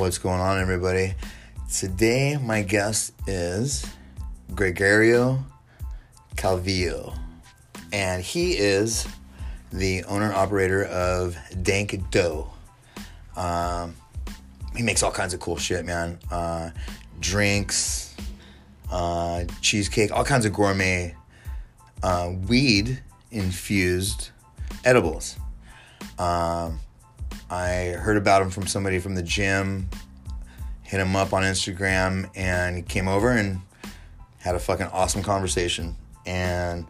What's going on, everybody? Today, my guest is Gregorio Calvillo, and he is the owner operator of Dank Dough. Um, he makes all kinds of cool shit, man. Uh, drinks, uh, cheesecake, all kinds of gourmet uh, weed infused edibles. Um, I heard about him from somebody from the gym, hit him up on Instagram, and he came over and had a fucking awesome conversation. And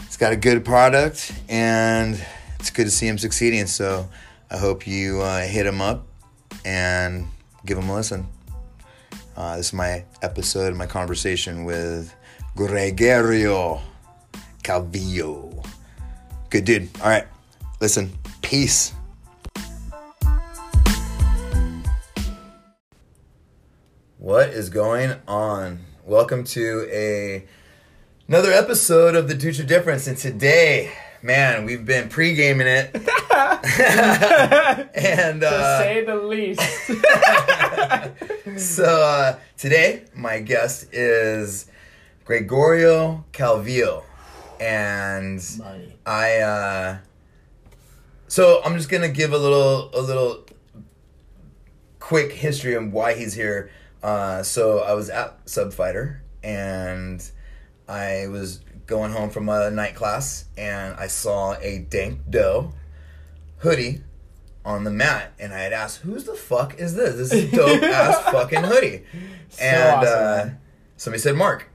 he's got a good product, and it's good to see him succeeding. So I hope you uh, hit him up and give him a listen. Uh, this is my episode, my conversation with Gregorio Calvillo. Good dude. All right, listen. Peace. What is going on? Welcome to a another episode of the Dutra Difference, and today, man, we've been pre-gaming it, and to uh, say the least. so uh, today my guest is Gregorio Calvillo, and Money. I. Uh, so I'm just gonna give a little a little quick history of why he's here. Uh, so I was at Subfighter and I was going home from a night class and I saw a Dank Dough hoodie on the mat and I had asked, "Who's the fuck is this? This is a dope ass fucking hoodie." So and awesome, uh, somebody said Mark.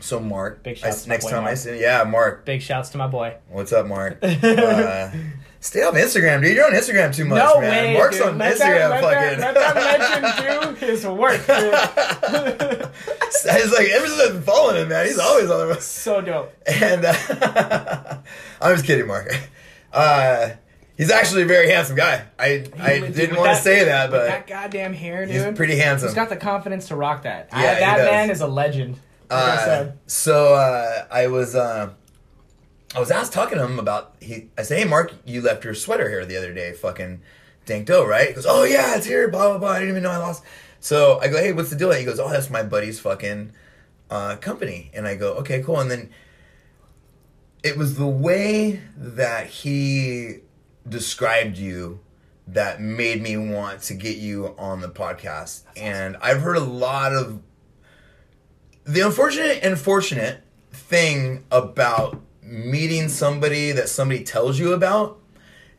So Mark, Big I- shouts my next boy time I Mark. see, yeah, Mark. Big shouts to my boy. What's up, Mark? uh, stay off Instagram, dude. You're on Instagram too much, no man. way, Mark's dude. on let Instagram, that, fucking. Let that, let that legend do his work, dude. It's like ever since I've been following him, man, he's always on the. so dope. And uh, I'm just kidding, Mark. Uh, he's actually a very handsome guy. I I Dude, didn't want to say that, but that goddamn hair, dude. he's pretty handsome. He's got the confidence to rock that. I- Yeah, he that man is a legend. Like I Uh, said. so uh, I was uh, I was asked talking to him about he. I said, "Hey, Mark, you left your sweater here the other day, fucking dank dough, right?" He goes, "Oh yeah, it's here." Blah blah blah. I didn't even know I lost. So I go, "Hey, what's the deal?" He goes, "Oh, that's my buddy's fucking uh, company." And I go, "Okay, cool." And then it was the way that he described you that made me want to get you on the podcast. And I've heard a lot of the unfortunate and fortunate thing about meeting somebody that somebody tells you about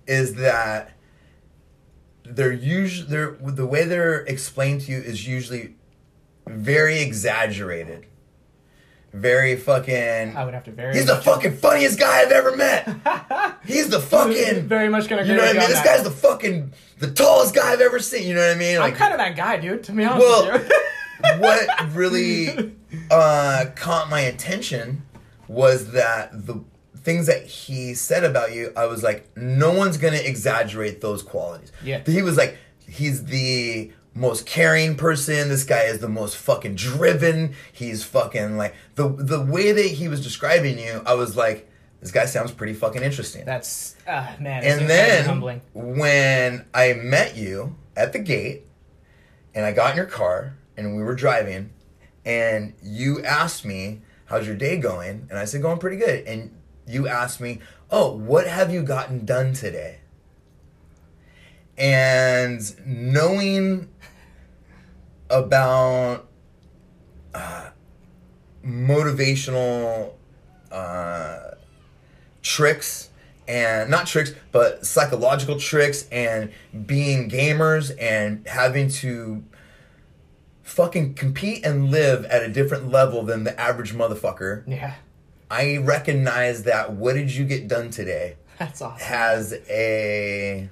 is that they're usually they're the way they're explained to you is usually very exaggerated. Very fucking I would have to very. he's the fucking funniest guy i've ever met. He's the fucking Very much gonna you know what i mean? this guy's the fucking the tallest guy i've ever seen you know what i mean? I'm kind of that guy, dude. To be honest Well, what really uh, caught my attention was that the things that he said about you, I was like, no one's gonna exaggerate those qualities. Yeah. He was like, he's the most caring person. This guy is the most fucking driven. He's fucking like the the way that he was describing you. I was like, this guy sounds pretty fucking interesting. That's uh, man. And then humbling. when I met you at the gate, and I got in your car and we were driving, and you asked me, "How's your day going?" And I said, "Going pretty good." And you asked me, "Oh, what have you gotten done today?" And knowing about uh, motivational uh, tricks and not tricks but psychological tricks and being gamers and having to fucking compete and live at a different level than the average motherfucker Yeah, i recognize that what did you get done today that's awesome. has a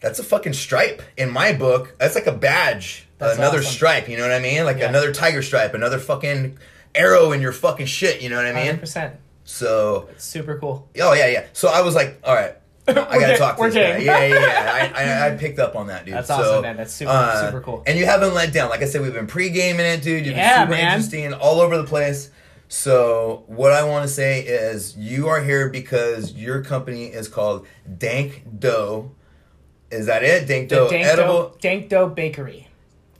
that's a fucking stripe in my book that's like a badge That's another awesome. stripe you know what i mean like Yeah. another tiger stripe another fucking arrow in your fucking shit you know what i mean Hundred percent. so It's super cool. Oh yeah, yeah. So I was like, all right, I gotta talk to we're this guy. Yeah, yeah, yeah. I, I, I picked up on that, dude. That's So, awesome, man. That's super- uh, super cool. And you haven't let down. Like I said, we've been pre-gaming it, dude. You've Yeah, been super man. interesting, all over the place. So what I want to say is, you are here because your company is called Dank Dough Is that it? The Dank Dough Dankdo, edible. Dough Bakery.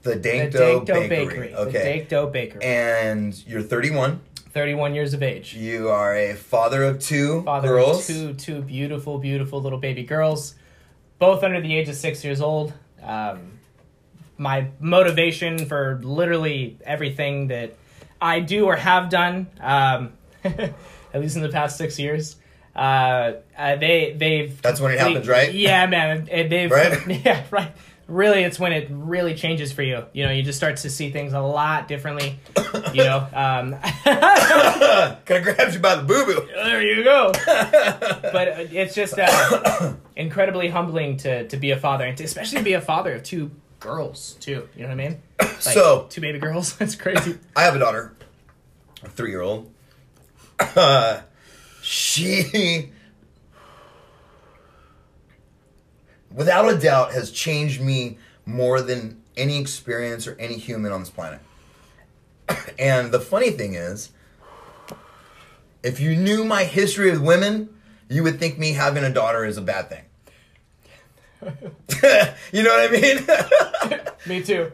The Dank, The Dank Dough, Dankdo Bakery. Bakery. Okay. The Dough Bakery. and you're 31. 31 years of age. You are a father of two Father girls. of two two beautiful, beautiful little baby girls, both under the age of six years old. Um, my motivation for literally everything that I do or have done, um, at least in the past six years, uh, uh, they they've That's when it happens, right? Yeah, man. They've Right? yeah, right. Really, it's when it really changes for you. You know, you just start to see things a lot differently. You know, um, Kind of grabs you by the boo boo. there you go. but uh, it's just uh, incredibly humbling to to be a father, and to, especially to be a father of two girls too. You know what I mean? Like, So- two baby girls. That's crazy. I have a daughter, a three year old. Uh, she, without a doubt, has changed me more than any experience or any human on this planet. And the funny thing is, if you knew my history with women, you would think me having a daughter is a bad thing. you know what I mean? Me too.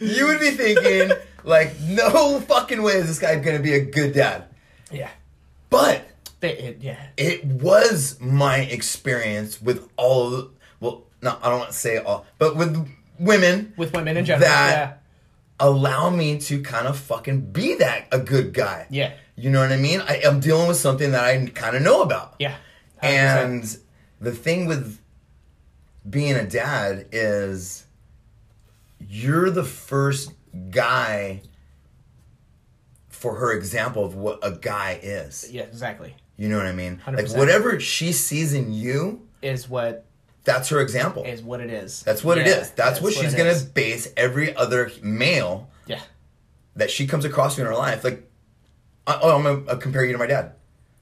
you would be thinking, like, no fucking way is this guy gonna be a good dad. Yeah. But They, it, yeah. it was my experience with all of well, no, I don't want to say all, but with women With women in general. That- allow me to kind of fucking be that a good guy. yeah. Yeah. You know what I mean? I am dealing with something that I kind of know about. Yeah. 100%. And the thing with being a dad is you're the first guy for her example of what a guy is. yeah, exactly. You know what I mean? Like 100%. whatever she sees in you, Is what that's her example. is what it is. That's what it Yeah, is. That's, what she's gonna is. base every other male Yeah. that she comes across in her life. Like, I- oh, I'm gonna uh, compare you to my dad.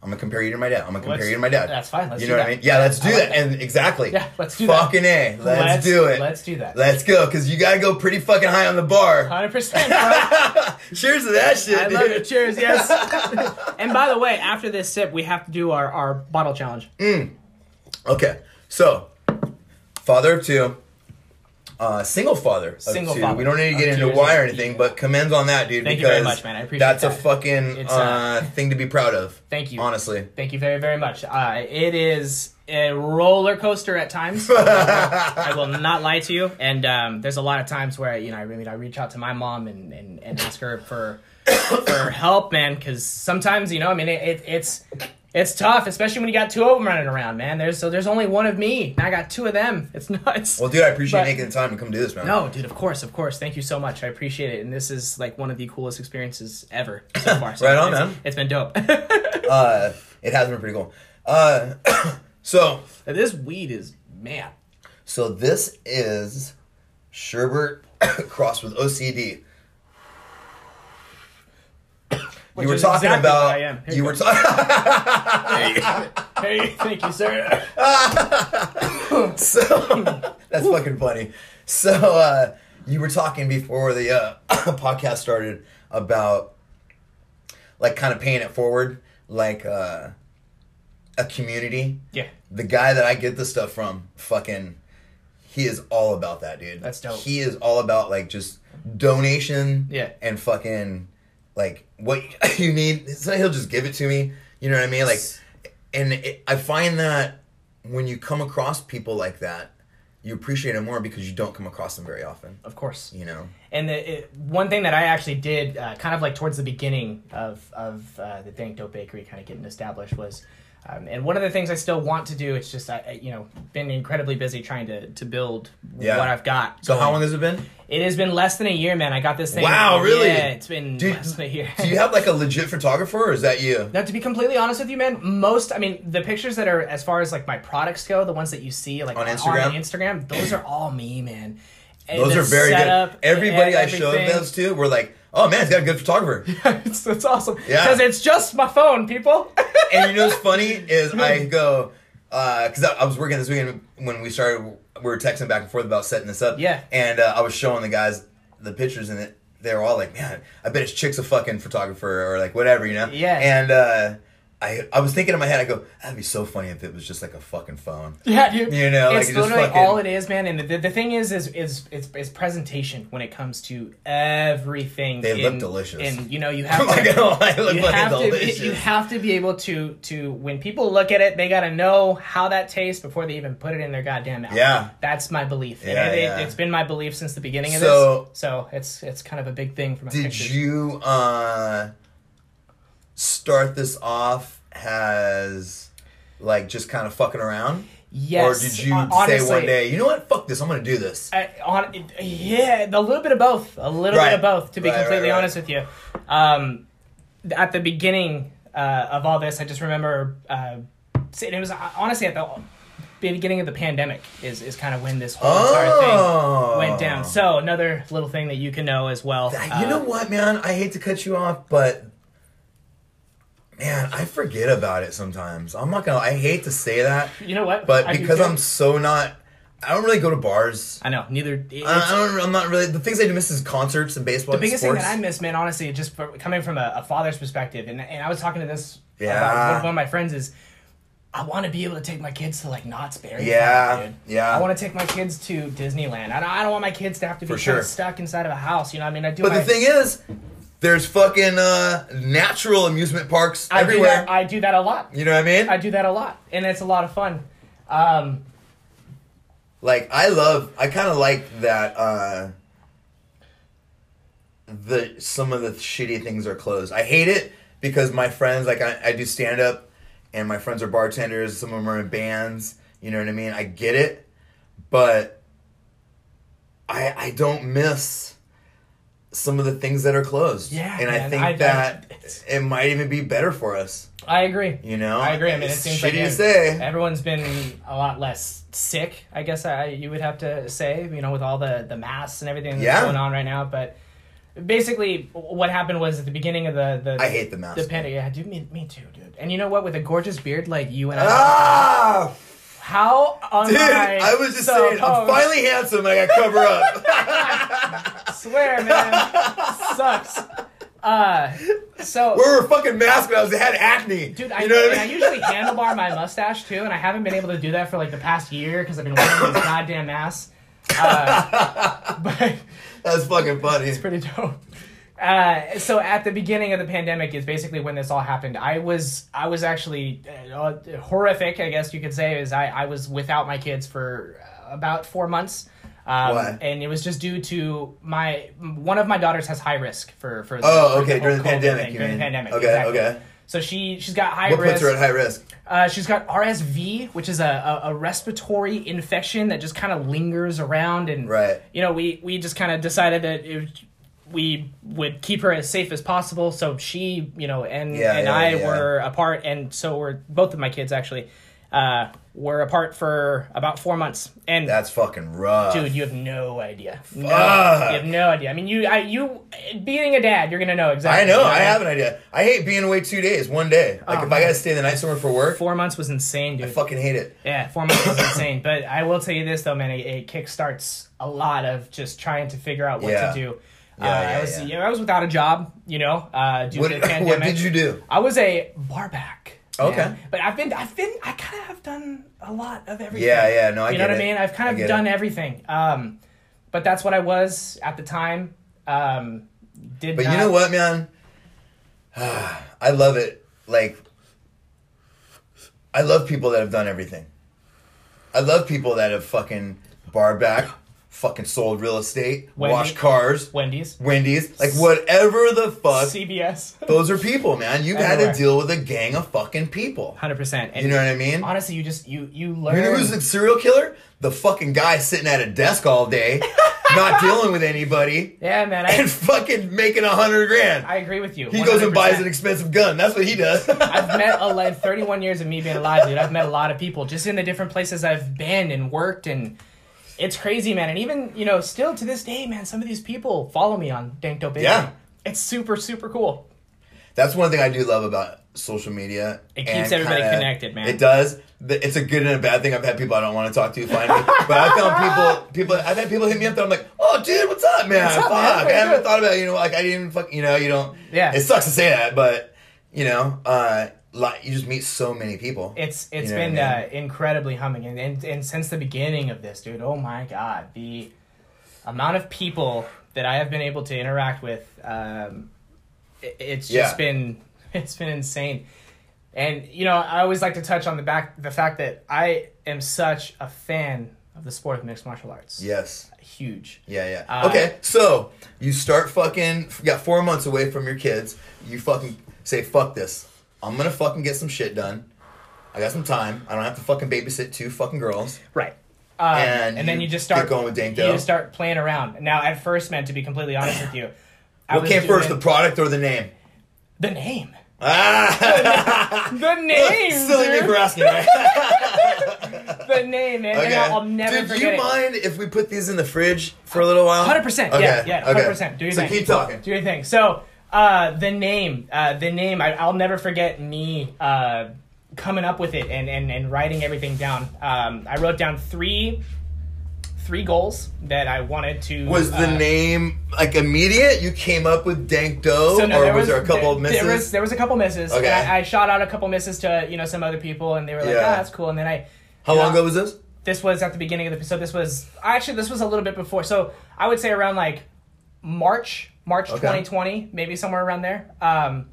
I'm gonna compare you to my dad. I'm gonna compare Let's- you to my dad. that's fine, let's you know what that. I mean? Yeah, let's do like that. that. And exactly. Yeah, let's do that. Fucking a. Let's, Let's- do it. let's do that. Let's go, because you gotta go pretty fucking high on the bar. 100%. Bro. Cheers to that shit, I dude. love it. Cheers, yes. and by the way, after this sip, we have to do our, our bottle challenge. Mm. Okay, so father of two, uh, single father Single two. father we don't need to get into why or anything, but commends on that, dude. Thank you very much, man. I appreciate that. that's a fucking uh, uh, thing to be proud of. Thank you. honestly. Thank you very, very much. Uh, it is a roller coaster at times. I will not lie to you. And um, there's a lot of times where you know, I mean, I reach out to my mom and, and, and ask her for for help, man, because sometimes you know, I mean, it, it, it's it's tough, especially when you got two of them running around, man. There's so there's only one of me, and I got two of them. It's nuts. Well, dude, I appreciate But- making the time to come do this, man. No, dude, of course, of course. Thank you so much. I appreciate it. And this is like one of the coolest experiences ever so far. So Right on, man. It's been dope. uh, it has been pretty cool. Uh, so, this weed is man. so this is Sherbert crossed with OCD. Which you were talking exactly about. I am. Here you were talking. Hey, thank you, sir. so that's fucking funny. So uh, you were talking before the uh, podcast started about like kind of paying it forward, like uh, a community. Yeah, The guy that I get the stuff from, fucking, he is all about that, dude. That's dope. He is all about like just donation. Yeah. And fucking like what you need. So he'll just give it to me. You know what I mean? Like, and it, I find that when you come across people like that, you appreciate it more because you don't come across them very often. of course. You know. And the, it, one thing that I actually did, uh, kind of like towards the beginning of of uh, the Dank Dough Bakery, kind of getting established, was, um, and one of the things I still want to do. It's just I, I, you know, been incredibly busy trying to to build Yeah. what I've got. So how long has it been? It has been less than a year, man. I got this thing. Wow, really? Yeah, it's been Dude, less than a year. Do you have like a legit photographer, or is that you? Now, to be completely honest with you, man, most I mean the pictures that are as far as like my products go, the ones that you see like On on, Instagram? Instagram, those are all me, man. And Those are very good. Everybody I showed those to were like, "Oh man, he's got a good photographer." it's, it's awesome. Yeah. Because it's just my phone, people. and you know what's funny is I go because I, I was working this weekend when we started. We were texting back and forth about setting this up. Yeah. and uh, I was showing the guys the pictures, and it, they were all like, "Man, I bet his chick's a fucking photographer or like whatever," you know. Yeah. And uh, I I was thinking in my head, I go, that'd be so funny if it was just like a fucking phone. Yeah, dude. You know, like, it's it just literally fucking- all it is, man. And the, the thing is, is is it's, it's presentation when it comes to everything. They look delicious. and you know you have to. gonna lie, it looked You have, to, you have to be able to to when people look at it, they got to know how that tastes before they even put it in their goddamn mouth. Yeah. that's my belief. And Yeah, it, yeah. It, has been my belief since the beginning of So- this. So it's it's kind of a big thing for my Did pictures. you uh start this off as like just kind of fucking around? Yes, or did you hon- say one day, you know what, fuck this, I'm gonna do this? I, on, yeah, a little bit of both. A little Right. bit of both, to be Right, completely right. honest with you. Um, at the beginning uh, of all this, I just remember, uh, it was uh, honestly at the beginning of the pandemic is, is kind of when this whole entire Oh. thing went down. So another little thing that you can know as well. you uh, know what, man? I hate to cut you off, but man, I forget about it sometimes. I'm not gonna. I hate to say that, you know what? but I because. I'm so not, I don't really go to bars. I know neither. it's- I, I don't. I'm not really. The things I do miss is concerts and baseball. the biggest sports. thing that I miss, man, honestly, just for, coming from a, a father's perspective, and, and I was talking to this Yeah. about one of my friends is, I want to be able to take my kids to like Knott's Berry Yeah, Farm, dude. yeah. I want to take my kids to Disneyland. I don't, I don't want my kids to have to be sure. stuck inside of a house. You know, what I mean, I do. But my, the thing is, there's fucking uh, natural amusement parks I do everywhere. that. I do that a lot. you know what I mean? I do that a lot, and it's a lot of fun. Um, like I love. I kind of like that. uh The some of the shitty things are closed. I hate it because my friends like I, I do stand up, and my friends are bartenders. Some of them are in bands. You know what I mean? I get it, but I I don't miss some of the things that are closed. Yeah, and I think I- I- that it's- it might even be better for us. I agree. You know, I agree. I mean, it seems shitty like to say. everyone's been a lot less sick. I guess I you would have to say, you know, with all the the masks and everything that's Yeah. going on right now. But basically, what happened was at the beginning of the the I hate the mask. the pandemic. Yeah, dude, me, me too, dude. And you know what? With a gorgeous beard like you and I, Ah, how am dude! I? Was just so saying, I'm finally handsome. and I got cover up. Swear, man, sucks. Uh, so we were fucking masked when I was had acne. Dude, I, you know what I I usually handlebar my mustache too, and I haven't been able to do that for like the past year because I've been wearing this goddamn mask. Uh, but That's fucking funny. it's pretty dope. Uh, so at the beginning of the pandemic is basically when this all happened. I was I was actually uh, horrific, I guess you could say, is I, I was without my kids for about four months. Um? And it was just due to my one of my daughters has high risk for for the, Oh, for okay, whole during the pandemic, thing, during the pandemic. Okay, exactly. okay. So she she's got high What risk. puts her at high risk? Uh, she's got RSV, which is a, a, a respiratory infection that just kind of lingers around, and Right. you know, we we just kind of decided that it, we would keep her as safe as possible. So she, you know, and Yeah, and yeah, I yeah. were apart, and so were both of my kids actually. Uh, were apart for about four months, and That's fucking rough. dude, you have no idea. No, you have no idea. I mean, you, I, you, being a dad, you're gonna know exactly. I know. You I have an idea. I hate being away two days, one day. Like Oh, if I gotta stay the night somewhere for work, Four months was insane, dude. I fucking hate it. Yeah, four months is insane. But I will tell you this though, man, it, it kickstarts a lot of just trying to figure out what to do. Yeah, uh, yeah, I was, yeah. you know, I was without a job, you know, uh, due What, to the pandemic. what did you do? I was a bar back. man. Okay. but I've been, I've been, I kind of have done a lot of everything. Yeah, yeah, no, I you know what I mean? I've kind of done it. everything. Um, but that's what I was at the time. Um, did But not, you know what, man? I love it. Like, I love people that have done everything. I love people that have fucking bar back, fucking sold real estate, Wendy- washed cars, Wendy's, Wendy's, like whatever the fuck. CVS, Those are people, man. You've had to deal with a gang of fucking people. hundred percent. You know what I mean? Honestly, you just you you learn. You know who's the serial killer? The fucking guy sitting at a desk all day, not dealing with anybody, yeah, man. I, and fucking making a hundred grand. I agree with you. He goes and buys an expensive gun. That's what he does. I've met a lot, 31 years of me being alive, dude. I've met a lot of people just in the different places I've been and worked, and it's crazy, man. And even you know, still to this day, man, some of these people follow me on Dank Dough. Yeah. it's super super cool. That's one thing I do love about social media. It keeps everybody kinda- connected, man. It does. It's a good and a bad thing. I've had people I don't want to talk to find me, but I found people. People. I've had people hit me up that I'm like, "Oh, dude, what's up, man? What's up, Fuck, man? I haven't good." thought about it, you know. Like I didn't even fuck. You know, you don't. Yeah. It sucks to say that, but you know, uh, like you just meet so many people. It's it's You know been I uh, incredibly humming, and, and and since the beginning of this, dude. Oh my god, the amount of people that I have been able to interact with, um, it, it's just Yeah. been it's been insane. And you know, I always like to touch on the back the fact that I am such a fan of the sport of mixed martial arts. yes. Huge. Yeah, yeah. Uh, okay, so you start fucking. You got four months away from your kids. You fucking say, "Fuck this! I'm gonna fucking get some shit done. I got some time. I don't have to fucking babysit two fucking girls." Right. Um, And and, then you just start going with You just start playing around. Now, at first, man, to be completely honest with you, I What came first, the product or the name? the name. Ah, The name. silly me for asking. Right? the name, man. And I'll, I'll never Dude, do you it. mind if we put these in the fridge for a little while? Hundred percent. Okay, Yeah, yeah. Hundred percent. Do your so thing. keep talking. Do your thing. So, uh, the name, uh, the name. I, I'll never forget me uh, coming up with it and, and, and writing everything down. Um, I wrote down three three goals that I wanted to. Was the uh, name like immediate? You came up with Dank Dough, So, no, or there was, there a couple there, of misses? There was there was a couple misses. Okay. I, I shot out a couple misses to you know some other people, and they were like, Yeah. "Ah, that's cool." And then I. How long know, ago was this? This was at the beginning of the. So this was actually this was a little bit before. So I would say around like March, March Okay. 2020, maybe somewhere around there. Um,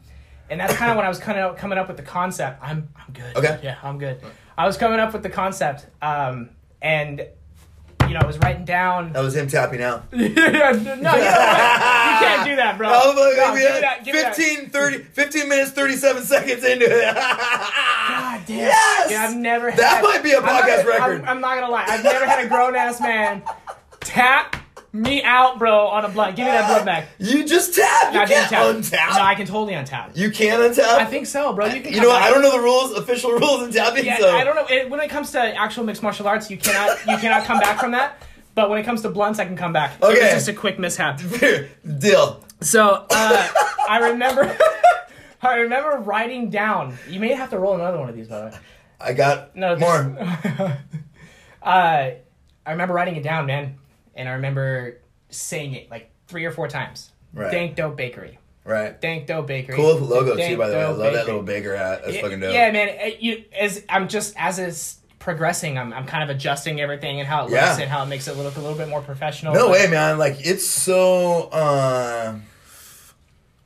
and that's kind of when I was kind of coming up with the concept. I'm I'm good. Okay. Yeah, I'm good. I was coming up with the concept, um, and you know I was writing down. That was him tapping out. yeah, no, you, know, you can't do that, bro. Oh, No, we give that, give me that. 15, 30, 15 minutes, 37 seconds into it. God damn. Yes! Yeah, I've never That had, might be a I'm not podcast gonna- record. I'm, I'm not gonna lie. I've never had a grown ass man tap me out, bro, on a blunt. Give me that blunt back. You just tap. You I didn't can't tap. untap. No, I can totally untap. you can untap. I think so, bro. You can. You know what? I don't know the rules, official rules in tapping. Yeah, so I don't know. It, when it comes to actual mixed martial arts, you cannot you cannot come back from that. But when it comes to blunts, I can come back. Okay. just a quick mishap. Deal. So uh, I remember. I remember writing down. You may have to roll another one of these, by the way. I got No, this- more. uh, I remember writing it down, man, and I remember saying it like three or four times. Right. Dank Dough Bakery. Right. Dank Dough Bakery. Cool logo too, by the way. I love that little baker hat. That's Yeah, fucking dope. Yeah, man. it- you as I'm just as it's progressing, I'm I'm kind of adjusting everything and how it looks Yeah. and how it makes it look a little bit more professional. No way, man. Like it's so. uh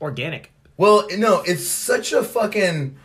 Organic. Well, no, it's such a fucking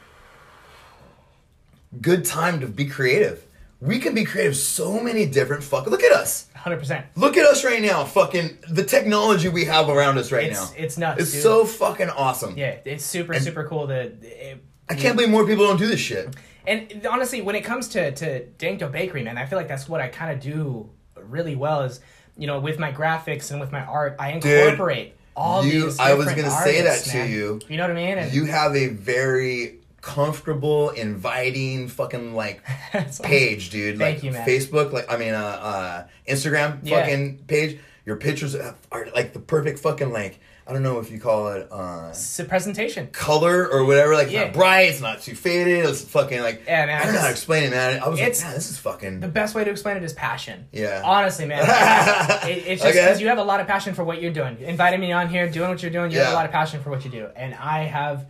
good time to be creative. We can be creative so many different fuck. Look at us. Hundred percent. Look at us right now. Fucking the technology we have around us right It's now. it's nuts. It's dude. so fucking awesome. yeah. It's super super cool to. It, I can't believe more people don't do this shit. And honestly, when it comes to to Dank Dough Bakery, man, I feel like that's what I kind of do really well. Is you know, with my graphics and with my art, I incorporate all you- these. I was gonna say that artists, to man. you. You know what I mean? And You have a very comfortable, inviting, fucking like page, dude. Thank like you, man. Facebook, like I mean, uh, uh Instagram, Yeah. fucking page. Your pictures are like the perfect fucking like I don't know if you call it uh It's presentation. color or whatever. Like it's Yeah. not bright, it's not too faded. It's fucking like Yeah, man, I don't know how to explain it, man. I was like, man, this is fucking. The best way to explain it is passion. Yeah. Honestly, man. it, it's just Okay. because you have a lot of passion for what you're doing. Inviting me on here, doing what you're doing, you have a lot of passion for what you do. And I have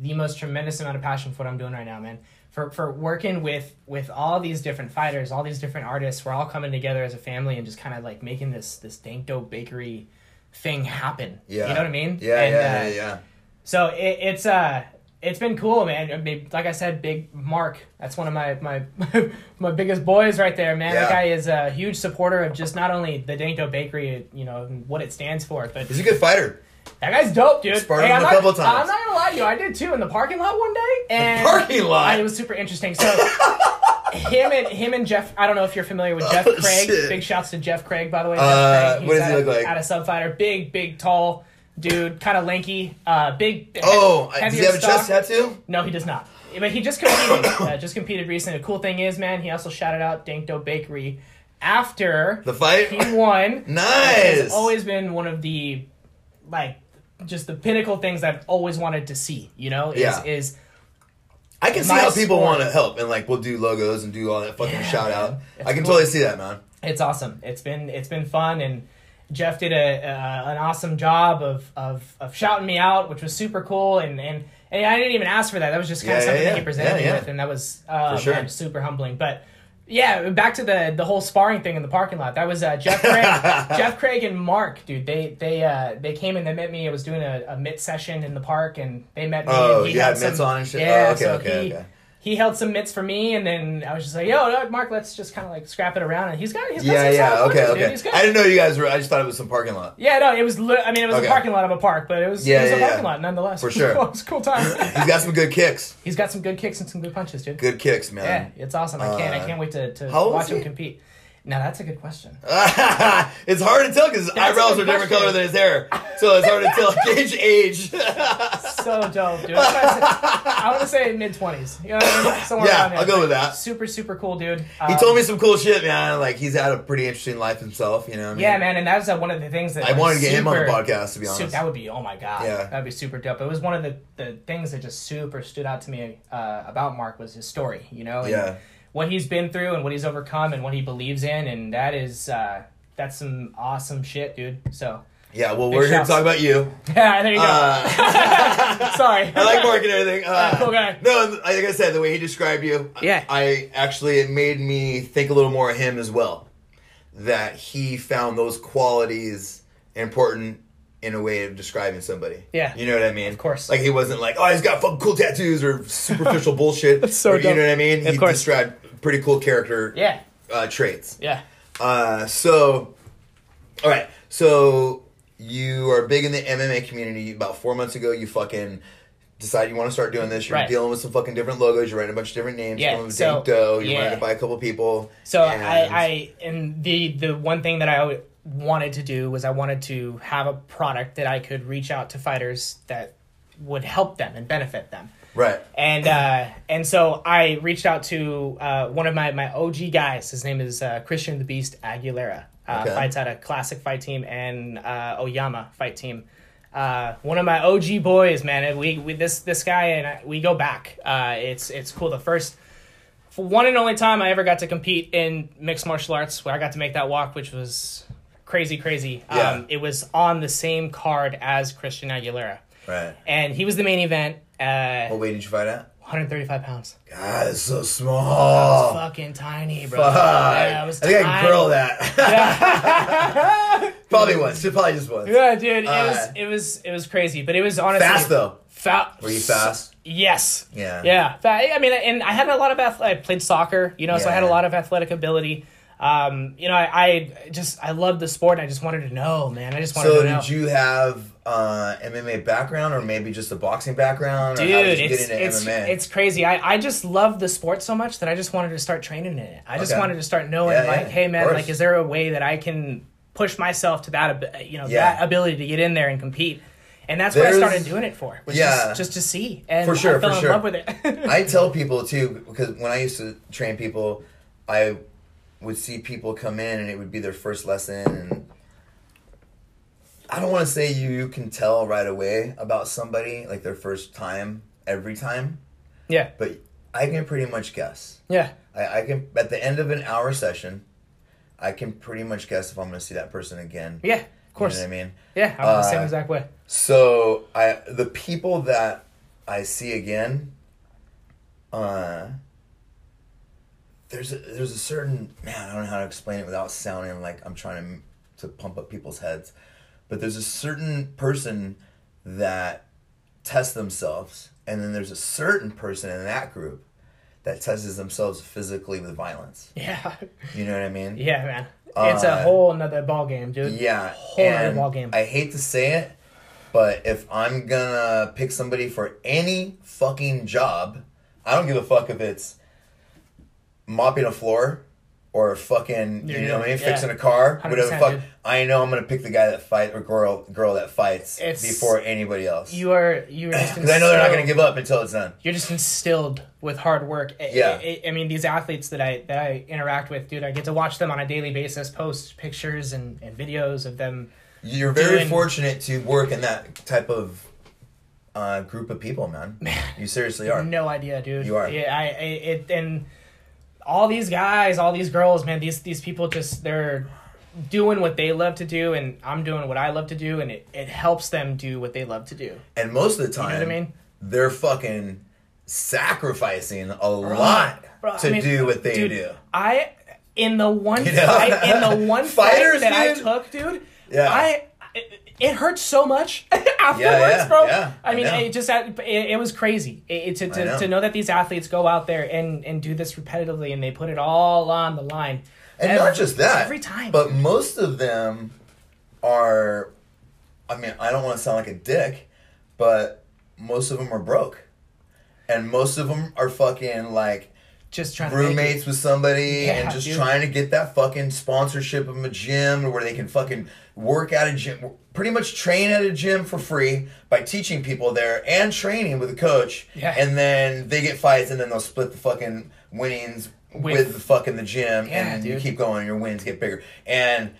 the most tremendous amount of passion for what I'm doing right now, man. For, for working with with all these different fighters, all these different artists, we're all coming together as a family and just kind of like making this this dank dough bakery thing happen. yeah. you know what I mean? Yeah, And, yeah, uh, yeah, yeah. So it, it's uh it's been cool, man. I mean, like I said, Big Mark. That's one of my my my biggest boys right there, man. That guy is a huge supporter of just not only the Dank Dough Bakery, you know, and what it stands for, but He's a good fighter. That guy's dope, dude. Sparred him I'm a not, couple times. I'm not gonna lie to you, I did too in the parking lot one day, and parking lot? It was super interesting. So. Him and him and Jeff. I don't know if you're familiar with Jeff Oh, Craig. shit. Big shouts to Jeff Craig, by the way. Uh, Craig. what does out he of- look like? Out of Subfighter, big, big, tall dude, kind of lanky, uh, big. Oh, heavy does he have a stock. chest tattoo? No, he does not. But he just competed. uh, just competed recently. The cool thing is, man, he also shouted out Dank Dankdo Bakery after The fight? he won. Nice. Always been one of the like just the pinnacle things I've always wanted to see. You know, is Yeah. is I can see how people sport. want to help and like we'll do logos and do all that fucking Yeah, shout out. I can cool. totally see that, man. it's awesome. It's been it's been fun and. Jeff did a uh, an awesome job of, of of shouting me out, which was super cool, and and And I didn't even ask for that. That was just kind Yeah, of something yeah. that he presented Yeah, me yeah. with, and that was uh, sure. man, super humbling. But yeah, back to the the whole sparring thing in the parking lot. That was uh, Jeff Craig, Jeff Craig and Mark, dude. They they uh, they came and they met me. I was doing a, a mitt session in the park, and they met me. Oh, and he you had had mitts some- on and shit? Yeah, Oh, okay, so okay, he, okay. He held some mitts for me, and then I was just like, "Yo, Mark, let's just kind of like scrap it around." And he's got, he's got Yeah, yeah, okay, punches, okay. Got- I didn't know you guys were. I just thought it was some parking lot. yeah, no, it was. Li- I mean, it was Okay. a parking lot of a park, but it was, Yeah, it was yeah, a yeah. parking lot nonetheless. For sure. it was a cool time. He's got some good kicks. He's got some good kicks and some good punches, dude. Good kicks, man. Yeah, it's awesome. I can't. I Uh, can't wait to, to watch him compete. Now that's a good question. it's hard to tell because his That's a eyebrows good are different question. color than his hair, so it's hard to tell gauge age. So dope, dude. I want to say mid twenties. You know what I mean? Somewhere Yeah, around there. I'll go with that. Super, super cool, dude. he Um, told me some cool shit, man. Like he's had a pretty interesting life himself. You know. What I mean? Yeah, man, and that was uh, one of the things that I wanted to get him on the super- podcast. To be Su- honest. that would be oh my god, Yeah. that'd be super dope. It was one of the, the things that just super stood out to me uh, about Mark was his story, you know, and Yeah. What he's been through and what he's overcome and what he believes in, and that is uh, that's some awesome shit, dude. So Yeah. Well, we're here to talk about you. yeah, there you go. Uh, Sorry, I like Mark and everything. Uh, cool guy. No, like I said, the way he described you, Yeah. I actually it made me think a little more of him as well. That he found those qualities important in a way of describing somebody. Yeah. you know what I mean. Of course. like he wasn't like, oh, he's got fucking cool tattoos or superficial bullshit. That's so Or, You know what I mean? Of he course. described pretty cool character Yeah, uh, traits. yeah, Uh, so, all right. So you are big in the MMA community. About four months ago, you fucking decide you want to start doing this. You're Right. dealing with some fucking different logos. You're writing a bunch of different names. Yeah, You're so- You're yeah. running it by a couple people. So and- I, I and the the one thing that I wanted to do was I wanted to have a product that I could reach out to fighters that would help them and benefit them. Right. And uh, and so I reached out to uh, one of my, my OG guys. His name is uh, Christian the Beast Aguilera. Uh, Okay. Fights at a classic fight team and uh, Oyama fight team. Uh, one of my OG boys, man. And we, we this this guy and I, we go back. Uh, it's it's cool. The first one and only time I ever got to compete in mixed martial arts, where I got to make that walk, which was crazy, crazy. Yeah. Um, it was on the same card as Christian Aguilera, Right. and he was the main event. Uh, What weight did you fight at? 135 pounds. God, it's so was small. fucking tiny, bro. Fuck. Yeah, I was I think I can curl that. probably once. It probably just once. Yeah, dude, it Uh, was it was it was crazy, but it was honestly Fast though. Fa- Were you fast? Yes. Yeah. Yeah. Fa- I mean, and I had a lot of ath- I played soccer, you know, so I had a lot of athletic ability. Um, you know, I, I just I love the sport. and I just wanted to know, man. I just wanted So to know. So, did you have uh, MMA background or maybe just a boxing background? Dude, how did you it's it's it's crazy. I, I just love the sport so much that I just wanted to start training in it. I just Okay. wanted to start knowing, Yeah, like, yeah, hey, man, like, is there a way that I can push myself to that, you know, Yeah. that ability to get in there and compete? And that's what I started doing it for. Yeah. just, just to see, and For sure, I fell for in sure. love with it. I tell people too because when I used to train people, I would see people come in and it would be their first lesson and I don't want to say you, you can tell right away about somebody like their first time every time, yeah, but I can pretty much guess. yeah, I, I can at the end of an hour session, I can pretty much guess if I'm going to see that person again. yeah. Of course, You know what I mean? yeah. I'm the same Uh, exact way. So I the people that I see again, uh, there's a, there's a certain man I don't know how to explain it without sounding like I'm trying to to pump up people's heads, but there's a certain person that tests themselves, and then there's a certain person in that group that tests themselves physically with violence. Yeah, You know what I mean? yeah, man. It's a Uh, whole another ball game, dude. Yeah, Whole other and ball game. I hate to say it, but if I'm gonna pick somebody for any fucking job, I don't give a fuck if it's mopping a floor or fucking you Yeah, know what I mean, yeah. fixing a car, whatever the fuck. dude. I know I'm gonna pick the guy that fight or girl girl that fights It's- before anybody else. You are you are just Because I know they're not gonna give up until it's done. you're just instilled with hard work. I- Yeah. I, I mean, these athletes that I that I interact with, dude, I get to watch them on a daily basis, post pictures and, and videos of them. You're very Doing- fortunate to work in that type of uh, group of people, man. Man. You seriously are. No idea, dude. You are. Yeah, I, I it and all these guys, all these girls, man. These these people just they're doing what they love to do, and I'm doing what I love to do, and it, it helps them do what they love to do. And most of the time, You know what I mean? they're fucking sacrificing a lot Bro, to I mean, do what they dude, do. I in the one You know? fight in the one Fighters, fight that dude. I took, dude. Yeah. I it, hurts so much afterwards, yeah, bro. yeah, I mean, I it just it, it was crazy it, it- to to, know. to know that these athletes go out there and and do this repetitively and they put it all on the line. And Every- not just that, every time. but most of them are. I mean, I don't want to sound like a dick, but most of them are broke, and most of them are fucking like just trying to roommates with somebody Yeah, and just dude. trying to get that fucking sponsorship of a gym where they can fucking work at a gym, pretty much train at a gym for free by teaching people there and training with a coach. Yeah. And then they get fights and then they'll split the fucking winnings with, With- the fucking the gym Yeah, and you keep going and your wins get bigger. And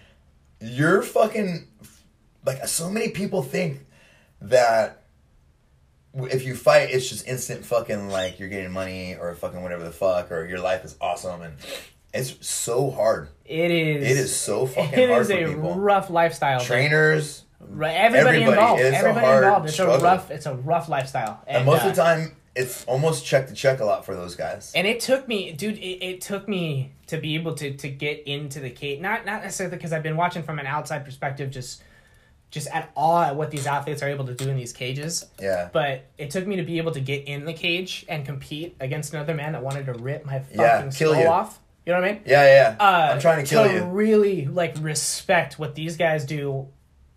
you're fucking like so many people think that if you fight, it's just instant fucking like you're getting money or fucking whatever the fuck or your life is awesome and it's so hard. It is. It is so fucking It hard is a people. rough lifestyle. Trainers Right, everybody, Everybody, involved. it's a everybody hard involved. It's struggle. a rough. It's a rough lifestyle. and, most uh, of the time it's almost check to check a lot for those guys. And it took me, dude. It, it took me to be able to to get into the cage. Not not necessarily because I've been watching from an outside perspective, just just at awe at what these athletes are able to do in these cages. yeah. But it took me to be able to get in the cage and compete against another man that wanted to rip my fucking Yeah, kill skull you. off. You know what I mean? yeah, yeah. Uh, I'm trying to kill to you. really like respect what these guys do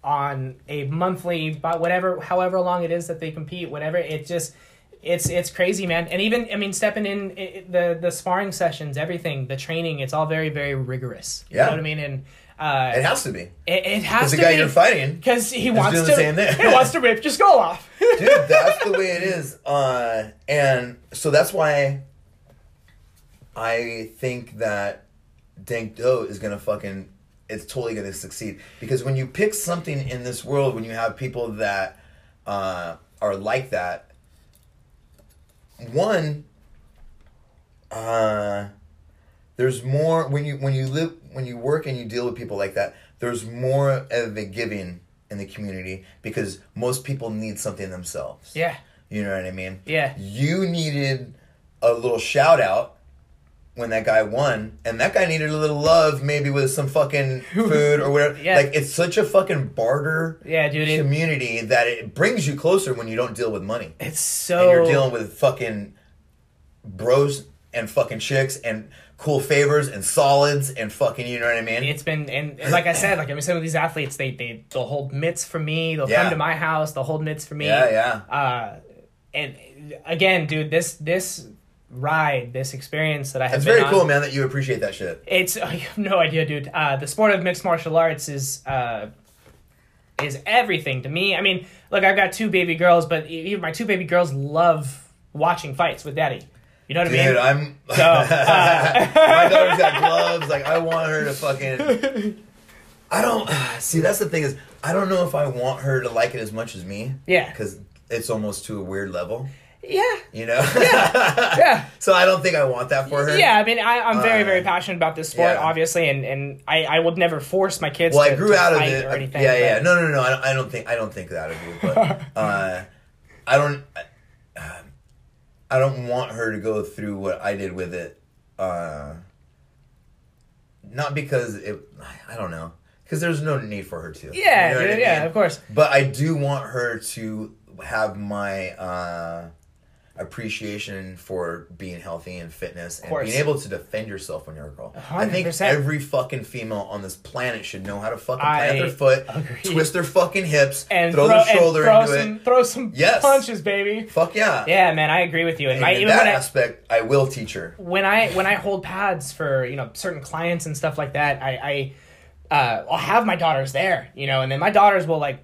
on a monthly, but whatever, however long it is that they compete, whatever. It just, it's it's crazy, man. And even I mean, stepping in i i- the the sparring sessions, everything, the training, it's all very very rigorous. You Yeah. know what I mean? And uh, It has to be. it, it has Because to the guy be you're fighting because he wants to the same thing. he wants to rip your skull off. dude that's the way it is uh and so that's why i think that dank dough is gonna fucking it's totally gonna succeed. Because when you pick something in this world when you have people that uh are like that one uh there's more when you when you live when you work and you deal with people like that there's more of a giving in the community because most people need something themselves. Yeah, you know what i mean? Yeah. you needed a little shout out when that guy won and that guy needed a little love maybe with some fucking food or whatever Yeah. like it's such a fucking barter Yeah, dude, it- community that it brings you closer when you don't deal with money It's so and you're dealing with fucking bros and fucking chicks and cool favors and solids and fucking you know what I mean? It's been and, and like I said, like I some of these athletes, they they they'll hold mitts for me. They'll Yeah. come to my house. They'll hold mitts for me. yeah, yeah. Uh, and again, dude, this this ride, this experience that I have It's very on, cool, man, that you appreciate that shit. It's I have no idea, dude. Uh, the sport of mixed martial arts is uh, is everything to me. I mean, look, I've got two baby girls, but even my two baby girls love watching fights with daddy. You know what I mean? Dude? I'm So, uh, my daughter's got gloves. Like I want her to fucking. I don't see. That's the thing is, I don't know if I want her to like it as much as me. Yeah. because it's almost to a weird level. Yeah, You know. yeah. yeah. so I don't think I want that for her. Yeah, I mean, I, I'm very, Uh, very passionate about this sport, yeah. obviously, and, and I, I would never force my kids. Well, to, I grew to out of it. or anything. yeah, yeah. but- No, no, no. I don't, I don't think I don't think that of you, but uh, I don't. I, I don't want her to go through what I did with it. Uh, not because it. I don't know. Because there's no need for her to. Yeah, You know dude, I yeah, of course. But I do want her to have my uh, appreciation for being healthy and fitness and being able to defend yourself when you're a girl. I think every fucking female on this planet should know how to fucking I plant their foot, agree. twist their fucking hips, And throw, throw, their shoulder and throw into some, it. throw some Yes. punches, baby. Fuck yeah. Yeah, man, I agree with you. And, And my, in even that when I, aspect, I will teach her. when I when I hold pads for you know certain clients and stuff like that, I, I uh, I'll have my daughters there, you know, and then my daughters will like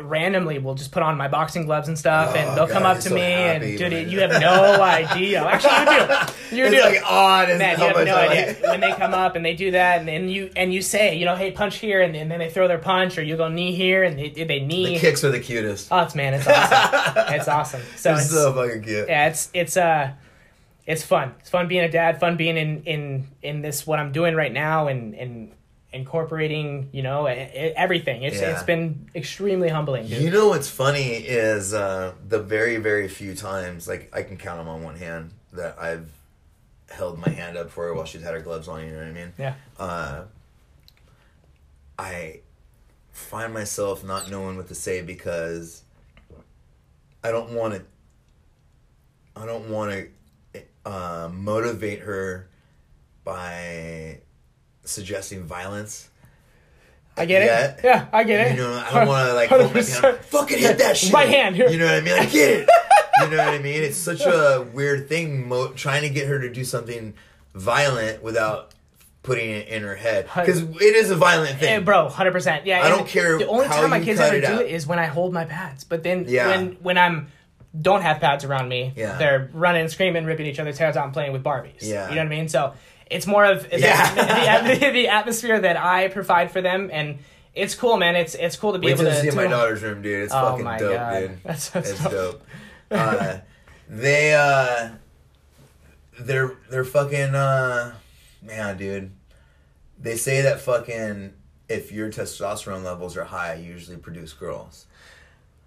randomly will just put on my boxing gloves and stuff, Oh, and they'll come up to so me happy and dude, when- you have no idea. Actually, you do. You it's do. like odd Man, you have no I idea like- when they come up and they do that, and then you and you say, you know, hey, punch here, and, then then they throw their punch, or you go knee here, and they they knee. The kicks are the cutest. Oh, it's man, it's awesome. it's awesome. So They're it's, so fucking cute. yeah, it's it's uh it's fun. It's fun being a dad, fun being in in in this what I'm doing right now and and incorporating, you know, everything. It's Yeah. it's been extremely humbling, dude. You know what's funny is uh, the very, very few times, like I can count them on one hand, that I've held my hand up for her while she's had her gloves on. You know what I mean? yeah. Uh, I find myself not knowing what to say because I don't want to. I don't want to uh, motivate her by suggesting violence. I get it. Yeah, I get it. You know, I don't want to like hold my hand. Fucking hit that shit. Right hand, here. You know what I mean? Like get it. you know what I mean? It's such a weird thing mo- trying to get her to do something violent without putting it in her head because it is a violent thing. Eh, bro, hundred percent. Yeah, I don't care The only time my kids ever it do out. it is when I hold my pads. But then Yeah. when when I'm don't have pads around me, Yeah. they're running, screaming, ripping each other's hairs out, and playing with Barbies. Yeah. you know what I mean. So it's more of the, Yeah. the, the, the atmosphere that I provide for them, and it's cool, man. It's it's cool to be Wait able to. see to my daughter's room, dude. It's Oh fucking dope, God. dude. That's- that's it's dope. dope. Uh, they uh, they're they're fucking uh, man, dude. They say that fucking if your testosterone levels are high, you usually produce girls.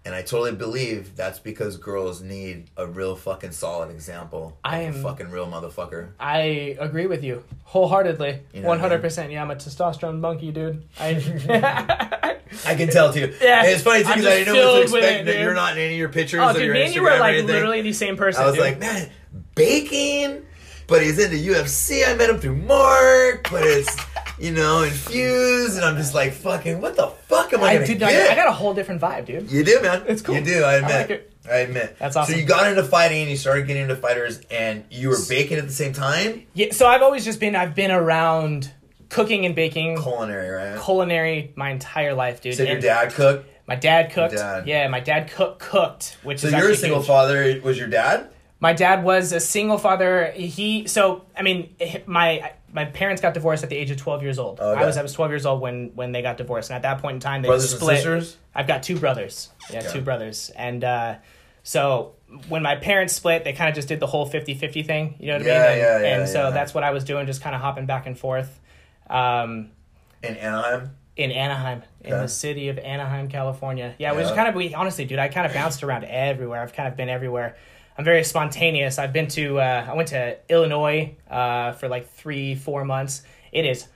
And I totally believe that's because girls need a real fucking solid example. I am- a fucking real motherfucker. I agree with you wholeheartedly, You know what I one hundred percent. Yeah, I'm a testosterone monkey, dude. I. I can tell too. Yeah. And it's funny too because I didn't know what to expect. it, that you're not in any of your pictures Oh, dude, your me and you were like literally the same person. I was dude. like, man, baking, but he's into UFC. I met him through Mark, but it's you know infused, and I'm just like, fucking, what the fuck am I, I gonna dude, get? I got a whole different vibe, dude. you do, man. It's cool. You do. I I admit. like it. I admit. That's awesome. So you got into fighting, and you started getting into fighters, and you were baking at the same time. Yeah, so I've always just been I've been around cooking and baking, Culinary, right? culinary my entire life, dude. so your dad cooked. my dad cooked. Dad. Yeah, my dad cook cooked, which So is you're a single huge. father. Was your dad? My dad was a single father. He so I mean my my parents got divorced at the age of 12 years old. Okay. I was I was 12 years old when when they got divorced, and at that point in time they Brothers and split. sisters? I've got two brothers. Yeah, Yeah. two brothers. And uh, so when my parents split, they kind of just did the whole 50-50 thing. You know what I mean? And, yeah, yeah, and so yeah. that's what I was doing, just kind of hopping back and forth. Um, In Anaheim. in Anaheim, in the city of Anaheim, California. Yeah, which Yeah. kind of we honestly, dude, I kind of bounced around everywhere. I've kind of been everywhere. I'm very spontaneous. I've been to uh, I went to Illinois uh, for like three, four months. It is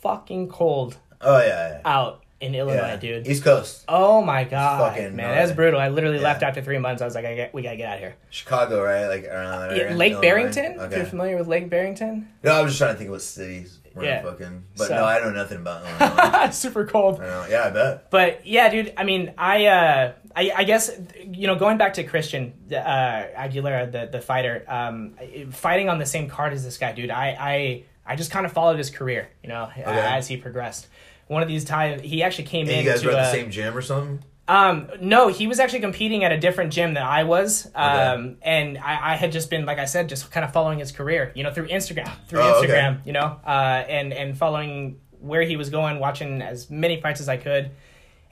fucking cold Oh yeah, yeah. out in Illinois, yeah. dude. East Coast, Oh my god, fucking man, that's brutal. I literally Yeah. left after three months. I was like, I get, we gotta get out of here. Chicago, right? Like around Yeah. Lake Illinois? Barrington. If Okay. you're familiar with Lake Barrington, No, I was just trying to think of what cities were Yeah. fucking. But So- no, I know nothing about Illinois. super cold. I. Yeah, I bet. But yeah, dude. I mean, I, uh, I, I guess you know, going back to Christian uh, Aguilera, the the fighter, um, fighting on the same card as this guy, dude. I, I, I just kind of followed his career, you know, as he progressed. One of these times, he actually came And in you guys to were at uh, the same gym or something? Um, no, he was actually competing at a different gym than I was. Um, and I, I had just been, like I said, just kind of following his career, you know, through Instagram, through Oh, okay. Instagram, you know, uh, and, and following where he was going, watching as many fights as I could.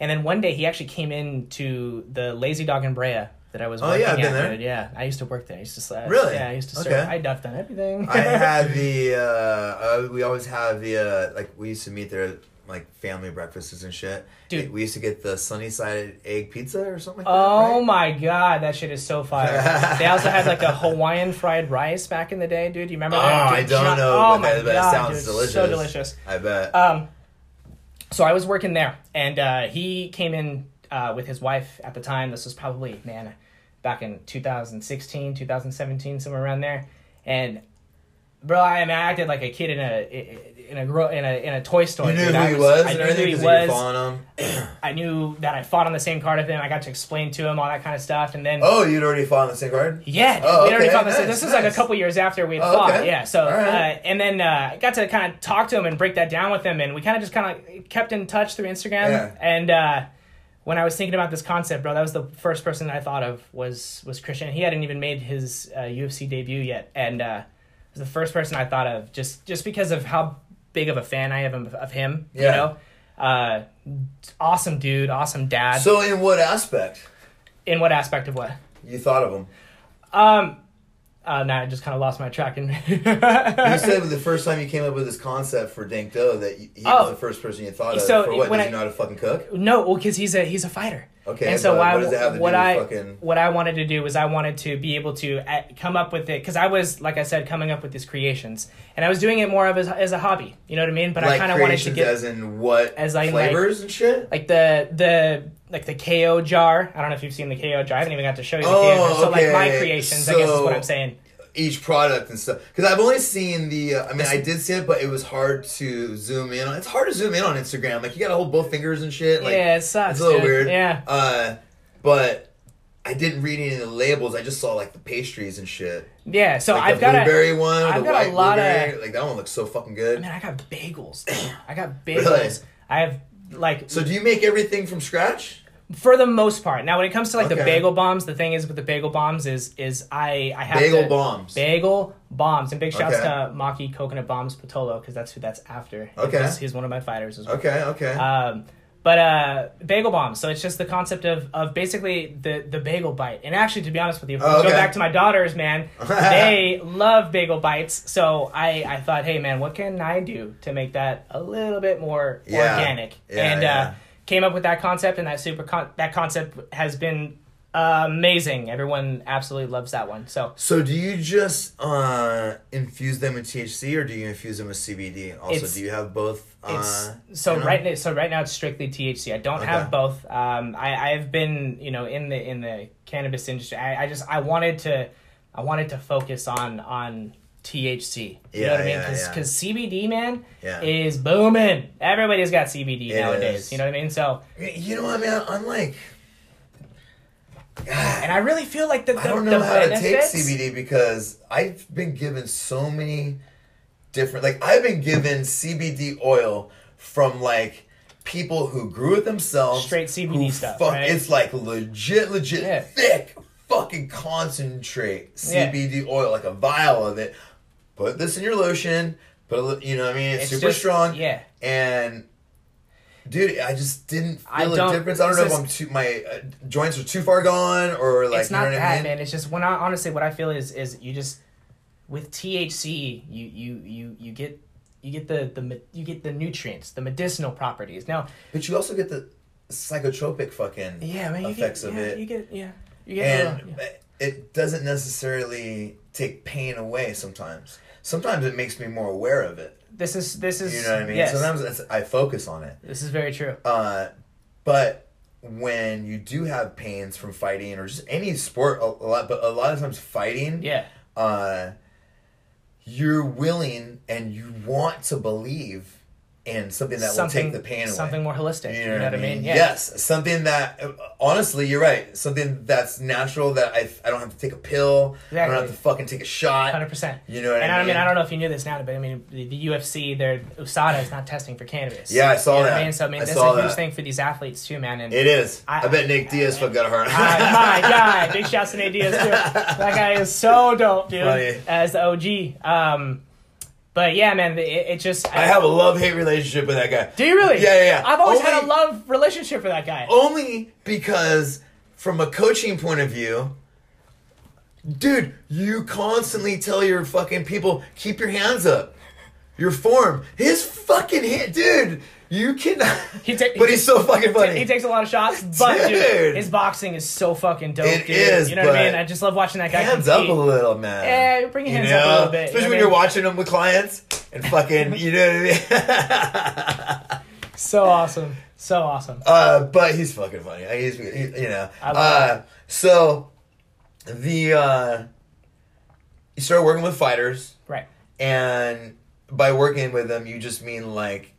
And then one day he actually came in to the Lazy Dog in Brea that I was Oh, working yeah, I've been at, there. Yeah, I used to work there. I used to, uh, Really? Yeah, I used to serve. Okay. I duffed on everything. I had the, uh, uh, we always have the, uh, like, we used to meet there, at, like, family breakfasts and shit. Dude. We used to get the sunny side egg pizza or something like Oh that. right? my god, that shit is so fire! they also had like a Hawaiian fried rice back in the day, dude. You remember Oh, that? I don't John- know, Oh but my that- god, sounds dude, delicious. so delicious. I bet. Um, so I was working there, and uh, he came in uh, with his wife at the time. This was probably man, back in 2016, 2017, somewhere around there. And bro, I, mean, I acted like a kid in a in a gro- in a in a toy store. you knew dude. who I he was I knew who he was. him. I knew that I fought on the same card with him. I got to explain to him all that kind of stuff, and then Oh, you'd already fought on the same card? yeah, Oh, we already okay, fought this. nice, this is like a couple years after we had Oh, fought. okay. Yeah, so right. uh, and then uh, I got to kind of talk to him and break that down with him, and we kind of just kind of kept in touch through Instagram. Yeah. And uh, when I was thinking about this concept, bro, that was the first person that I thought of was was Christian. He hadn't even made his uh, UFC debut yet, and uh, was the first person I thought of just just because of how big of a fan I am of, of him. You know, uh, awesome dude, awesome dad. So, in what aspect in what aspect of what? you thought of him? Um, uh, now I just kind of lost my track. And You said the first time you came up with this concept for Dank Dough that he Oh. was the first person you thought of. So, for what? when Does I- he know how to fucking cook? no, well, because he's a he's a fighter. Okay, and so why, what does it have to what do with I fucking- what I wanted to do was I wanted to be able to uh, come up with it because I was like I said coming up with these creations and I was doing it more of as, as a hobby. You know what I mean? But I kind of wanted to get as in what as I, like- flavors and shit. like the the like the KO jar. I don't know if you've seen the KO jar. I haven't even got to show you the Oh, KO jar. So like my okay. creations, I guess is what I'm saying. each product and stuff. Because I've only seen the. Uh, I mean, I did see it, but it was hard to zoom in. on. It's hard to zoom in on Instagram. Like you got to hold both fingers and shit. Like, yeah, it sucks. it's a little dude. weird. Yeah. Uh, but I didn't read any of the labels. I just saw like the pastries and shit. Yeah, so Like I've got a blueberry one, I've got a lot of- like that one looks so fucking good. man, I got bagels. I got bagels. Really? I have like So do you make everything from scratch? for the most part. Now, when it comes to like the Okay. bagel bombs, the thing is with the bagel bombs is is I I have Bagel to, bombs. Bagel bombs and big shouts Okay. to Maki Coconut Bombs Patolo because that's who that's after. Okay. he's, he's one of my fighters as well. Okay, okay. Um, but uh, bagel bombs. So it's just the concept of, of basically the, the bagel bite. And actually, to be honest with you, if Oh, go back to my daughters, man, they love bagel bites. So I, I thought, hey, man, what can I do to make that a little bit more Yeah. organic? Yeah, and yeah. Uh, came up with that concept, and that super con- that concept has been uh, amazing. Everyone absolutely loves that one. So So do you just uh, infuse them with THC or do you infuse them with CBD? Also, do you have both? It's uh, so you know? right now. So right now it's strictly THC. I don't Okay. have both. Um, I I've been you know in the in the cannabis industry. I, I just I wanted to I wanted to focus on on THC. You know what I mean? yeah, yeah. Because CBD man Yeah. is booming. Everybody's got CBD It nowadays. is. You know what I mean? So You know what, man? I'm like, and I really feel like the, the I don't know how to take CBD because I've been given so many different. Like I've been given CBD oil from like people who grew it themselves. Straight CBD stuff, fuck- right? It's like legit, legit Yeah. thick, fucking concentrate Yeah. CBD oil, like a vial of it. Put this in your lotion. Put a, you know what I mean? It's, It's super just- strong. yeah. And dude, I just didn't feel I a difference. I don't know it's if I'm too my uh, joints are too far gone or like it's you know not what that I mean. man. It's just when I honestly what I feel is is you just with THC you you you you get you get the the you get the nutrients the medicinal properties. Now But you also get the psychotropic fucking yeah man effects get, of yeah, it, you get yeah you get and little- yeah. it doesn't necessarily take pain away. Sometimes, sometimes it makes me more aware of it. This is this is You know what I mean? yes, Sometimes I focus on it. this is very true. Uh, but when you do have pains from fighting or just any sport, a, a lot, but a lot of times fighting, Yeah uh, you're willing and you want to believe in something that something will take the pain away. something more holistic. You know, what I mean? Yeah. Yes, something that honestly, you're right. Something that's natural that I I don't have to take a pill. I don't have to fucking take a shot. Hundred percent. You know what and I I mean, mean? I don't know if you knew this now, but I mean, the, the UFC, their USADA is not testing for cannabis. Yeah, I saw You know that. I mean, so I mean, I that's a huge that. thing for these athletes too, man. And It is. I, I- bet Nick Diaz fuck got a heart. Uh, my God, big shouts to Nate Diaz too. That guy is so dope, dude. Funny. As the OG. Um, but yeah, man, it, it just. I have a love hate relationship with that guy. Do you really? Yeah, yeah, yeah. I've always had a love relationship with that guy. Only because, from a coaching point of view, dude, you constantly tell your fucking people keep your hands up. Your form, his fucking hit, dude. You cannot. He ta- but he's so fucking funny. He takes a lot of shots, but dude, Dude. his boxing is so fucking dope, It dude. is, you know what I mean? I just love watching that guy hands compete. up a little, man. Yeah, bring your You hands up a little bit. Especially you know when you're watching them with clients and fucking, you know what I mean? So awesome, so awesome. Uh, but he's fucking funny. He's, he- you know. I love Uh, so the uh, you start working with fighters, Right. and by working with them, you just mean like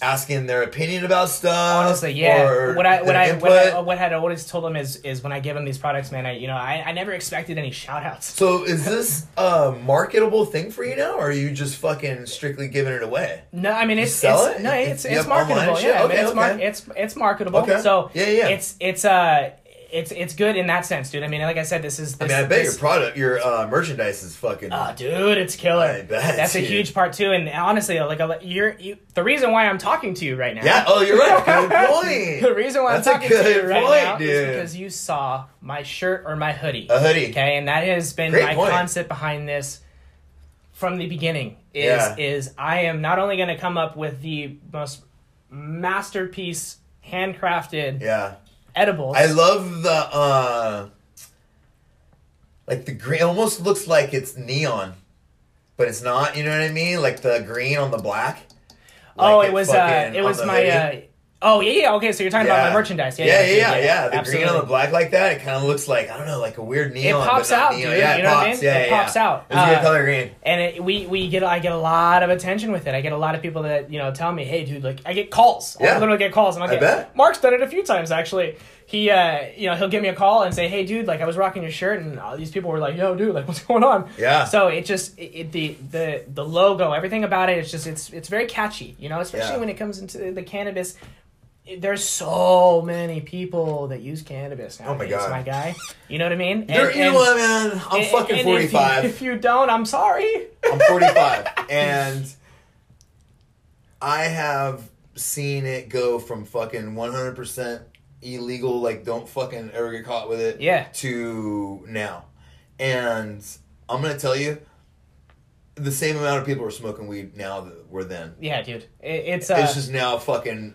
asking their opinion about stuff. Honestly, yeah. Or What I what I what I what had always told them is is when I give them these products, man, I you know I, I never expected any shout outs. so is this a marketable thing for you now, or are you just fucking strictly giving it away? No, I mean it's it's, it? No, It's- it's it's marketable. Yeah, I mean, Okay, it's mar- it's it's marketable. Okay. So Yeah, yeah. It's it's uh it's it's good in that sense, dude. I mean, like I said, this is. I mean, I bet this, your product, your uh, merchandise is fucking. Oh, dude, it's killer. I bet, That's a huge part too. And honestly, like a- you're you, the reason why I'm talking to you right now. yeah. Oh, you're right. Good The reason why That's I'm talking to you right point, now is because you saw my shirt or my hoodie. A hoodie. Okay, and that has been Great my point. concept behind this from the beginning. Is Yeah. is I am not only going to come up with the most masterpiece handcrafted Yeah. Edibles. I love the uh like the green. It almost looks like it's neon, but it's not. You know what I mean? Like the green on the black. oh, it was uh, it was my uh, oh yeah yeah okay. So you're talking about my merchandise. Yeah yeah, yeah, yeah. yeah. The absolutely. green on the black like that. It kind of looks like I don't know, like a weird neon. It pops out, neon. dude. Yeah, You know what I mean? Yeah, It yeah, pops out. It's a good Uh, color green. and it, we we get I get a lot of attention with it. I get a lot of people that you know tell me, "Hey, dude, like I get calls. Yeah. I literally get calls." And I'll I get, bet. Mark's done it a few times actually. He, uh, you know, he'll give me a call and say, "Hey, dude, like I was rocking your shirt, and all these people were like, yo, dude, like what's going on?" Yeah. So it just it, it, the the the logo, everything about it, it's just it's it's very catchy, you know, especially Yeah. when it comes into the cannabis. There's so many people that use cannabis now. Oh my God. my guy. You know what I mean? You're- And- and- what, man? I'm and- fucking and if you- 45. If you, don't, I'm sorry. I'm 45, and I have seen it go from fucking 100% illegal, like don't fucking ever get caught with it, Yeah. to now. And I'm gonna tell you, the same amount of people are smoking weed now that were then. Yeah, dude. It, it's uh, it's just now fucking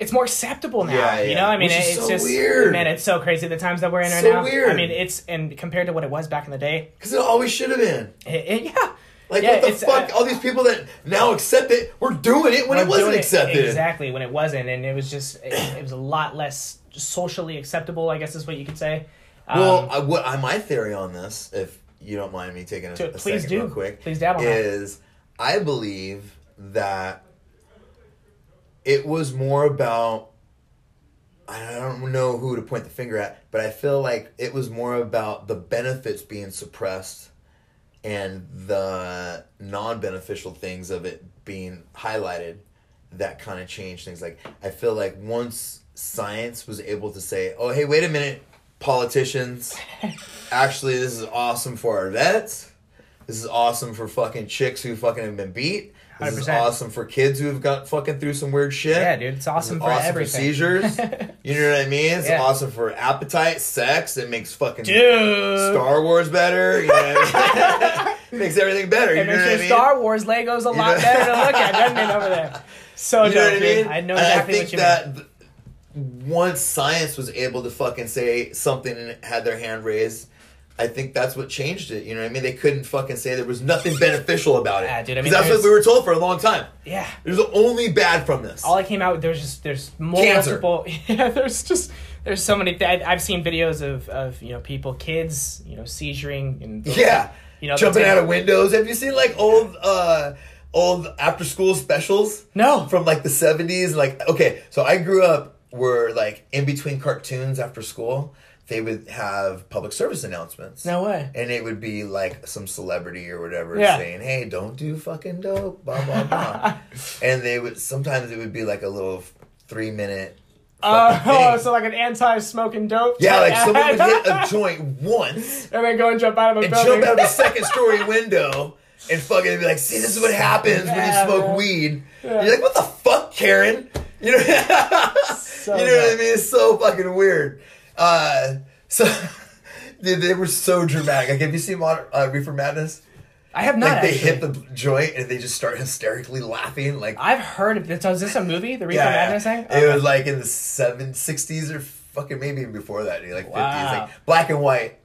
it's more acceptable now. Yeah, You know, I mean, Which it's so just weird. man, it's so crazy the times that we're in right So now. weird. I mean, it's and compared to what it was back in the day, because it always should have been. it, it- yeah, Like Yeah, what the fuck? uh, All these people that now accept it were doing it when it wasn't accepted. exactly when it wasn't, and it was just it, it was a lot less socially acceptable. I guess is what you could say. Um, Well, I, what I, my theory on this, if you don't mind me taking a, To- a please second do. real quick, Please dab on I believe that it was more about I don't know who to point the finger at, but I feel like it was more about the benefits being suppressed and the non-beneficial things of it being highlighted that kind of changed things. Like i feel like once science was able to say oh hey wait a minute politicians actually this is awesome for our vets. This is awesome for fucking chicks who fucking have been beat this is 100%. awesome for kids who have got fucking through some weird shit yeah, dude, it's awesome for awesome everything. for seizures you know what i mean it's Yeah. awesome for appetite sex it makes fucking dude. Star Wars better. You know what I mean? Makes everything better. You It know makes what I your mean? Star Wars Legos a lot know- better to look at, doesn't it, over there? So you know dope, what I dude. mean? I know And exactly I think what you that mean. th- once science was able to fucking say something and had their hand raised, I think that's what changed it. You know what I mean? They couldn't fucking say there was nothing beneficial about it. Yeah, dude, I mean, that's what we were told for a long time. Yeah. There's only bad from this. all I came out with there's just there's Cancer. multiple yeah there's just there's so many th- I've seen videos of of you know people kids you know seizuring and yeah. you know Jumping out of windows. Have you seen like old uh old after school specials? no from like the 70s like okay so i grew up where like in between cartoons after school they would have public service announcements no way and it would be like some celebrity or whatever Yeah. saying hey don't do fucking dope blah blah blah and they would sometimes it would be like a little three minute uh, oh so like an anti-smoking dope yeah like someone would hit a joint once and then go and jump out of a and building jump out of a second story window and fucking be like, see, this is what happens when you smoke man. weed. Yeah. You're like, what the fuck, Karen? You know, So you know what I mean? It's so fucking weird. Uh, so, dude, they were so dramatic. Like, have you seen Modern, uh, Reefer Madness? I have not Like, they actually. hit the joint and they just start hysterically laughing. Like, I've heard of this. Is this a movie? The Reefer yeah, Madness thing? It was like in the seven sixties or fucking maybe even before that, like fifties, Wow. like black and white.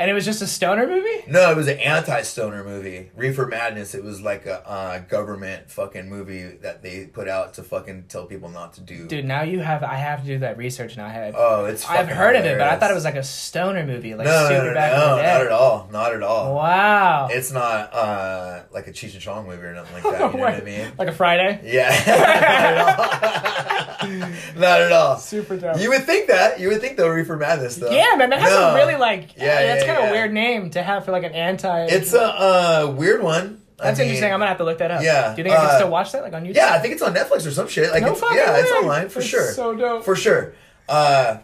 And it was just a stoner movie. No, it was an anti-stoner movie. Reefer Madness. It was like a uh, government fucking movie that they put out to fucking tell people not to do. Dude, now you have. I have to do that research now. I have. Oh, it's. I've heard of it, but I thought it was like a stoner movie, like no, super no, no, back no, in the day. not at all, not at all. Wow. It's not uh, like a Cheech and Chong movie or nothing like that. You know what I mean? Like a Friday. Yeah, not at all. not at all. Super dope. You would think that. You would think though, Reefer Madness though. yeah, man, that has a really like. Yeah, Yeah, yeah, kind of yeah. a weird name to have for like an anti. It's a uh, weird one. I That's mean, interesting. I'm gonna have to look that up. yeah, Do you think I uh, can still watch that like on YouTube? Yeah, I think it's on Netflix or some shit. Like, No it's, yeah, it's way. online for That's sure. so dope. For sure. Uh,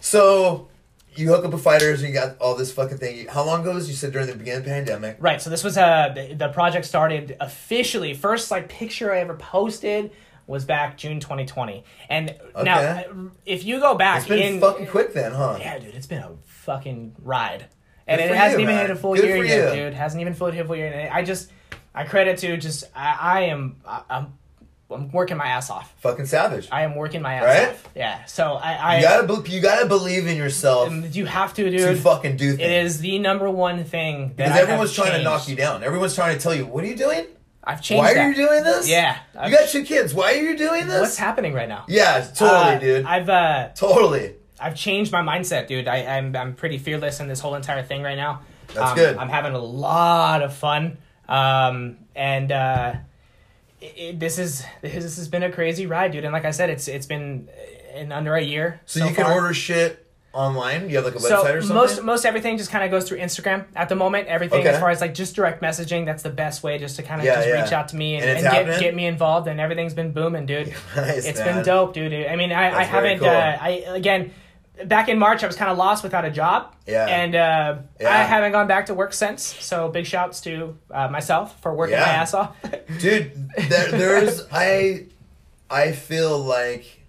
so you hook up with fighters and you got all this fucking thing. How long ago was you said during the beginning of the pandemic? Right. So this was uh the, the project started officially. First like picture I ever posted was back June 2020. And now if you go back It's been in fucking quick then, huh? Yeah, dude, it's been a fucking ride. And Good it hasn't you, even man. hit a full Good year yet, you. dude. Hasn't even fully hit a full year. And I just I credit to just I, I am I, I'm I'm working my ass off. Fucking savage. I am working my ass Right? off. Yeah. So I I you gotta you gotta believe in yourself you have to, to fucking do things. It is the number one thing that because everyone's trying to knock you down. Everyone's trying to tell you, "What are you doing? I've changed. Why are you doing this? Yeah. you I've- got two kids. Why are you doing this? What's happening right now? yeah, totally, Uh, dude. I've uh totally. I've changed my mindset, dude. I, I'm I'm pretty fearless in this whole entire thing right now. That's Um, good. I'm having a lot of fun, um, and uh, it, it- this is this, has been a crazy ride, dude. And like I said, it's it's been in under a year. So, you can order shit online. You have like a website So or something. most most everything just kind of goes through Instagram at the moment. Everything Okay. as far as like just direct messaging, that's the best way just to kind of Yeah, just yeah. reach out to me and, And and get get me involved. And everything's been booming, dude. nice, It's man. been dope, dude. I mean, I, I That's very haven't. cool. Uh, I again, back in March, I was kind of lost without a job. Yeah. And uh, Yeah. I haven't gone back to work since. So big shouts to uh, myself for working my ass off. dude there, there's i i feel like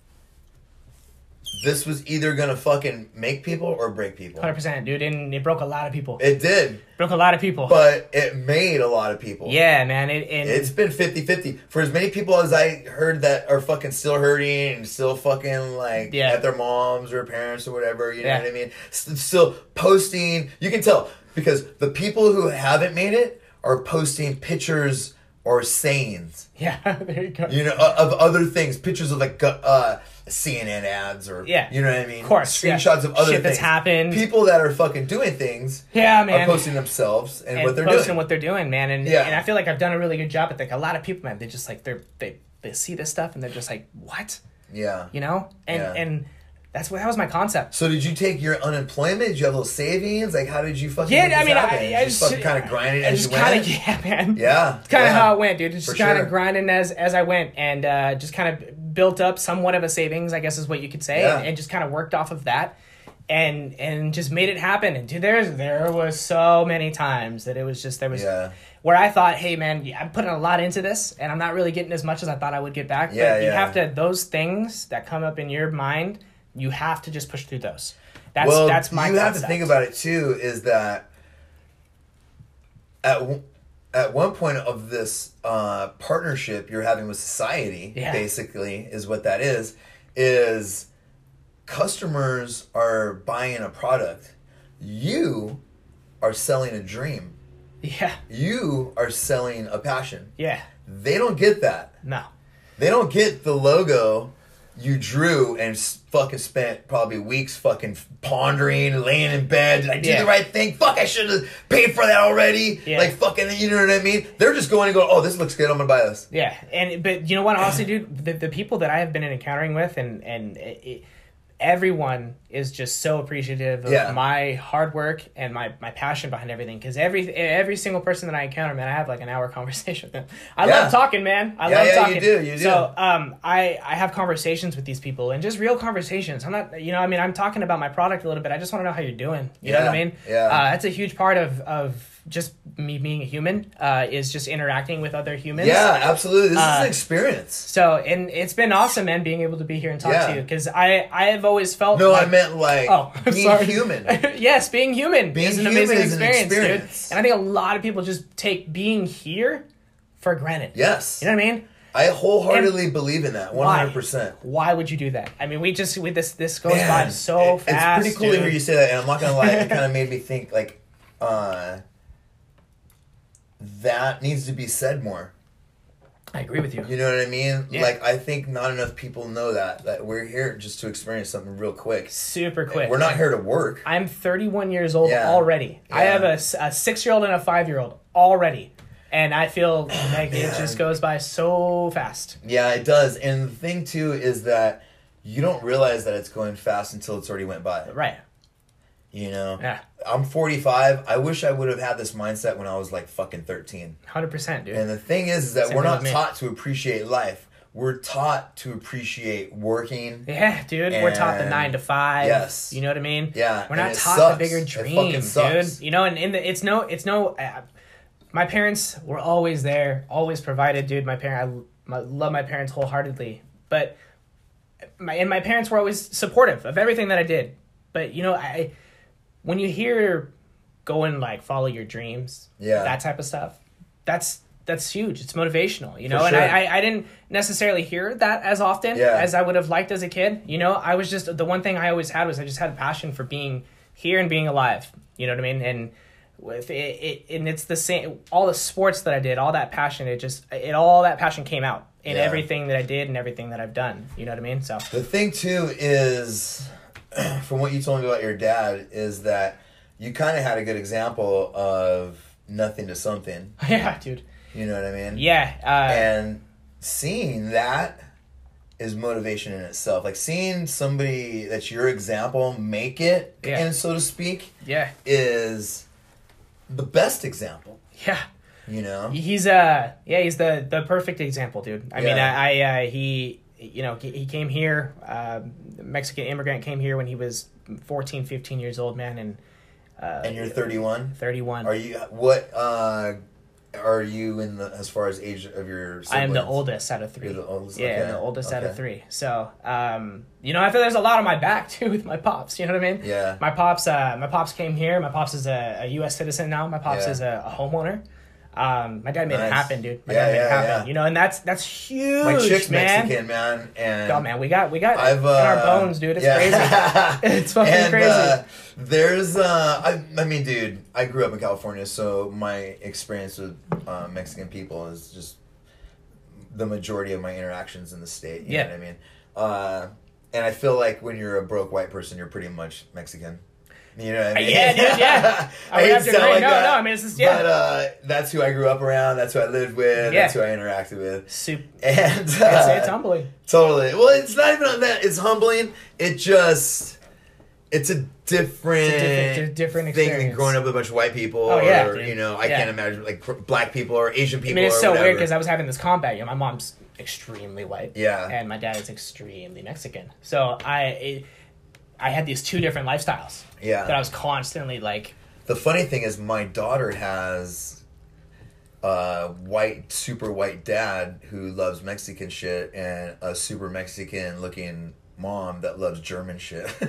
this was either gonna fucking make people or break people Hundred percent, dude, and it broke a lot of people. it did broke a lot of people. but it made a lot of people yeah, man. It and it's been 50-50 for as many people as i heard that are fucking still hurting and still fucking like Yeah. at their moms or parents or whatever you know Yeah. what i mean still posting you can tell because the people who haven't made it are posting pictures or sayings yeah, there you go. you know, of other things, pictures of like uh, CNN ads or Yeah. you know what I mean. Of course, yeah. screenshots of other Shit that's things. happened. People that are fucking doing things yeah, are man. posting themselves and, and what they're posting doing. what they're doing, man. And Yeah. and I feel like I've done a really good job at like a lot of people, man. They just like they're they they see this stuff and they're just like, what, yeah. you know? And Yeah. and that's what that was my concept. So did you take your unemployment? Did you have little savings? Like how did you fucking? Yeah, I mean? I, I just fucking kind of grinded I as just you kinda, went. Yeah, man. Yeah, It's kind of yeah. how it went, dude. Just kind sure. of grinding as as I went, and uh, just kind of built up somewhat of a savings, I guess is what you could say, Yeah. and, and just kind of worked off of that, and and just made it happen. And dude, there's there was so many times that it was just there was Yeah. where I thought, hey man, I'm putting a lot into this, and I'm not really getting as much as I thought I would get back. Yeah, but you yeah. have to those things that come up in your mind, you have to just push through those. That's well, that's my. you have to think about it too. Is that at w- at one point of this uh, partnership you're having with society, Yeah. basically, is what that is. Is customers are buying a product, you are selling a dream. Yeah, You are selling a passion. yeah, They don't get that. no, They don't get the logo you drew and fucking spent probably weeks fucking pondering, laying in bed. Did I do Yeah. the right thing? Fuck, I should have paid for that already. Yeah. Like fucking, you know what I mean? They're just going and going, oh, this looks good. I'm gonna buy this. yeah, and but you know what? Honestly, dude, the, the people that I have been encountering with, and and it, everyone is just so appreciative of Yeah. my hard work and my my passion behind everything. Because every every single person that I encounter, man, I have like an hour conversation with them. I Yeah. love talking, man. I Yeah, love yeah, you talking. do, you do. So um, I I have conversations with these people and just real conversations. I'm not, you know, I mean, I'm talking about my product a little bit. I just want to know how you're doing. You know what I mean? yeah. Uh, that's a huge part of of just me being a human. Uh, is just interacting with other humans. Yeah, absolutely. This is Uh, an experience. So and it's been awesome, man, being able to be here and talk Yeah. to you because I I have always felt No, like, I meant like Oh, I'm being sorry. human. yes, being human Being is an human amazing is an experience, experience. dude. And I think a lot of people just take being here for granted. yes. You know what I mean? I wholeheartedly believe in that. Hundred percent. Why would you do that? I mean, we just we this this goes by so it- fast. It's pretty cool to hear you say that, and I'm not gonna lie. It kind of made me think like, uh, that needs to be said more. I agree with you. You know what I mean? Yeah. Like I think not enough people know that that we're here just to experience something real quick. Super quick. We're not here to work. I'm 31 years old Yeah. already. I Yeah. have a six year old and a five year old already. And I feel like it oh, just goes by so fast. Yeah, it does. And the thing too is that you don't realize that it's going fast until it's already went by. Right. You know? Yeah. I'm 45. I wish I would have had this mindset when I was like fucking 13. 100%, dude. And the thing is, is that Same we're not taught to appreciate life. we're taught to appreciate working. Yeah, dude, we're taught the nine to five. Yes. you know what I mean. Yeah, we're not taught sucks. the bigger It dream, dude. You know, and in the, it's no, it's no. Uh, my parents were always there, always provided, dude. My parent, I my, love my parents wholeheartedly, but my and my parents were always supportive of everything that I did. But you know, I when you hear go and like follow your dreams, Yeah. that type of stuff, that's that's huge. It's motivational, you know. For and. I, I I didn't necessarily hear that as often Yeah. as I would have liked as a kid. You know, I was just the one thing I always had was I just had a passion for being here and being alive. You know what I mean? And with it, it and it's the same. All the sports that I did, all that passion, it just it all that passion came out in Yeah. everything that I did and everything that I've done. You know what I mean? So The thing too is, from what you told me about your dad, is that you kind of had a good example of nothing to something. yeah, dude. You know what I mean? Yeah. Uh, And seeing that is motivation in itself. Like seeing somebody that's your example make it, Yeah. and so to speak, yeah. is the best example. Yeah. You know? He's uh yeah he's the the perfect example, dude. I mean I, I uh, he you know he, came here, uh, Mexican immigrant came here when he was 14, 15 years old, man, and uh, And you're 31. thirty one. Are you what? uh Are you in the as far as age of your? I am the oldest out of 3 You're the oldest? Yeah, Okay. the oldest out of three. So, um, you know, I feel there's a lot on my back too with my pops. You know what I mean? Yeah. My pops, uh, my pops came here. My pops is a, a U.S. citizen now. My pops Yeah. is a, a homeowner. Um, my dad made Nice. it happen, dude. My Yeah, dad made yeah, it happen. yeah. You know, and that's that's huge, My chick's man. Mexican, man, and Oh man, we got we got I've in uh, our bones, dude. It's yeah. crazy. It's fucking and, crazy. Uh, there's, uh, I, I mean, dude, I grew up in California, so my experience with uh, Mexican people is just the majority of my interactions in the state. You Yeah. know what I mean? Uh, and I feel like when you're a broke white person, you're pretty much Mexican. You know what I mean? Yeah, dude, yeah. I would hate have to sound agree. No, no, I mean, it's just- yeah. But uh, that's who I grew up around. That's who I lived with. Yeah. That's who I interacted with. Soup. And It's, uh, it's humbling. Totally. Well, it's not even on that. It's humbling. It just, it's a different, It's a different- different thing than growing up with a bunch of white people. Oh, yeah, or dude. you know, I Yeah. can't imagine like black people or Asian people. I mean, it's so whatever. weird because I was having this combat. You know, my mom's extremely white. Yeah. And my dad is extremely Mexican. So I, it, I had these two different lifestyles. Yeah. That I was constantly like, The funny thing is, my daughter has a white, super white dad who loves Mexican shit, and a super Mexican looking mom that loves German shit.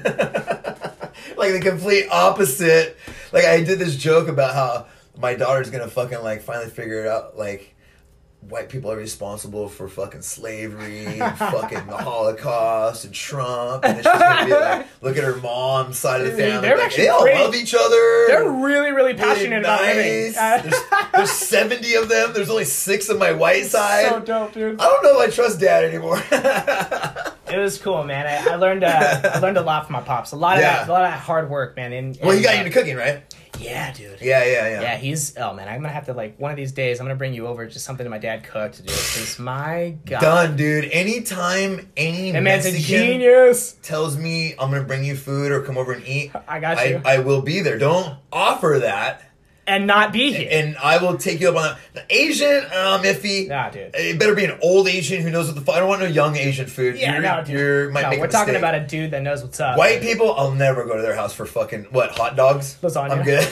like the complete opposite. Like I did this joke about how my daughter's gonna fucking like finally figure it out, like. White people are responsible for fucking slavery, and fucking the Holocaust, and Trump, and then she's gonna be like, look at her mom's side of the family. They're like, they all pretty- love each other they're really, really passionate about living. nice. Uh, There's, there's 70 of them. There's only six on my white side. so dope, dude. I don't know if I trust dad anymore. It was cool, man. I, I learned, uh, I learned a lot from my pops. A lot of Yeah. that, a lot of hard work, man. And, well, he got uh, into cooking, right? Yeah, dude. Yeah, yeah, yeah. Yeah, he's oh man, I'm gonna have to like one of these days. I'm gonna bring you over just something that my dad cooked, dude. Because my god, Done, dude. Anytime any that man's a Mexican genius. tells me I'm gonna bring you food or come over and eat, I got you. I, I will be there. Don't offer that, and not be here. and I will take you up on that. The Asian, I'm iffy. Nah, dude. It better be an old Asian who knows what the fuck. I don't want no young Asian food. yeah, you're, no, dude. You're, might no, make we're talking mistake. about a dude that knows what's up. White people, I'll never go to their house for fucking what hot dogs. Lasagna. I'm good.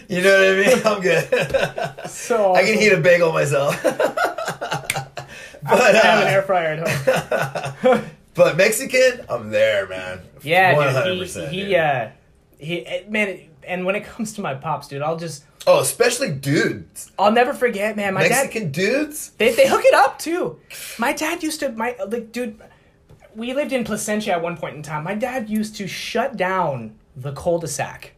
you know what I mean? I'm good. So I can heat a bagel myself. but I have an uh, air fryer at home. but Mexican, I'm there, man. Yeah, 100%, dude. He he uh he eh, man. And when it comes to my pops, dude, I'll just Oh, especially dudes. I'll never forget, man. My dad Mexican dudes. They, they hook it up too. My dad used to my like dude. We lived in Placentia at one point in time. My dad used to shut down the cul-de-sac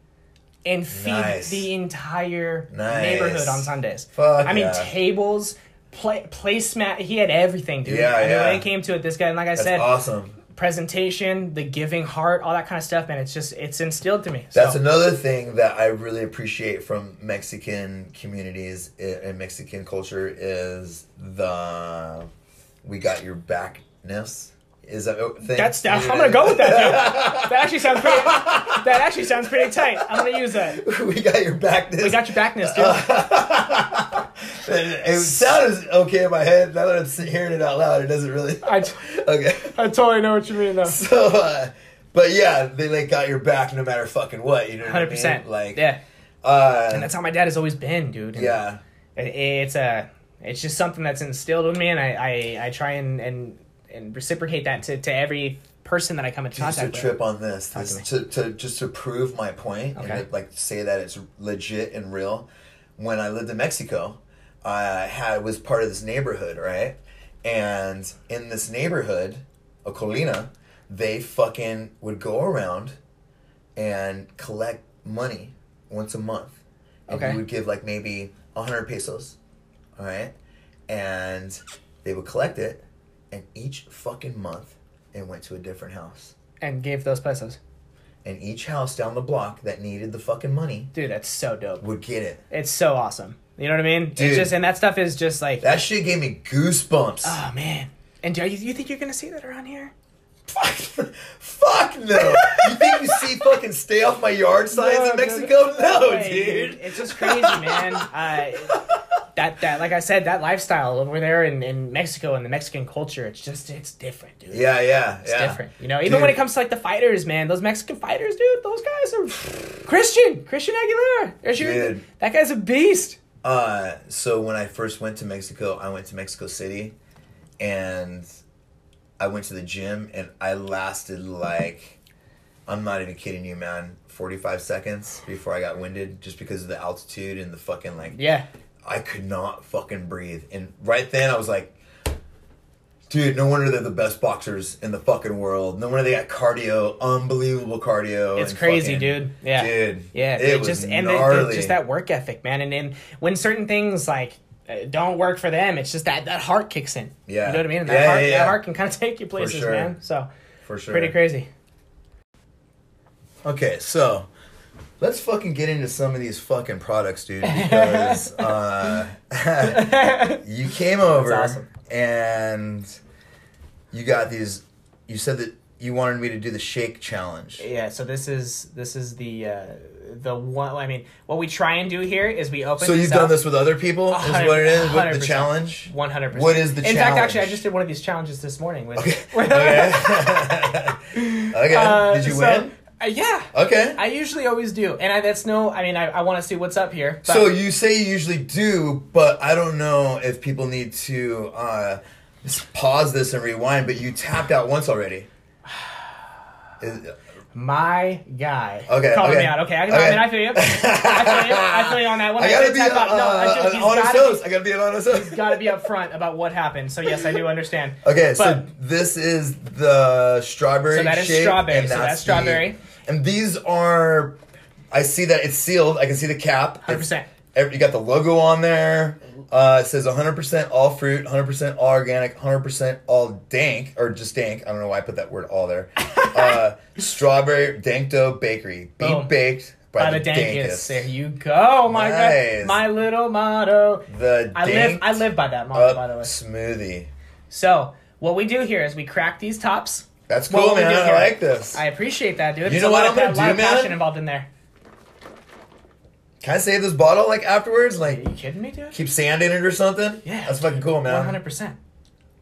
and feed Nice. the entire Nice. neighborhood on Sundays. Fuck I mean, yeah. tables, play placemat. He had everything, dude. Yeah, I yeah. When it came to it, this guy, and like I That's said, awesome. Presentation, the giving heart, all that kind of stuff, man. It's just it's instilled to me. That's so, another thing that I really appreciate from Mexican communities and Mexican culture is the we got your backness. Is that thing? That's I'm gonna go with that. Dude. That actually sounds pretty. That actually sounds pretty tight. I'm gonna use that. we got your backness. We got your backness, dude. It, sounded okay in my head. Now that I'm hearing it out loud, it doesn't really. I, t- Okay. I totally know what you mean though. So, uh, but yeah, they like got your back no matter fucking what. You know what I Hundred mean? percent. Like, yeah, uh, and that's how my dad has always been, dude. And yeah, it, it's a it's just something that's instilled in me, and I I, I try and, and and reciprocate that to, to every person that I come into just a contact with. trip on this, this to to, to just to prove my point Okay. and to, like say that it's legit and real. When I lived in Mexico, Uh, I had was part of this neighborhood, right? And in this neighborhood, a colina, they fucking would go around and collect money once a month. And Okay. you would give like maybe a hundred pesos, all right? And they would collect it, and each fucking month it went to a different house. and gave those pesos. And each house down the block that needed the fucking money Dude, that's so dope. would get it. It's so awesome. You know what I mean? Dude. It's just and that stuff is just like That shit gave me goosebumps. oh man. And do you, you think you're gonna see that around here? Fuck, fuck no. you think you see fucking stay off my yard signs No, in no, Mexico? No, way, dude. It's just crazy, man. Uh, that that like I said, that lifestyle over there in, in Mexico and the Mexican culture, it's just it's different, dude. Yeah, yeah, It's yeah. different. You know, even Dude. when it comes to like the fighters, man, those Mexican fighters, dude, those guys are Christian, Christian Aguilera. There's your, Dude. that guy's a beast. Uh, so when I first went to Mexico, I went to Mexico City, and I went to the gym, and I lasted like, I'm not even kidding you, man, 45 seconds before I got winded, just because of the altitude and the fucking like. Yeah. I could not fucking breathe, and right then I was like. Dude, no wonder they're the best boxers in the fucking world. No wonder they got cardio, unbelievable cardio. It's crazy, fucking- dude. Yeah. dude. Yeah, it, it was just and the, the, just that work ethic, man. And then when certain things like uh, don't work for them, it's just that that heart kicks in. Yeah. you know what I mean. And Yeah, heart, yeah, yeah. that heart can kind of take you places, sure. man. So for sure. pretty crazy. Okay, so let's fucking get into some of these fucking products, dude. Because uh, you came over That's awesome. And you got these. You said that you wanted me to do the shake challenge. Yeah, so this is this is the uh, the one. I mean, what we try and do here is we open. So you've done this with other people, is what it is. What the challenge? One hundred percent. What is the challenge? In fact, actually, I just did one of these challenges this morning. With, Okay. okay. okay. Uh, Did you win? Uh, yeah. Okay. I usually always do, and I, that's no. I mean, I, I want to see what's up here. But So you say you usually do, but I don't know if people need to uh, pause this and rewind. But you tapped out once already. Is- my guy, Okay, calling okay. me out. Okay, I, I mean, I feel you. I feel you. I feel you on that one. I gotta be type uh. No, I just, uh, he's on his gotta be- I gotta be on his toes. Got to be upfront about what happened. So yes, I do understand. Okay, so this is the strawberry. So that is strawberry, so that's the- strawberry. And these are. I see that it's sealed. I can see the cap. Hundred percent. Every- You got the logo on there. Uh, it says 100% all fruit, 100% all organic, 100% all dank, or just dank. I don't know why I put that word all there. Uh, strawberry dank dough bakery. Be Boom. baked by, By the, the dankest. dankest. There you go. My Nice. God. My little motto. The I live. I live by that motto, by the way. smoothie. So what we do here is we crack these tops. That's cool, we man. I like this. I appreciate that, dude. You There's know a what lot I'm of, gonna a lot do, of passion involved in there. Can I save this bottle like afterwards? Are Like you kidding me, dude? keep sand in it or something? Yeah. That's fucking cool, One man. hundred percent.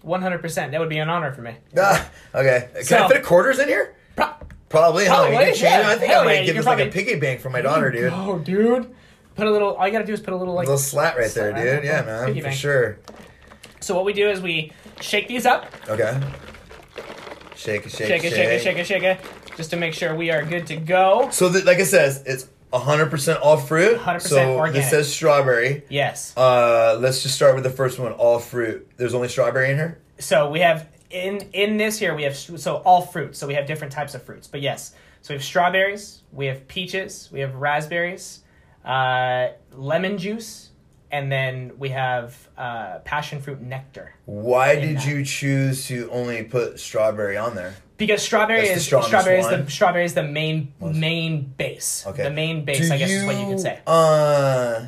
One hundred percent. That would be an honor for me. Ah, okay. Can So- I fit quarters in here? Pro- Probably, huh? You Probably, can change yeah. I think Hell I might yeah, you give can this like a probably- piggy bank for my daughter, dude. Oh, dude. Put a little. All you gotta do is put a little A like. little slat right there, Slat, dude. Yeah, man, piggy for bank. sure. So what we do is we shake these up, Okay. Shake it, shake, shake it, shake it, shake it, shake it, just to make sure we are good to go. So, like it says, it's 100% all fruit. 100% so organic. this says strawberry. Yes. Uh, let's just start with the first one, all fruit. There's only strawberry in here? So we have in in this here we have so all fruit. So we have different types of fruits. But yes, so we have strawberries, we have peaches, we have raspberries, uh, lemon juice, and then we have uh, passion fruit nectar. Why did that. you choose to only put strawberry on there? Because strawberry That's is strawberry is the strawberry is the main Most- main base. Okay. The main base, Do I guess, is what you could say. Uh,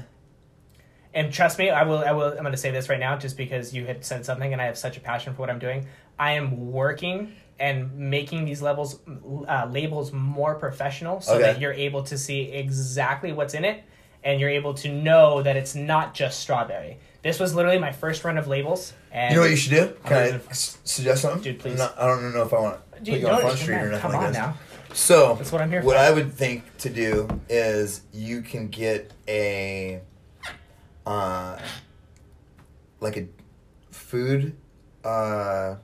And trust me, I will. I will. I'm going to say this right now, just because you had said something, and I have such a passion for what I'm doing. I am working and making these levels uh, labels more professional, so Okay. that you're able to see exactly what's in it, and you're able to know that it's not just strawberry. This was literally my first run of labels. And You know what you should do? Can I suggest something? Dude, please. Not- I don't know if I want to put you on front street or nothing come like on this. now. So That's what I'm here for. What for. I would think to do is you can get a, uh, like a food. Uh,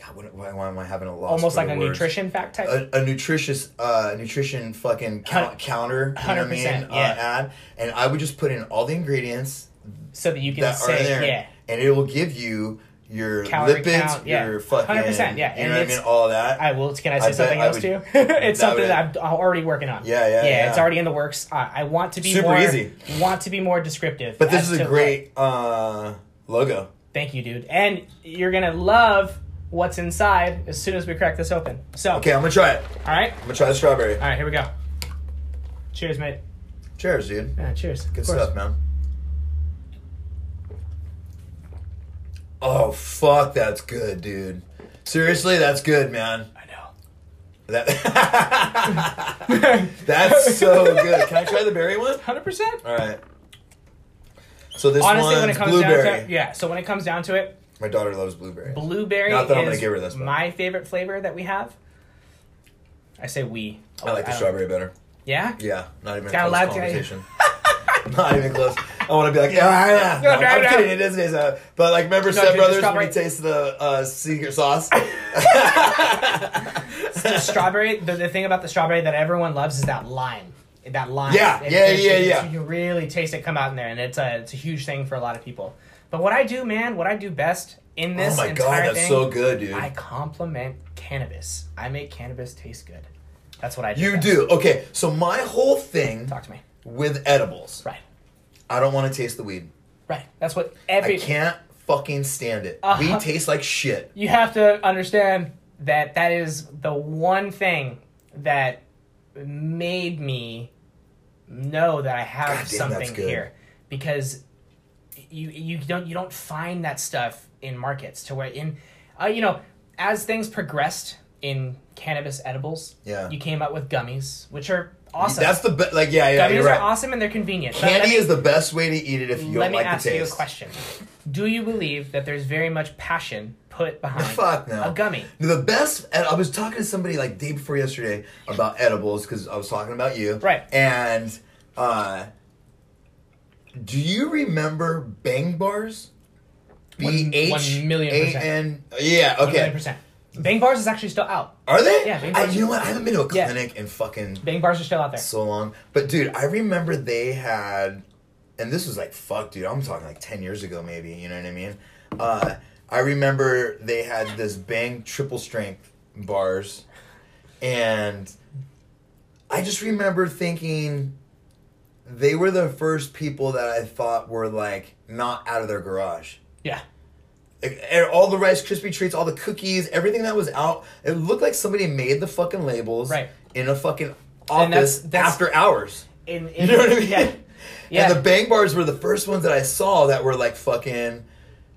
God, what, why, why am I having a loss? Almost like a words? nutrition fact type. a, a nutritious uh nutrition fucking count, counter you know what I mean 100%, uh, yeah. ad and I would just put in all the ingredients so that you can that say, there yeah. and it will give you your Calorie lipids count, yeah. your fucking 100%, yeah, you and know what I mean all that I will. Can I say I something else would- too? it's that something would- that I'm already working on. Yeah, yeah, yeah. It's already in the works. I, I want to be Super more easy. Want to be more descriptive. but this is a great uh logo thank you, dude. And you're gonna love what's inside as soon as we crack this open. So, okay I'm gonna try it all right, I'm gonna try the strawberry all right, here we go. Cheers, mate. cheers dude Yeah, cheers. good stuff man oh fuck that's good dude seriously that's good man I know. That That's so good. Can I try the berry one? Hundred percent. All right. So this Honestly, one's when it comes blueberry. down to it, yeah. So when it comes down to it, My daughter loves blueberry. blueberry Not that I'm is gonna give her this my favorite flavor that we have. I say we. I like the don't- strawberry better. Yeah. Yeah, not even a Got a close conversation. not even close. I want to be like, yeah, yeah. No, No, no, I'm no. kidding. It is. It is uh, but like, remember No, Step dude, the Brothers when strawberry- he tastes the uh, secret sauce? the strawberry. The, the thing about the strawberry that everyone loves is that lime. That lime. Yeah, yeah, yeah, yeah. You really taste it come out in there, and it's a it's a huge thing for a lot of people. But what I do, man, what I do best in this oh my entire god, that's thing, so good, dude. I compliment cannabis. I make cannabis taste good. That's what I do. you best. do. Okay, so my whole thing Talk to me. with edibles, Right. I don't want to taste the weed. Right. That's what every. I can't fucking stand it. Uh-huh. Weed tastes like shit. you have to understand that that is the one thing that made me know that I have damn, something good. here because you you don't you don't find that stuff in markets to where in uh, you know as things progressed in cannabis edibles Yeah. you came up with gummies which are awesome That's the best. Like, yeah, yeah, gummies you're right. are awesome and they're convenient Candy me- is the best way to eat it if you let me like ask you a question do you believe that there's very much passion put behind Fuck no. a gummy The best. and I was talking to somebody like day before yesterday about edibles because I was talking about you. Right. And uh, do you remember Bang Bars? B H one million A percent. N. Yeah. Okay. percent. Bang bars is actually still out. Are they? Yeah, Bang I, Bars you know what? I haven't been to a Yeah. clinic in fucking Bang bars are still out there. so long. But dude, I remember they had, and this was like fuck, dude. I'm talking like ten years ago, maybe. You know what I mean? Uh, I remember they had this Bang triple strength bars, and I just remember thinking they were the first people that I thought were like not out of their garage. Yeah. Like, all the Rice Krispie treats, all the cookies, everything that was out, it looked like somebody made the fucking labels Right. in a fucking And that's- office that's- after hours. In, in, You know what I mean? Yeah. Yeah. And the Bang Bars were the first ones that I saw that were like fucking,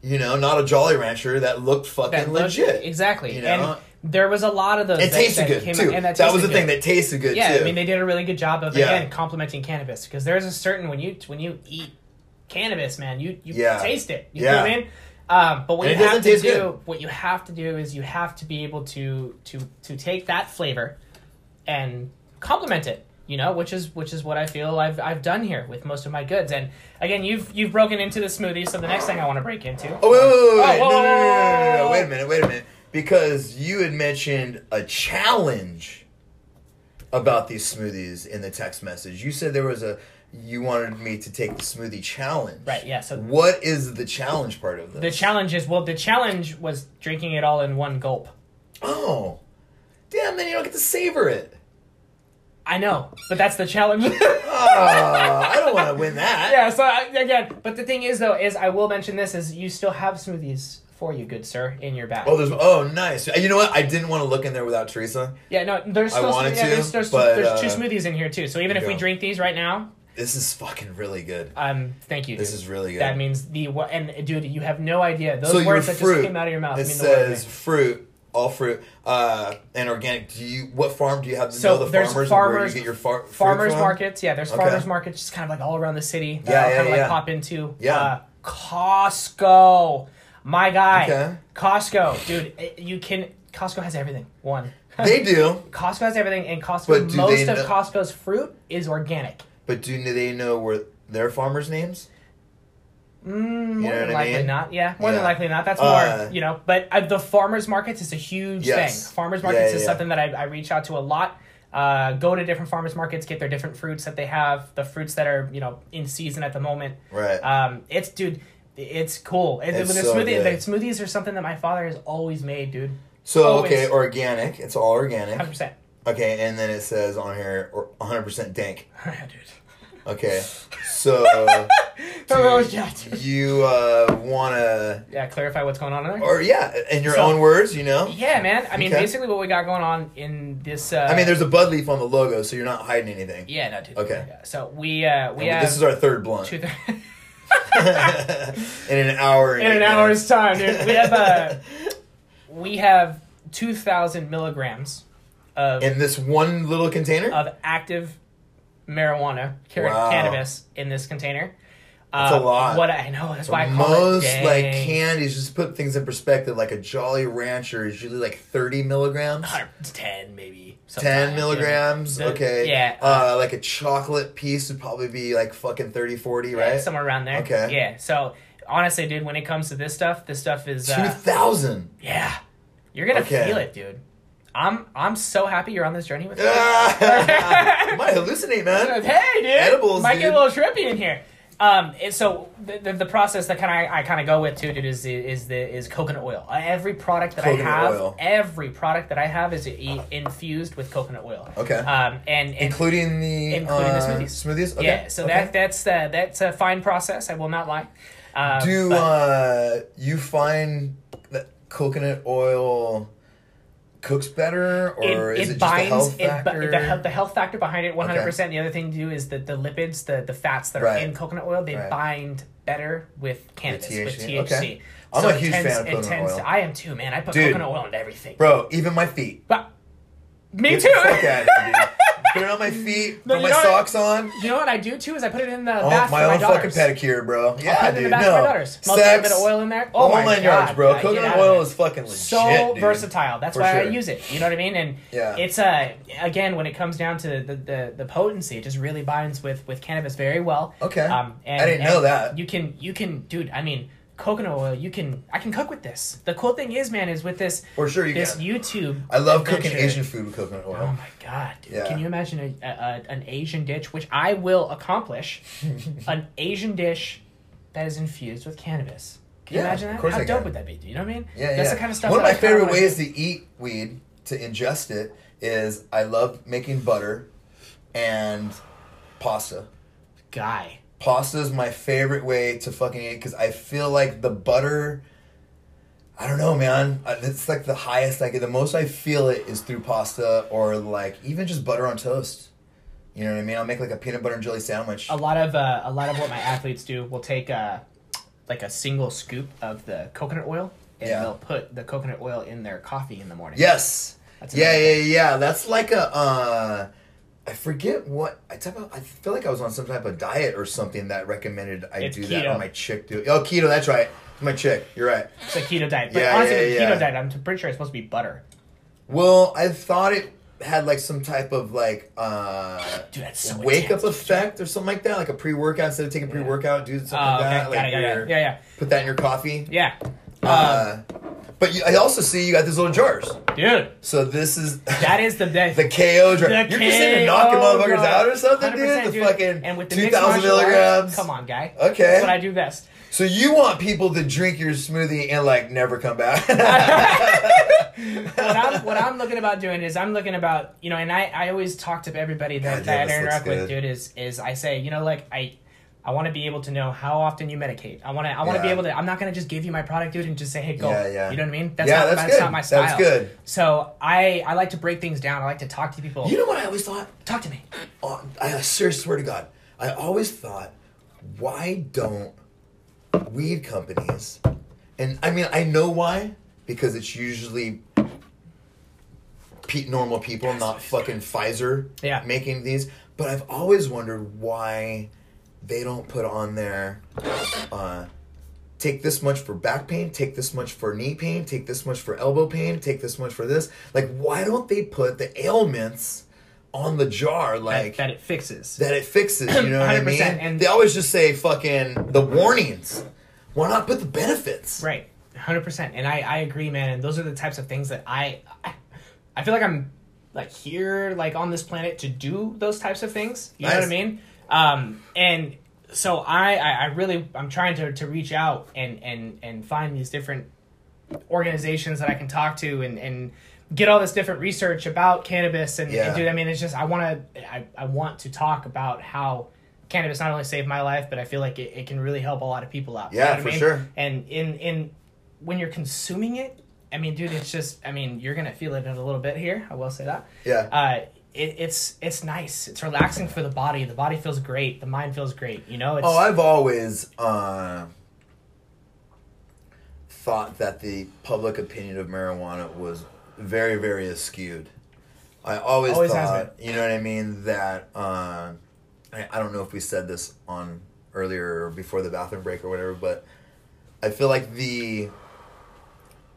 you know, not a Jolly Rancher that looked fucking that looked- legit. Exactly. You know? And there was a lot of those. It that- tasted that good came too. out- and that that, was the tasted thing that tasted good Yeah, too. I mean they did a really good job of Yeah. again complimenting cannabis because there's a certain when you when you eat cannabis, man, you you Yeah. taste it. You Yeah. know what I mean? Um, but what And you have to do, good. what you have to do is you have to be able to to to take that flavor and complement it. You know, which is which is what I feel I've I've done here with most of my goods. And again, you've you've broken into the smoothie. So the next thing I want to break into. Oh wait, wait, wait, wait, Oh, no, no, no, no, no, whoa, no, wait a minute, wait a minute, because you had mentioned a challenge about these smoothies in the text message. You said there was a you wanted me to take the smoothie challenge. Right, yeah, so- what is the challenge part of this? The challenge is well, the challenge was drinking it all in one gulp. oh, damn! Then you don't get to savor it. I know, but that's the challenge. Oh, I don't want to win that. yeah. So I, again, but the thing is though, is I will mention this: is you still have smoothies for you, good sir, in your bag. Oh, there's oh nice. You know what? I didn't want to look in there without Teresa. yeah, no, there's I still wanted yeah, to, there's, there's, but, there's two uh, smoothies in here too. So even if we drink these right now, This is fucking really good. um, thank you. This is really good. That means the what? And dude, you have no idea. Those so words that fruit. just came out of your mouth It mean the world to says fruit all fruit uh, and organic. Do you what farm do you have to So know the there's farmers, where farmers- you get your far, farmers markets. Yeah, there's Okay. farmers markets just kind of like all around the city. Yeah, yeah, kind of like yeah. pop into. Yeah. Uh, Costco, my guy. Okay. Costco, dude, it- you can. Costco has everything. One. They do, Costco has everything, and Costco do most they of know- Costco's fruit is organic. but do they know where their farmers' names? Mm, more know than what I likely mean? not. Yeah, more than Yeah. likely not. That's Uh, more, you know. But uh, the farmers markets is a huge Yes. thing. Farmers Yeah, markets yeah, is yeah. something that I, I reach out to a lot. Uh, go to different farmers markets, get their different fruits that they have, the fruits that are you know in season at the moment. Right. Um, it's dude, it's cool. It, It's the so smoothie, good. the smoothies are something that my father has always made, dude. so always. okay, organic. It's all organic. Hundred percent. Okay, and then it says on here or 100% dank. dude. Okay, so Oh, yeah. you uh, want to, Yeah, clarify what's going on in there. or yeah, in your So- own words, you know? yeah, man. I mean, Okay. basically, what we got going on in this. Uh, I mean, there's a bud leaf on the logo, so you're not hiding anything. Yeah, no, dude. Okay. Yeah, So we uh we And have this is our third blunt. two. in an hour. in an minutes. hour's time, dude. We have uh, we have two thousand milligrams of in this one little container. of active marijuana, Wow. cannabis in this container. That's a Uh, lot. What I know, that's why I call it. Most it like candies, just put things in perspective. Like a Jolly Rancher is usually like 30 milligrams. 10 maybe. 10 sometimes, milligrams The- okay yeah, uh, like a chocolate piece would probably be like fucking 30 40 Yeah, right somewhere around there. Okay. Yeah. So honestly, dude, when it comes to this stuff, this stuff is uh, 2000 yeah. You're gonna Okay. feel it, dude. I'm I'm so happy you're on this journey with me. Might hallucinate man hey, dude. Edibles, Might get a little trippy in here. Um, so the, the, the process that kind of I, kind of go with too, dude, is is the is coconut oil. Every product that Coconut I have, oil. every product that I have is i- infused with coconut oil. Okay. Um, and, and including the Including the uh, smoothies. smoothies okay yeah, so okay. that that's uh, that's a fine process. I will not lie. Um, do but- uh you find that coconut oil cooks better or is it, just a health it, the, health, the health factor behind it 100% the other thing to do is that the lipids the, the fats that are Right. in coconut oil they Right. bind better with cannabis with THC? THC, Okay. I'm so a it huge tends- fan of coconut tends oil. to- I am too man I put Dude. coconut oil into everything bro even my feet but me Get too the fuck out of here, dude. Put it on my feet. No, put my know socks on. you know what I do too is I put it in the Oh, bath my for my own fucking pedicure, bro. Yeah, put it in the bath no. for my daughters Smell a bit of oil in there Oh, oh my god yards, bro. Coconut oil is fucking legit. so dude. versatile. That's For why I use it. You know what I mean? And Yeah. it's uh again when it comes down to the, the, the potency, it just really binds with with cannabis very well. Okay. Um, and, I didn't know that. You can you can dude. I mean. Coconut oil, you can. I can cook with this. The cool thing is, man, is with this. For sure you this can. YouTube. I love cooking Asian food with coconut oil. Oh my god, dude! Yeah. Can you imagine a, a, a an Asian dish, which I will accomplish, an Asian dish that is infused with cannabis? Can you Yeah, imagine that? of course How I dope can. would that be? Do you know what I mean? Yeah, That's yeah. the kind of stuff. One of my favorite ways to eat weed, to ingest it, is I love making butter and pasta. guy. Pasta is my favorite way to fucking eat because I feel like the butter. I don't know, man. It's like the highest I get. The most I feel it is through pasta or like even just butter on toast. You know what I mean? I'll make like a peanut butter and jelly sandwich. A lot of uh, a lot of what my athletes do will take uh, like a single scoop of the coconut oil and Yeah. they'll put the coconut oil in their coffee in the morning. Yes. That's yeah, yeah, thing. yeah. That's like a. uh I forget what I type of, I feel like I was on some type of diet or something that recommended I It's do that on my chick do. Oh, keto. That's right. My chick. You're right. It's a keto diet. But Yeah, honestly, yeah, yeah. keto diet, I'm pretty sure it's supposed to be butter. Well, I thought it had like some type of like uh Dude, so wake up effect or something like that, like a pre workout instead of taking pre workout, do something Oh, like okay. that. Got Like it, got it, Yeah, yeah. Put that in your coffee. Yeah. Uh, but you, I also see you got these little jars. Dude, So this is that is the best. the KO jar. The You're just into knocking KO motherfuckers jar. out or something, 100%, dude. The fucking and with the two mixed thousand martial arts, milligrams. Come on, guy. Okay. That's what I do best. So you want people to drink your smoothie and like never come back? what I'm what I'm looking about doing is I'm looking about you know, and I, I always talk to everybody that, God, that yeah, I this interact looks with, good. dude. Is is I say you know like I. I want to be able to know how often you medicate. I want to. I want to be able to. I'm not going to just give you my product, dude, and just say, "Hey, go." Yeah, yeah. You know what I mean? That's Yeah, not. that's That's, good. not my style. That's good. So I I like to break things down. I like to talk to people. you know what I always thought? talk to me. Oh, I seriously swear to God, I always thought, why don't weed companies? And I mean, I know why because it's usually pe- normal people, not fucking Pfizer Yeah. making these. But I've always wondered why they don't put on there. Uh, take this much for back pain, take this much for knee pain, take this much for elbow pain, take this much for this. Like, why don't they put the ailments on the jar? Like that, that it fixes. that it fixes. You know what I mean? and- they always just say fucking the warnings. Why not put the benefits? Right, hundred percent, and I I agree, man. And those are the types of things that I I, I feel like I'm like here like on this planet to do those types of things. You know what I mean? Um, and so I, I I really I'm trying to to reach out and and and find these different organizations that I can talk to and and get all this different research about cannabis and, Yeah. and dude I mean it's just I want to I, I want to talk about how cannabis not only saved my life but I feel like it, it can really help a lot of people out You Yeah, know what I for mean? sure. and in in when you're consuming it I mean dude it's just I mean you're gonna feel it in a little bit here I will say that Yeah. uh it, it's it's nice it's relaxing for the body the body feels great the mind feels great you know it's Oh, I've always uh, thought that the public opinion of marijuana was very, very askewed. I always, Always has thought, you know what I mean, that uh, I, I don't know if we said this on earlier or before the bathroom break or whatever, but I feel like the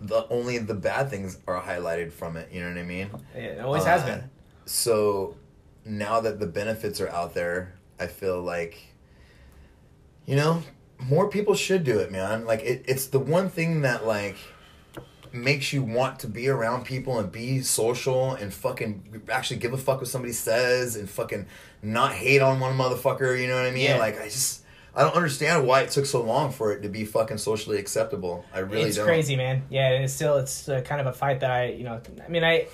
the only the bad things are highlighted from it. You know what I mean? it always has Uh, been So now that the benefits are out there, I feel like, you know, more people should do it, man. Like it, it's the one thing that like makes you want to be around people and be social and fucking actually give a fuck what somebody says and fucking not hate on one motherfucker. You know what I mean? Yeah. Like I just. I don't understand why it took so long for it to be fucking socially acceptable. I really it's don't. It's crazy, man. Yeah, and it's still it's uh, kind of a fight that I, you know, I mean, I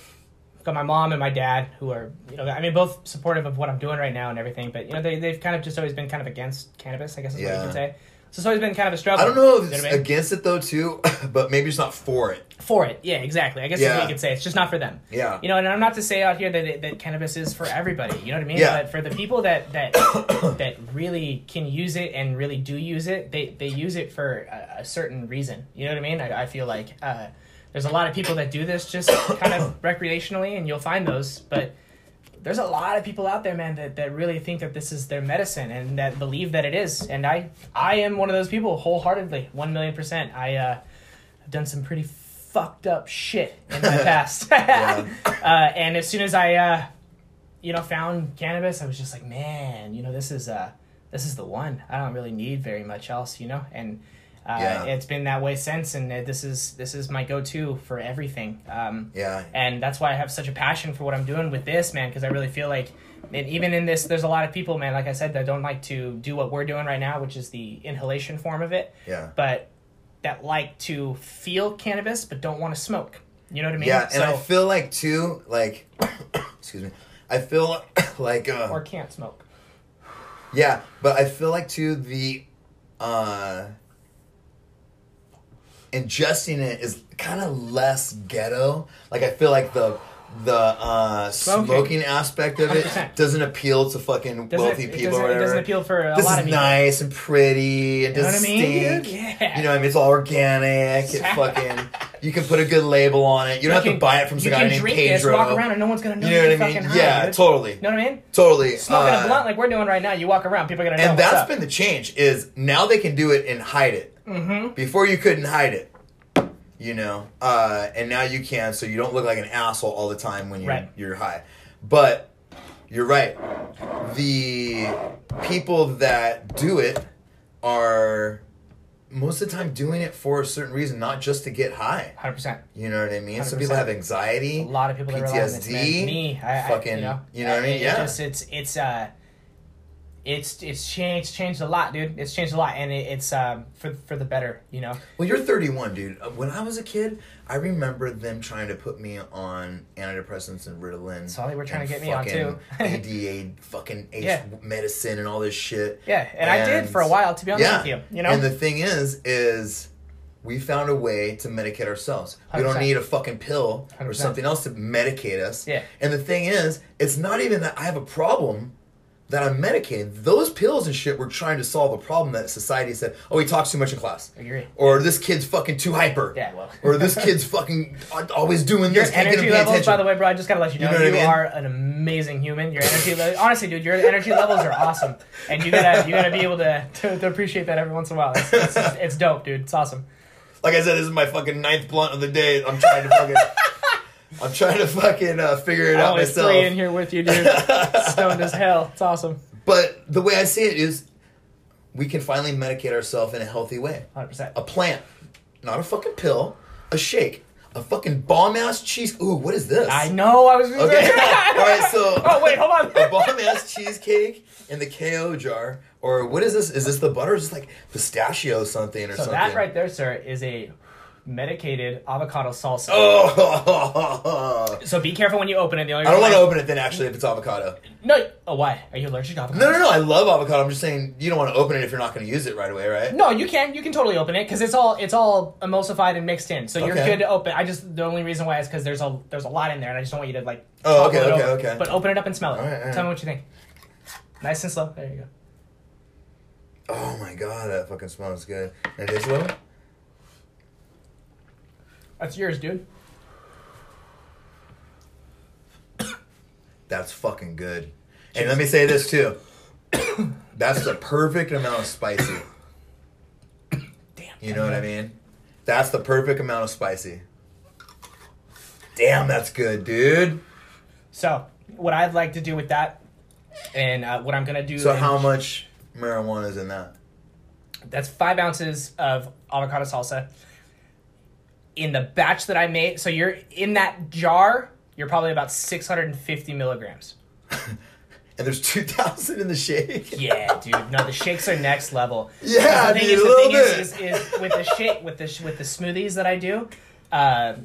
got my mom and my dad who are, you know, I mean, both supportive of what I'm doing right now and everything, but you know, they they've kind of just always been kind of against cannabis, I guess is what you Yeah. can say. So it's always been kind of a struggle. I don't know if You it's I mean? against it though too, but maybe it's not for it. for it. Yeah, exactly. I guess that's Yeah. what you could say. It's just not for them. Yeah. You know, and I'm not to say out here that it, that cannabis is for everybody. You know what I mean? Yeah. But for the people that that that really can use it and really do use it, they they use it for a, a certain reason. You know what I mean? I, I feel like uh, there's a lot of people that do this just kind of recreationally, and you'll find those, but. There's a lot of people out there, man, that, that really think that this is their medicine and that believe that it is. And I I am one of those people wholeheartedly, one million percent. I uh, I've done some pretty fucked up shit in my past. Yeah. uh, and as soon as I, uh, you know, found cannabis, I was just like, man, you know, this is uh, this is the one. I don't really need very much else, you know, and uh, Yeah. it's been that way since. And uh, this is this is my go-to for everything. Um, Yeah. and that's why I have such a passion for what I'm doing with this, man, because I really feel like, and even in this, there's a lot of people, man, like I said, that don't like to do what we're doing right now, which is the inhalation form of it Yeah. but that like to feel cannabis but don't want to smoke. You know what I mean? Yeah, and I feel like too, like, excuse me, I feel like, uh, or can't smoke. yeah, but I feel like too the, uh, ingesting it is kind of less ghetto. Like I feel like the the uh, Smoking. smoking aspect of it 100%. doesn't appeal to fucking Doesn't wealthy people doesn't, or it doesn't appeal for a this lot of people. nice and pretty and You know what I doesn't mean, stink. Yeah. You know, what I mean, it's all organic. It fucking, you can put a good label on it. You don't have to buy it from some guy can named drink this, Pedro. walk around, and no one's gonna know You know what I mean? high, yeah, dude. totally, You know what I mean? totally. Smoking Uh, a blunt like we're doing right now, you walk around, people are gonna know. and that's been the change. Is now they can do it and hide it. Mm-hmm. Before you couldn't hide it. You know, uh, and now you can, so you don't look like an asshole all the time when you're Right. you're high. But you're right. The people that do it are most of the time doing it for a certain reason, not just to get high. Hundred percent. You know what I mean? Some 100%. people have anxiety. A lot of people this. PTSD, Me, I, fucking- I, you know, you know what I mean? Yeah. Just, it's it's uh, it's it's changed changed a lot, dude. It's changed a lot, and it, it's um for for the better, you know. Well, you're 31, dude. Uh, When I was a kid, I remember them trying to put me on antidepressants and Ritalin. That's all they were trying to get me on, too. ADA, fucking H Yeah. medicine and all this shit. Yeah, and, I did for a while, to be honest yeah. with you. You know, And the thing is, is we found a way to medicate ourselves. We don't 100%. need a fucking pill or 100%. something else to medicate us. Yeah. And the thing is, it's not even that I have a problem that I'm medicated. Those pills and shit were trying to solve a problem that society said, "Oh, he talks too much in class," Agree. or "This kid's fucking too hyper," Yeah, well. or "This kid's fucking always doing Your this." him energy levels, attention." by the way, bro. I just gotta let you know, You know you, I mean? are an amazing human. Your energy, le- honestly, dude, your energy levels are awesome, and you gotta you gotta be able to to, to appreciate that every once in a while. It's, it's, it's dope, dude. It's awesome. like I said, this is my fucking ninth blunt of the day. I'm trying to fucking, I'm trying to fucking uh, figure it I'm out myself. three in here with you, dude. Stoned as hell. It's awesome. But the way I see it is, we can finally medicate ourselves in a healthy way. Hundred percent. A plant, not a fucking pill, a shake, a fucking bomb ass cheese. Ooh, what is this? I know. I was. Okay. All right, so oh wait, hold on. a bomb ass cheesecake in the KO jar, or what is this? Is this the butter? Or is this like pistachio something or So something? that right there, sir, is a medicated avocado salsa. Oh, So be careful when you open it. The only I don't want to open it then. Actually, if it's avocado. No. Oh, why? Are you allergic to avocado? No, no, no. I love avocado. I'm just saying you don't want to open it if you're not going to use it right away, right? No, you can. You can totally open it because it's all it's all emulsified and mixed in. So you're Okay. good to open. I just the only reason why is because there's a there's a lot in there, and I just don't want you to like. Oh, topple okay, it okay, over. okay. But open it up and smell it. All right, all right. Tell me what you think. Nice and slow. There you go. Oh my god, that fucking smells good. And it is little. That's yours, dude. That's fucking good. And let me say this too. That's the perfect amount of spicy. Damn. You know what I mean? That's the perfect amount of spicy. Damn, that's good, dude. So what I'd like to do with that, and uh, what I'm gonna do. So how much marijuana is in that? That's five ounces of avocado salsa. In the batch that I made, so you're in that jar. You're probably about 650 milligrams. And there's two thousand in the shake. Yeah, dude. No, the shakes are next level. Yeah, the thing dude, is, the thing bit. is, is, is with the shake with the with the smoothies that I do. Uh,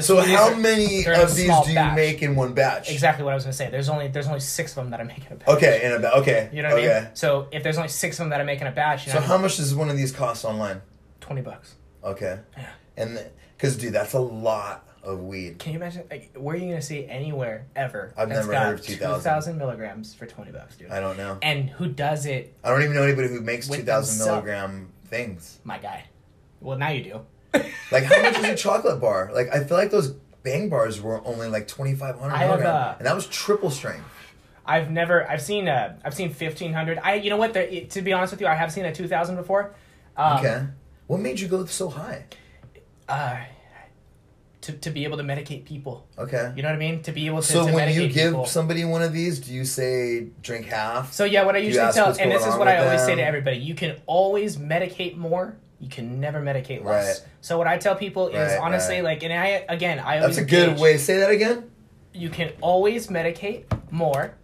So how are- many they're in a of these do you batch. make in one batch? Exactly what I was gonna say. There's only there's only six of them that I make in a batch. Okay, in a ba- okay. You know what okay. I mean? So if there's only six of them that I make in a batch, you So know, how much does one of these cost online? twenty bucks. Okay. Yeah. And because dude, that's a lot of weed. Can you imagine? Like, where are you gonna see anywhere ever? I've that's never got heard of 2,000. 2,000 milligrams for twenty bucks, dude. I don't know. And who does it? I don't even know anybody who makes two thousand milligram things. My guy. Well, now you do. Like how much is a chocolate bar? Like I feel like those bang bars were only like twenty five hundred milligram, uh, and that was triple strength. I've never. I've seen. Uh, I've seen fifteen hundred. I. You know what? The, to be honest with you, I have seen a two thousand before. Um, okay. What made you go so high? Uh, to to be able to medicate people. Okay. You know what I mean? To be able to. So to when you give people. somebody one of these, do you say drink half? So yeah, what I usually tell, and this is what I always say to everybody: you can always medicate more. You can never medicate less. Right. So what I tell people is Right, honestly, right. like, and I again, I always That's a good gauge, way. Say that again. You can always medicate more.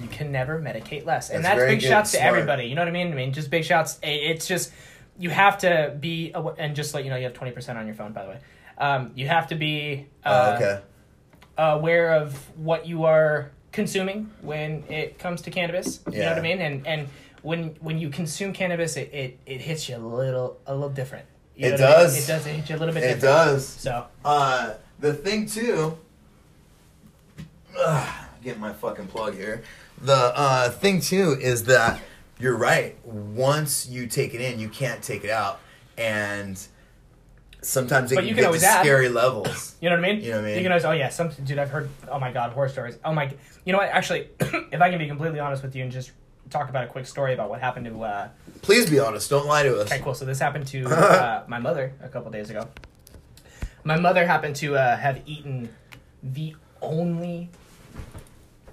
You can never medicate less, and That's that's big good, shouts to everybody. You know what I mean? I mean, just big shouts. It's just you have to be, and just let you know, you have twenty percent on your phone, by the way. Um, you have to be uh, oh, okay. aware of what you are consuming when it comes to cannabis. You know what I mean? And and when when you consume cannabis, it, it, it hits you a little a little different. You It what I mean? does. It does. It hits you a little bit It different. does. So Uh, the thing too. Ugh, getting my fucking plug here. The uh, thing too is that you're right. Once you take it in, you can't take it out, and sometimes it But can you can get always to add. scary levels. you know what I mean? You know what I mean? You can always. Oh yeah, some dude. I've heard. Oh my god, horror stories. Oh my. God. You know what? Actually, if I can be completely honest with you and just talk about a quick story about what happened to. Uh, Please be honest. Don't lie to us. Okay, cool. So this happened to uh, my mother a couple days ago. My mother happened to uh, have eaten the only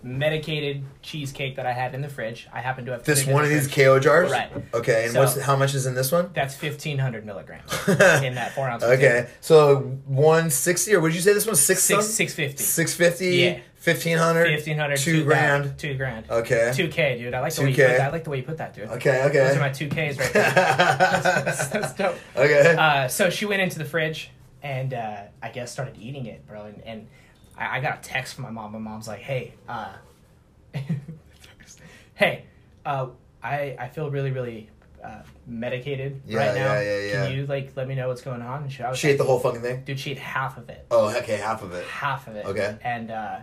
medicated cheesecake that I had in the fridge. I happen to have This put it in one the of these. KO jars. Right. Okay. And So- what's how much is in this one? That's fifteen hundred milligrams in that four ounce. Okay. So one sixty, or would you say this one's six? Six six fifty. Six fifty. Yeah. Fifteen hundred. Fifteen hundred. Two grand. Two grand. Okay. Two K, dude. I like the way you put that. I like the way you put that, dude. Okay. Okay those are my two Ks right there. that's, that's dope. okay. Uh, so she went into the fridge and uh, I guess started eating it, bro. And, and I, I got a text from my mom. My mom's like, "Hey, uh, hey, uh, I I feel really really uh, medicated Yeah, right now. yeah, yeah, yeah. Can you like let me know what's going on?" And she, I was she like, ate the whole fucking thing. dude. She ate half of it, Oh, okay, half of it. half of it. Okay. and uh,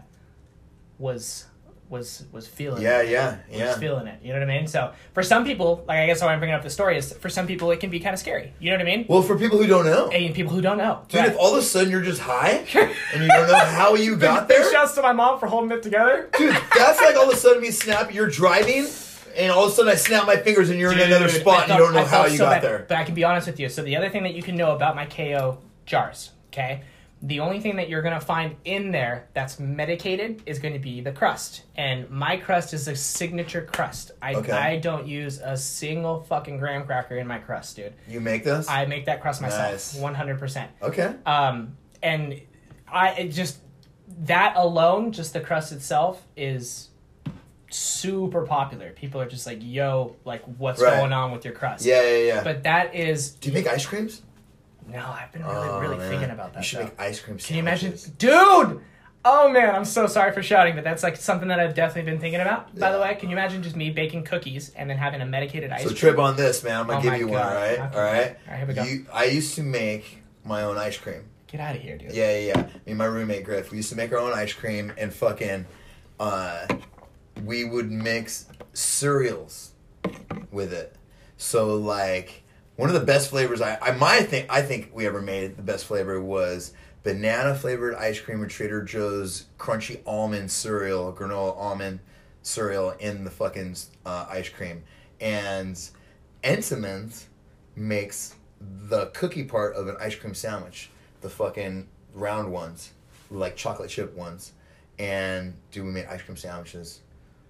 was was was feeling Yeah, it. yeah, was yeah. feeling it. You know what I mean? So for some people, like I guess why I'm bringing up the story is for some people it can be kind of scary. You know what I mean? Well, for people who don't know, and people who don't know, dude, Right. if all of a sudden you're just high and you don't know how you got Big there, shouts to my mom for holding it together. dude, that's like all of a sudden me snap. You're driving, and all of a sudden I snap my fingers and you're in another spot I and you don't know how felt you so got bad. there. But I can be honest with you. So the other thing that you can know about my KO jars, okay? The only thing that you're gonna find in there that's medicated is going to be the crust, and my crust is a signature crust. I Okay. I don't use a single fucking graham cracker in my crust, dude. You make this? I make that crust myself, Nice. one hundred percent. okay. Um, and I it just that alone, just the crust itself, is super popular. People are just like, "Yo, like, what's Right. going on with your crust?" Yeah, yeah, yeah. But that is Do you make ice creams? No. I've been really, Oh, really man. thinking about that. You should though. make ice cream. Can you imagine, sandwiches. dude? Oh man, I'm so sorry for shouting, but that's like something that I've definitely been thinking about. By the Yeah. way, can you imagine just me baking cookies and then having a medicated ice So cream? trip on this, man. I'm gonna Oh give my you one. God. All right, Okay. all right. All right, here we go. You, I used to make my own ice cream. Get out of here, dude. Yeah, yeah, yeah. Me and my roommate Griff, we used to make our own ice cream and fucking, uh, we would mix cereals with it. So like one of the best flavors I, I my think I think we ever made the best flavor was banana flavored ice cream with Trader Joe's crunchy almond cereal, granola almond cereal in the fucking uh, ice cream, and Entenmann's makes the cookie part of an ice cream sandwich, the fucking round ones, like chocolate chip ones, and dude, we made ice cream sandwiches.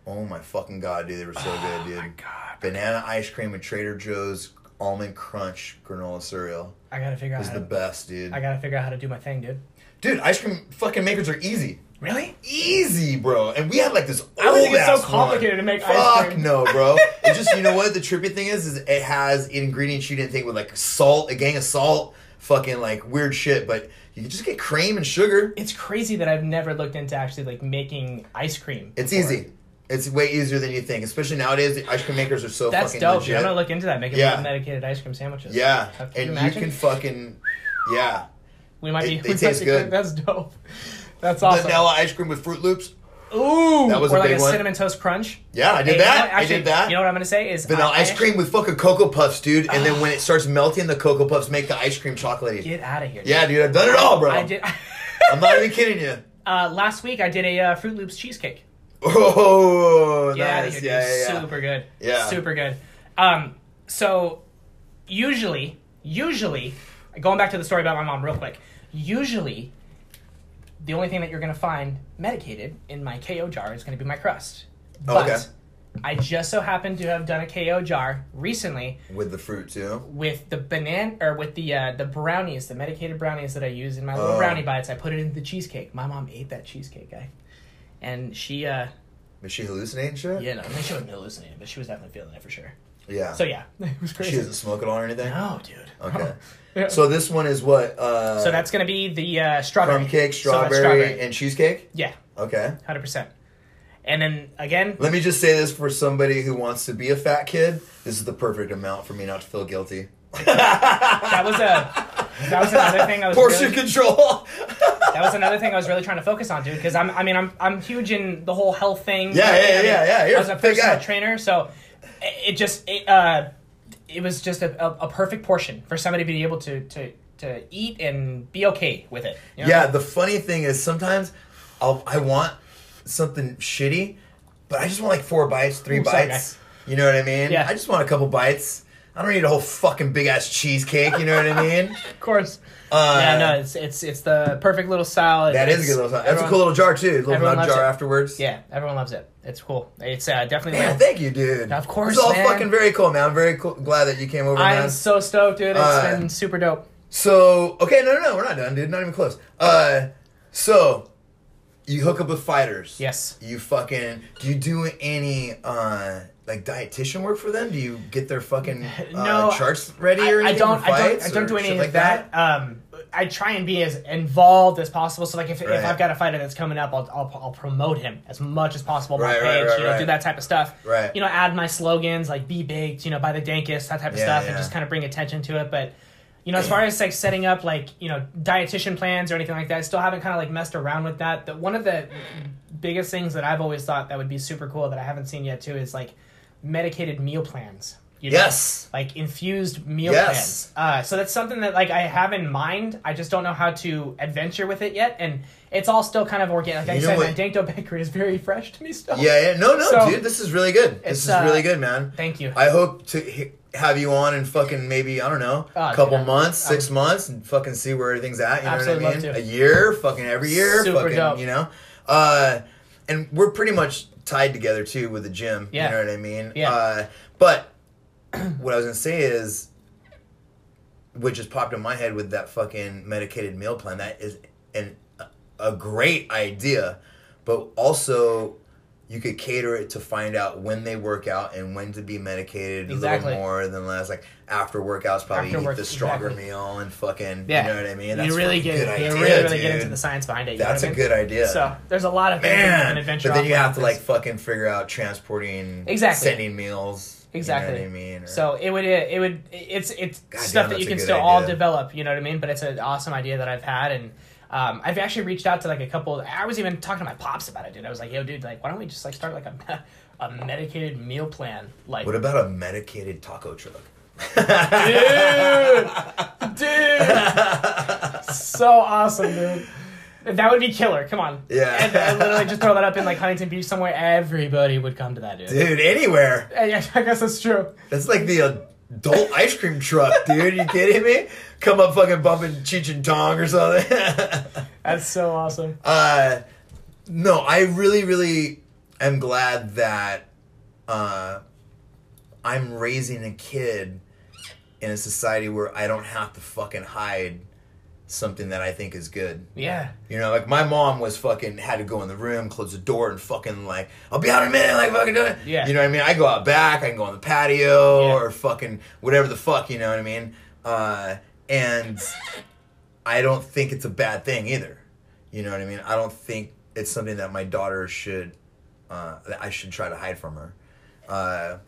Oh my fucking god, dude, they were so good, dude. Oh my god. Banana ice cream with Trader Joe's almond crunch granola cereal I gotta figure out is how the to, best, dude. I gotta figure out how to do my thing, dude. Dude, ice cream fucking makers are easy. Really? Easy, bro. And we had like this. old I think it's so complicated one. to make ice Fuck cream. no, bro. It's just you know what the trippy thing is is it has ingredients you didn't think with like salt, a gang of salt, fucking like weird shit. But you just get cream and sugar. It's crazy that I've never looked into actually like making ice cream. It's before. easy. It's way easier than you think, especially nowadays. The ice cream makers are so That's fucking dope. legit. Dude. I'm gonna look into that. Making Yeah. medicated ice cream sandwiches. yeah, Can and you you, can fucking yeah. we might be. They- taste good. That's dope. That's awesome. Vanilla ice cream with Froot Loops. Ooh, That was or a like big a one. cinnamon toast crunch. Yeah, I did Hey, you know that. Actually, I did that. You know what I'm gonna say is Vanilla I- I ice cream with fucking Cocoa Puffs, dude. And then when it starts melting, the Cocoa Puffs make the ice cream chocolatey. Get out of here. Yeah, dude, I've done it all, bro. I did. I'm not even kidding you. uh, last week I did a uh, Froot Loops cheesecake. Oh, Get nice. Yeah, yeah, yeah. Super good. Yeah. Super good. Um, so usually, usually, going back to the story about my mom real quick. Usually, the only thing that you're gonna find medicated in my KO jar is gonna be my crust. But okay. I just so happened to have done a KO jar recently With the fruit too. with the banana or with the uh, the brownies, the medicated brownies that I use in my little Oh. brownie bites. I put it into the cheesecake. My mom ate that cheesecake, guy, and she, uh, Was she hallucinating shit? you know, I mean, she wasn't hallucinating, but she was definitely feeling it for sure. Yeah. So yeah, it was crazy. she doesn't smoke at all or anything? no, dude. Okay. Yeah. So this one is what? Uh, So that's gonna be the uh, strawberry crumb cake, So strawberry, and cheesecake? yeah, Okay. hundred percent. And then again, Let me just say this for somebody who wants to be a fat kid. This is the perfect amount for me not to feel guilty. that was a that was another thing I was Portion really, control. that was another thing I was really trying to focus on, dude. Because I'm I mean I'm I'm huge in the whole health thing. Yeah, I yeah, mean, yeah, yeah. I was a personal trainer, so it, just it uh it was just a, a, a perfect portion for somebody to be able to to to eat and be okay with it. you know? Yeah, the funny thing is sometimes I'll I want something shitty, but I just want like four bites, three Ooh, sorry, bites. You know what I mean? Yeah. I just want a couple bites. I don't need a whole fucking big ass cheesecake. You know what I mean? of course. Uh, yeah, no, it's it's it's the perfect little style. That is a good little. That's a cool little jar too. A little loves jar it. afterwards. Yeah, everyone loves it. It's cool. It's uh, definitely. Man, thank you, dude. Of course, It's all man. fucking very cool, man. I'm very cool, glad that you came over, I man. am so stoked, dude. It's Uh, been super dope. So okay, no, no, no, we're not done, dude. Not even close. Uh, so you hook up with fighters. Yes. You fucking. Do you do any uh like dietitian work for them? Do you get their fucking uh, No, charts ready or I anything don't. I don't. I don't do any of like that. Um, I try and be as involved as possible. So, like, if, Right. if I've got a fighter that's coming up, I'll, I'll, I'll promote him as much as possible on my Right, page. right, right, you know, right. do that type of stuff. Right. You know, add my slogans like "Be baked," you know, by the dankest, that type of Yeah, stuff, yeah. and just kind of bring attention to it. But you know, as far as like setting up like you know dietitian plans or anything like that, I still haven't kind of like messed around with that. The, one of the biggest things that I've always thought that would be super cool that I haven't seen yet too is like medicated meal plans. You know? Yes. Like infused meal Yes. plans. Uh, so that's something that like I have in mind. I just don't know how to adventure with it yet, and it's all still kind of organic. Like You I said, my Dank Dough Bakery is very fresh to me still. Yeah, yeah. No, no, So- dude. This is really good. This is uh, really good, man. Thank you. I hope to have you on in fucking maybe I don't know, Oh, a dude, couple I- months, I six months, and fucking see where everything's at. You Absolutely know what I mean? A year, fucking every year, Super fucking, dope. you know. Uh, and we're pretty much tied together too with the gym. Yeah. You know what I mean? Yeah. Uh, but what I was gonna say is, what just popped in my head with that fucking medicated meal plan. That is an a great idea, but also you could cater it to find out when they work out and when to be medicated Exactly. a little more than less. Like after workouts, probably After eat work- the stronger exactly. meal and fucking. yeah, You know what I mean? you really get good you really really get into the science behind it. That's a I mean? good idea. So there's a lot of things Man, adventure. but then you have to like fucking figure out transporting, Exactly. sending meals. Exactly. You know what I mean? Or- So it would it would it's it's God stuff damn, that you can still all develop. You know what I mean? But it's an awesome idea that I've had, and um, I've actually reached out to like a couple. I was even talking to my pops about it, dude. I was like, "Yo, dude, like, why don't we just like start like a a medicated meal plan?" Like, what about a medicated taco truck? dude, dude, so awesome, dude. That would be killer. Come on. Yeah. And I literally just throw that up in like Huntington Beach somewhere. Everybody would come to that, dude. Dude, anywhere. Yeah, I guess that's true. That's like the adult ice cream truck, dude. You kidding me? Come up fucking bumping Cheech and Chong or something. That's so awesome. uh, no, I really, really am glad that uh, I'm raising a kid in a society where I don't have to fucking hide something that I think is good. Yeah. You know, like my mom was fucking had to go in the room, close the door, and fucking like, I'll be out in a minute, like fucking do it. Yeah. You know what I mean? I go out back, I can go on the patio Yeah. or fucking whatever the fuck, you know what I mean? Uh, and I don't think it's a bad thing either. You know what I mean? I don't think it's something that my daughter should, uh, that I should try to hide from her. Uh,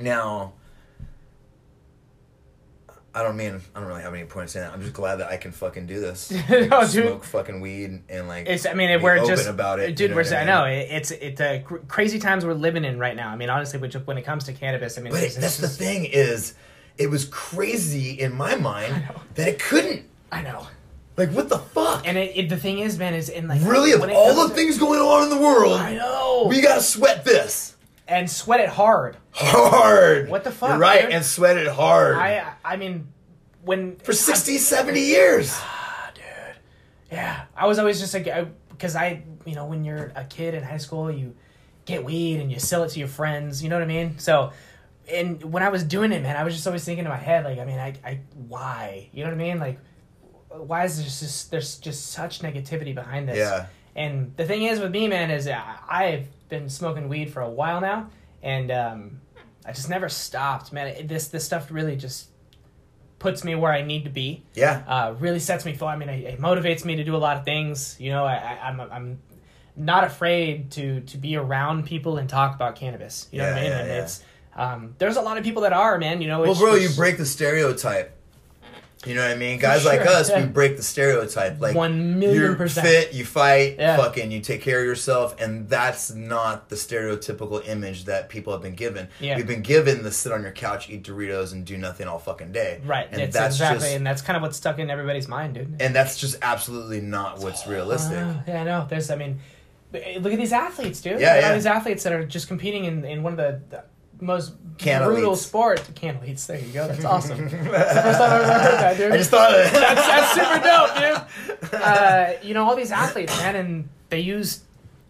now, I don't mean I don't really have any point in saying that. I'm just glad that I can fucking do this. No, Like, dude. Smoke fucking weed and like. It's. I mean, be we're open just about it, dude. you know we're. I mean? know it's it's uh, cr- crazy times we're living in right now. I mean, honestly, which when it comes to cannabis, I mean, But it, that's the thing is, it was crazy in my mind that it couldn't. I know. Like what the fuck? And it, it, the thing is, man, is in like really, of all the to- things going on in the world, I know. we gotta sweat this and sweat it hard. hard. What the fuck, You're right, dude? and sweat it hard I. I mean, when for 60, 70 years. Ah, dude. Yeah, I was always just like, because I, you know, when you're a kid in high school, you get weed and you sell it to your friends. You know what I mean? So, and when I was doing it, man, I was just always thinking in my head, like, I mean, I, I, why? You know what I mean? Like, why is there just there's just such negativity behind this? Yeah. And the thing is with me, man, is I- I've been smoking weed for a while now, and um, I just never stopped, man. It, this this stuff really just puts me where I need to be Yeah, uh, really sets me forward. I mean, it, it motivates me to do a lot of things. You know, I, I, I'm I'm not afraid to to be around people and talk about cannabis. You know what I mean? yeah, and yeah. it's um, there's a lot of people that are man. You know, well, bro, you break the stereotype. You know what I mean? Guys Sure, like us, yeah. we break the stereotype. Like One million you're percent. fit, you fight, Yeah. fucking, you take care of yourself, and that's not the stereotypical image that people have been given. Yeah. We've been given the sit on your couch, eat Doritos, and do nothing all fucking day. right. and it's that's exactly, just and that's kind of what's stuck in everybody's mind, dude. and that's just absolutely not what's realistic. Uh, yeah, I know. There's, I mean, uh, look at these athletes, dude. Yeah, yeah. all these athletes that are just competing in, in one of the, the most Can brutal elites. sports. Can elites. There you go. That's awesome. It's the first time I've ever heard that, dude. I just thought of it. that's, that's super dope, dude. Uh, you know, all these athletes, man, and they use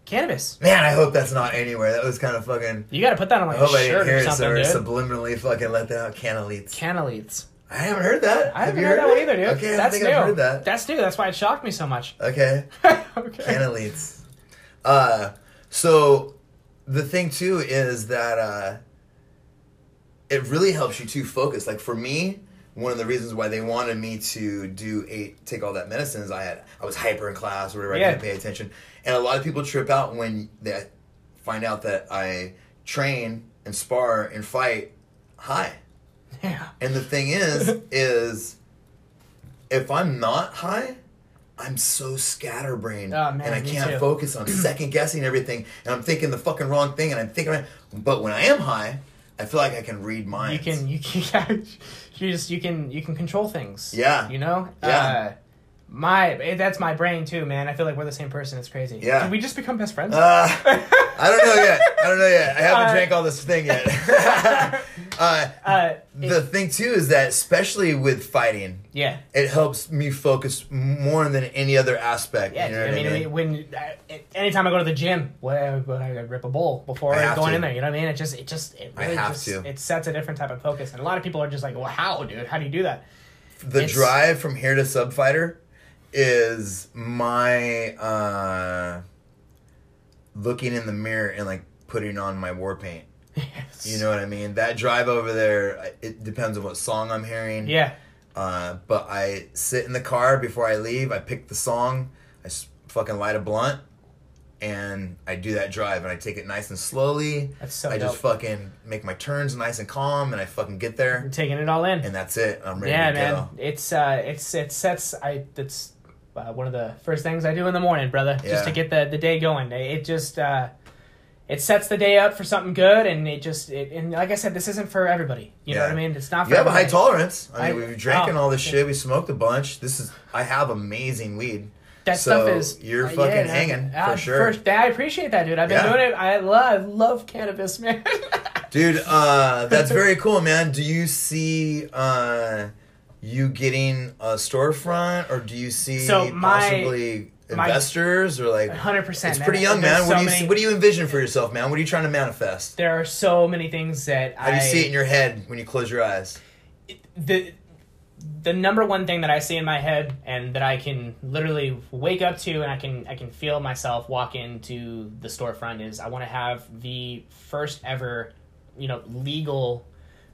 cannabis. Man, I hope that's not anywhere. That was kind of fucking. You got to put that on I like a hope I didn't shirt hear or it something, or dude. subliminally fucking let that out. Canelites. Canelites. I haven't heard that. I Have haven't you heard that one it? either, dude. Okay, I That's think new. I've heard that. That's new. That's why it shocked me so much. Okay. okay. Canelites. Uh, so the thing too is that uh, it really helps you to focus. Like for me, one of the reasons why they wanted me to do eight, take all that medicine is I had I was hyper in class or whatever. Yeah. I didn't pay attention, and a lot of people trip out when they find out that I train and spar and fight high. Yeah. And the thing is, is if I'm not high, I'm so scatterbrained Oh, man, and I can't too. focus. I'm second guessing everything, and I'm thinking the fucking wrong thing, and I'm thinking. But when I am high, I feel like I can read minds. You can you can you just you can you can control things. Yeah. You know. Yeah. Uh, my eh, that's my brain too, man. I feel like we're the same person. It's crazy. Yeah. Did we just become best friends? Uh, I don't know yet. I don't know yet. I haven't Uh, drank all this thing yet. uh, uh, the thing too is that, especially with fighting, yeah. it helps me focus more than any other aspect. Yeah, you know I mean, I mean? when uh, anytime I go to the gym, well, I rip a bowl before going to. in there. You know what I mean? It just, it just, it really just, to. it sets a different type of focus. And a lot of people are just like, well, how, dude? How do you do that? the It's- drive from here to Subfighter is my uh, looking in the mirror and like putting on my war paint. Yes. You know what I mean? That drive over there, it depends on what song I'm hearing. Yeah. Uh, but I sit in the car before I leave. I pick the song. I fucking light a blunt, and I do that drive. And I take it nice and slowly. That's so I just fucking make my turns nice and calm, and I fucking get there, I'm taking it all in. and that's it. I'm ready yeah, man. go. It's, uh, it's, it sets, I, that's uh, one of the first things I do in the morning, brother, just to get the, the day going. It just, uh, it sets the day up for something good, and it just, it, and like I said, this isn't for everybody. You know what I mean? It's not for You have a high tolerance. I mean, we've drank oh, all this shit. We smoked a bunch. This is. I have amazing weed. That So, stuff is you're uh, fucking man. hanging, Uh, for sure. First, I appreciate that, dude. I've been Yeah. doing it. I love, love cannabis, man. Dude, uh, that's very cool, man. Do you see uh, you getting a storefront, or do you see So my- possibly my- investors, or like? Hundred percent. It's pretty young, man. What do you see, what do you envision for yourself, man? What are you trying to manifest? There are so many things that How do I you see it in your head when you close your eyes? the the number one thing that I see in my head and that I can literally wake up to and I can I can feel myself walk into the storefront is I want to have the first ever you know legal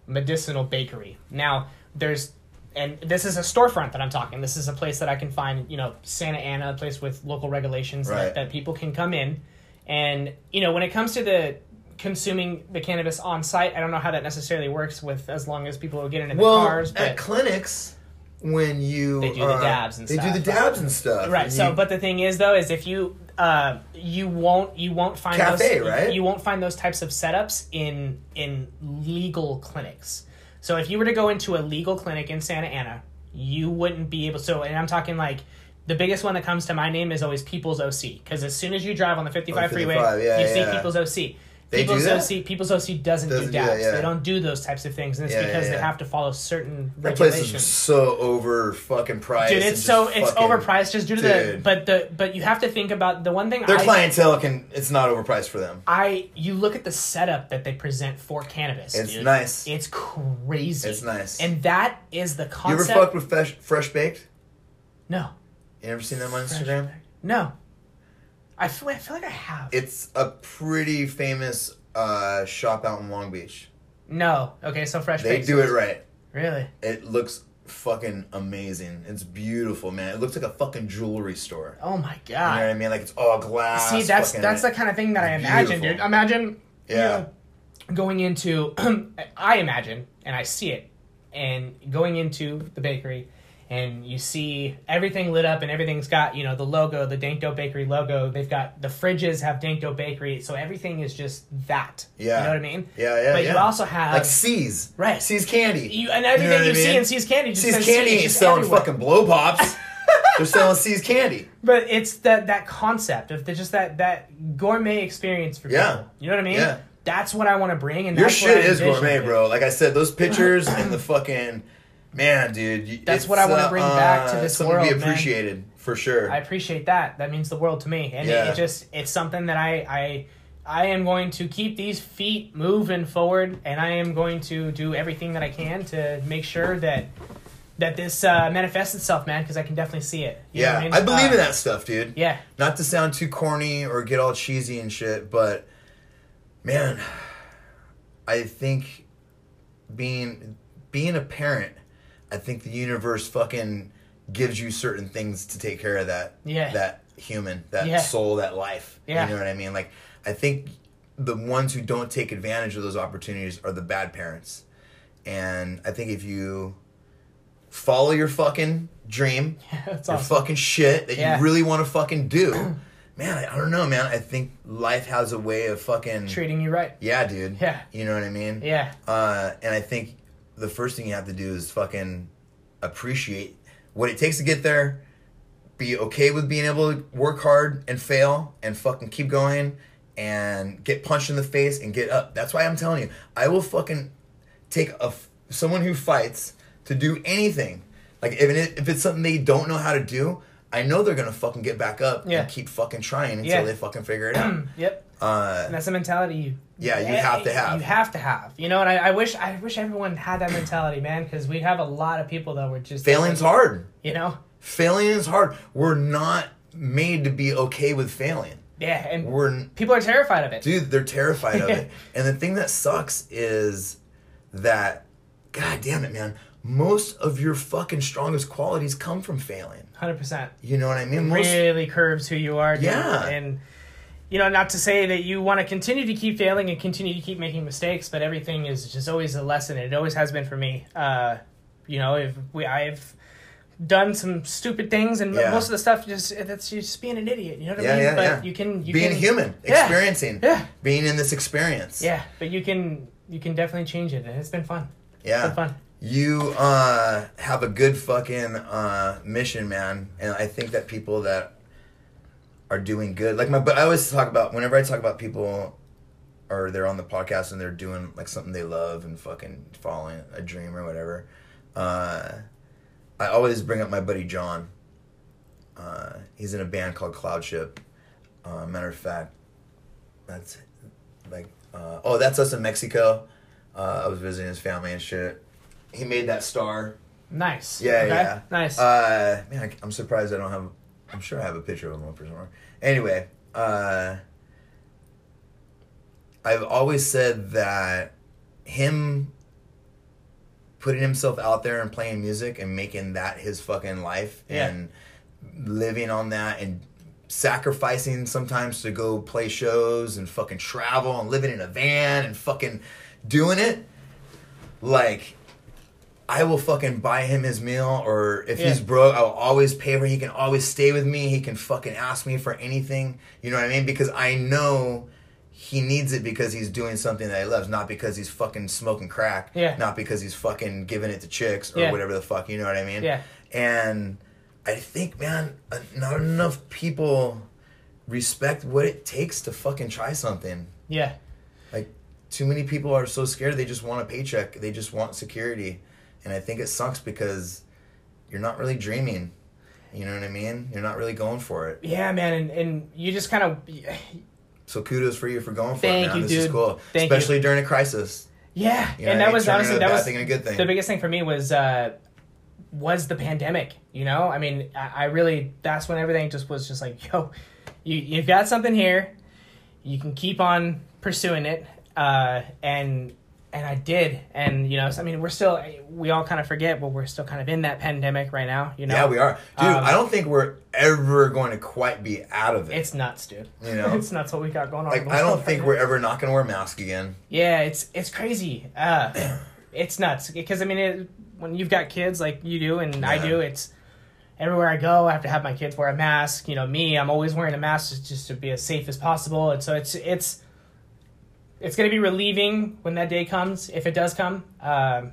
medicinal bakery. Now there's and this is a storefront that I'm talking. This is a place that I can find, you know, Santa Ana, a place with local regulations Right. that, that people can come in. And, you know, when it comes to the consuming the cannabis on site, I don't know how that necessarily works with as long as people are getting in the Well, cars. But at clinics, when you They do the dabs and they stuff. do the dabs and stuff. right And so you- but the thing is though is if you uh you won't you won't find Cafe, those right? you won't find those types of setups in in legal clinics so if you were to go into a legal clinic in santa ana you wouldn't be able so and i'm talking like the biggest one that comes to my name is always people's oc because as soon as you drive on the 55 Oh, freeway yeah, you yeah. see people's oc They do People's that? OC, People's OC doesn't, Doesn't do do that, yeah. They don't do those types of things, and it's Yeah, yeah, because they have to follow certain regulations. that place is so over fucking priced. Dude, it's so it's fucking- overpriced just due to the but the but you have to think about the one thing Their I clientele can. It's not overpriced for them. I you look at the setup that they present for cannabis. It's dude. nice. It's crazy. It's nice. And that is the concept. You ever fucked with fresh, fresh baked? no, You ever seen them on Instagram? No. I feel I feel like I have. It's a pretty famous uh, shop out in Long Beach. no. Okay, so fresh. They baked do it right. Really? It looks fucking amazing. It's beautiful, man. It looks like a fucking jewelry store. Oh my god. You know what I mean? Like it's all glass. See, that's that's the kind of thing that I imagine, Beautiful. dude. Imagine. you Yeah. know, going into, I imagine, and I see it, and going into the bakery, and you see everything lit up, and everything's got you know the logo, the Dank Dough Bakery logo. They've got the fridges have Dank Dough Bakery, so everything is just that. Yeah. you know what I mean. Yeah, yeah, But yeah. you also have like See's. Right. See's candy. you and everything know you, see in See's Candy just See's candy ain't selling everywhere. fucking blow pops. They're selling See's candy. But it's that that concept of the, just that that gourmet experience for Yeah. people. You know what I mean? Yeah. That's what I want to bring, and Your that's what shit is gourmet, bro. Like I said, those pictures and the fucking man, dude. That's what I wanna uh, bring back to uh, this to world, be man. appreciated for sure. I appreciate that. That means the world to me, and Yeah. it, it just it's something that I I I am going to keep these feet moving forward, and I am going to do everything that I can to make sure that that this uh, manifests itself, man. Because I can definitely see it. You yeah, I, mean? believe Uh, in that stuff, dude. Yeah, Not to sound too corny or get all cheesy and shit, but man, I think being being a parent, I think the universe fucking gives you certain things to take care of that Yeah. that human, that Yeah. soul, that life. Yeah. You know what I mean? Like I think the ones who don't take advantage of those opportunities are the bad parents. And I think if you follow your fucking dream, That's your awesome. fucking shit that Yeah. you really want to fucking do. man, I, I don't know, man. I think life has a way of fucking Treating you right. yeah, dude. Yeah. You know what I mean? Yeah. Uh, and I think the first thing you have to do is fucking appreciate what it takes to get there. Be okay with being able to work hard and fail and fucking keep going and get punched in the face and get up. That's why I'm telling you, I will fucking take a f- someone who fights to do anything. Like if it, if it's something they don't know how to do, I know they're gonna fucking get back up Yeah. and keep fucking trying until Yeah. they fucking figure it out. Yep. Uh, And that's a mentality you. Yeah, you have to have. You have to have. You know, and I, I wish I wish everyone had that mentality, man, because we have a lot of people that were just failing's hard. You know. Failing is hard. We're not made to be okay with failing. Yeah, and We're people are terrified of it. dude, they're terrified of it. And the thing that sucks is that god damn it, man. Most of your fucking strongest qualities come from failing. Hundred percent. You know what I mean? Most Really curves who you are. Dude. Yeah. And you know, not to say that you want to continue to keep failing and continue to keep making mistakes, but everything is just always a lesson. It always has been for me. Uh, you know, if we, I've done some stupid things, and Yeah. most of the stuff just that's just being an idiot. You know what Yeah, I mean? yeah, but yeah. you can you being can, human, experiencing, Yeah. being in this experience. Yeah, but you can you can definitely change it, and it's been fun. It's Yeah. been fun. You uh, have a good fucking uh, mission, man, and I think that people that are doing good, like my, but I always talk about whenever I talk about people, or they're on the podcast and they're doing like something they love and fucking following a dream or whatever. Uh, I always bring up my buddy John. Uh, he's in a band called Cloudship. Uh, matter of fact, that's like, uh, oh, that's us in Mexico. Uh, I was visiting his family and shit. He made that star. Nice. Yeah, Okay. yeah. Nice. Uh, man, I, I'm surprised I don't have. I'm sure I have a picture of him up somewhere. Anyway, uh, I've always said that him putting himself out there and playing music and making that his fucking life Yeah. and living on that and sacrificing sometimes to go play shows and fucking travel and living in a van and fucking doing it like I will fucking buy him his meal, or if he's broke, I will always pay for. He can always stay with me. He can fucking ask me for anything. You know what I mean? Because I know he needs it because he's doing something that he loves, not because he's fucking smoking crack. Yeah. Not because he's fucking giving it to chicks or Yeah. whatever the fuck. You know what I mean? Yeah. And I think, man, uh, not enough people respect what it takes to fucking try something. yeah. Like too many people are so scared they just want a paycheck. They just want security. And I think it sucks because you're not really dreaming. You know what I mean? You're not really going for it. Yeah, man, and, and you just kind of So kudos for you for going for Thank it, man. you, this is cool. Thank you. Especially during a crisis. Yeah, You know and what I that mean? was Turning honestly that was thing into a good thing. the biggest thing for me was uh, was the pandemic. You know, I mean, I, I really that's when everything just was just like, yo, you you've got something here, you can keep on pursuing it, uh, and and I did, and you know, so, I mean, we're still we all kind of forget, but we're still kind of in that pandemic right now. You know, Yeah, we are. Dude, Um, I don't think we're ever going to quite be out of it. It's nuts, dude. You know? it's nuts what we got going on. like I don't think we're ever not going to wear masks again. Yeah, it's it's crazy. Uh, it's nuts because I mean, it, when you've got kids like you do and I do, it's everywhere I go. I have to have my kids wear a mask. You know, me, I'm always wearing a mask just, just to be as safe as possible. And so it's it's it's gonna be relieving when that day comes, if it does come. Um,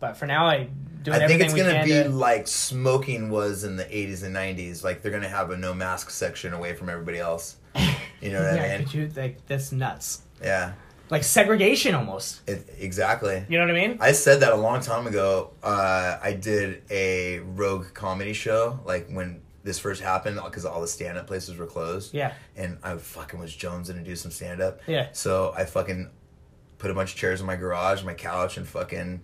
but for now, I doing I think it's going to be to. like smoking was in the 80s and 90s. Like they're going to have a no mask section away from everybody else. You know what yeah, I mean? you like that's nuts. Yeah. Like segregation almost. It, exactly. You know what I mean? I said that a long time ago. Uh, I did a rogue comedy show, like when this first happened, because all the stand up places were closed. Yeah. And I fucking was jonesing to do some stand up. Yeah. So I fucking put a bunch of chairs in my garage, my couch, and fucking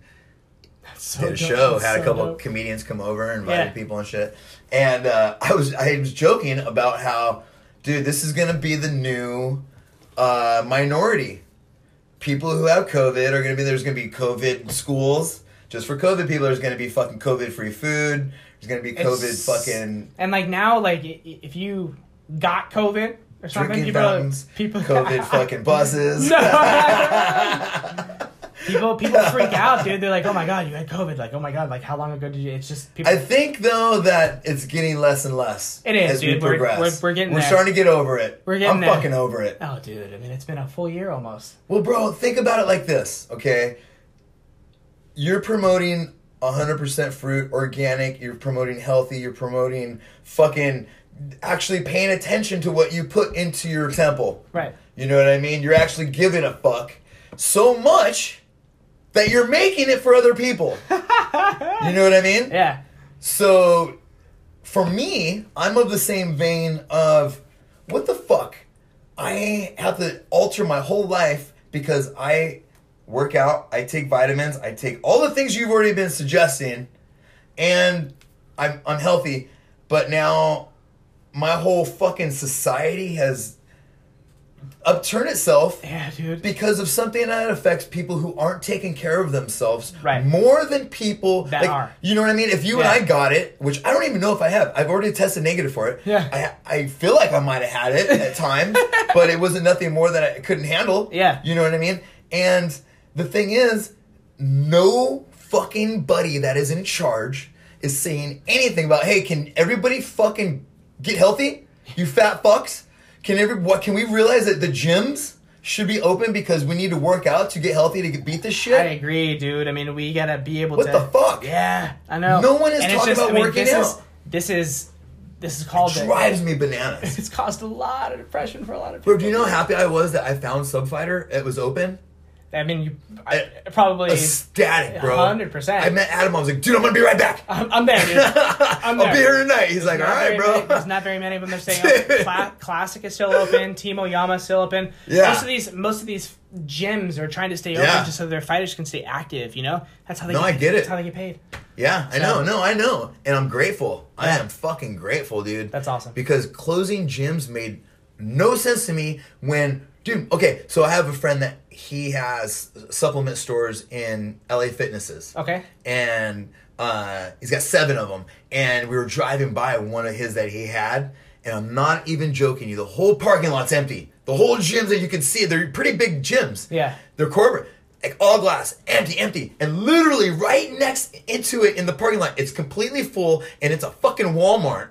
So did a dope. show. That's Had a couple comedians come over, invited Yeah. people and shit. And uh, I was I was joking about how, dude, this is gonna be the new uh, minority. People who have COVID are gonna be there's gonna be COVID schools just for COVID people. There's gonna be fucking COVID free food. There's gonna be COVID It's- fucking And like now, like if you got COVID or something, people, fountains. people COVID fucking buses. People people freak out, dude. They're like, "Oh my god, you had COVID!" Like, "Oh my god, like how long ago did you?" It's just people. I think though that it's getting less and less. It is, as dude. we We're- we're- we're getting We're there. starting to get over it. We're getting I'm there. fucking over it. oh, dude. I mean, it's been a full year almost. Well, bro, think about it like this, okay? You're promoting 100% fruit, organic, you're promoting healthy, you're promoting fucking actually paying attention to what you put into your temple. Right. You know what I mean? You're actually giving a fuck so much that you're making it for other people. you know what I mean? Yeah. So, for me, I'm of the same vein of what the fuck? I have to alter my whole life because I work out, I take vitamins, I take all the things you've already been suggesting, and I'm I'm healthy. But now, my whole fucking society has upturned itself Yeah, dude. because of something that affects people who aren't taking care of themselves Right. more than people That like, are. You know what I mean? If you Yeah. and I got it, which I don't even know if I have, I've already tested negative for it. Yeah. I I feel like I might have had it at times, but it wasn't nothing more that I couldn't handle. Yeah. You know what I mean? And the thing is, no fucking buddy that is in charge is saying anything about, hey, can everybody fucking get healthy? You fat fucks? Can every what can we realize that the gyms should be open because we need to work out to get healthy to get, beat this shit? I agree, dude. I mean, we gotta be able What to. the fuck? Yeah, I know. No one is it's talking about working this out. Is, this is this is called. the- drives me bananas. It's caused a lot of depression for a lot of people. Bro, do you know how happy I was that I found Subfighter? It was open. I mean, you I, probably. Ecstatic, bro. 100%. I met Adam. I was like, dude, I'm gonna be right back. I'm, I'm there, dude. I'm there. I'll be here tonight. He's like, all right, bro. many- there's not very many of them. They're staying open. Cla- Classic is still open. Team Oyama is still open. Yeah. Most of these, most of these gyms are trying to stay open Yeah. just so their fighters can stay active. You know, that's how they. No, I get it. That's how they get paid. Yeah, I So- know. No, I know. And I'm grateful. I am fucking grateful, dude. That's awesome. Because closing gyms made no sense to me when, dude, okay, so I have a friend that he has supplement stores in LA Fitnesses. Okay. And uh, he's got seven of them. And we were driving by one of his that he had. And I'm not even joking you. The whole parking lot's empty. The whole gyms that you can see, they're pretty big gyms. Yeah. They're corporate. Like all glass, empty, empty. And literally right next into it in the parking lot, it's completely full and it's a fucking Walmart.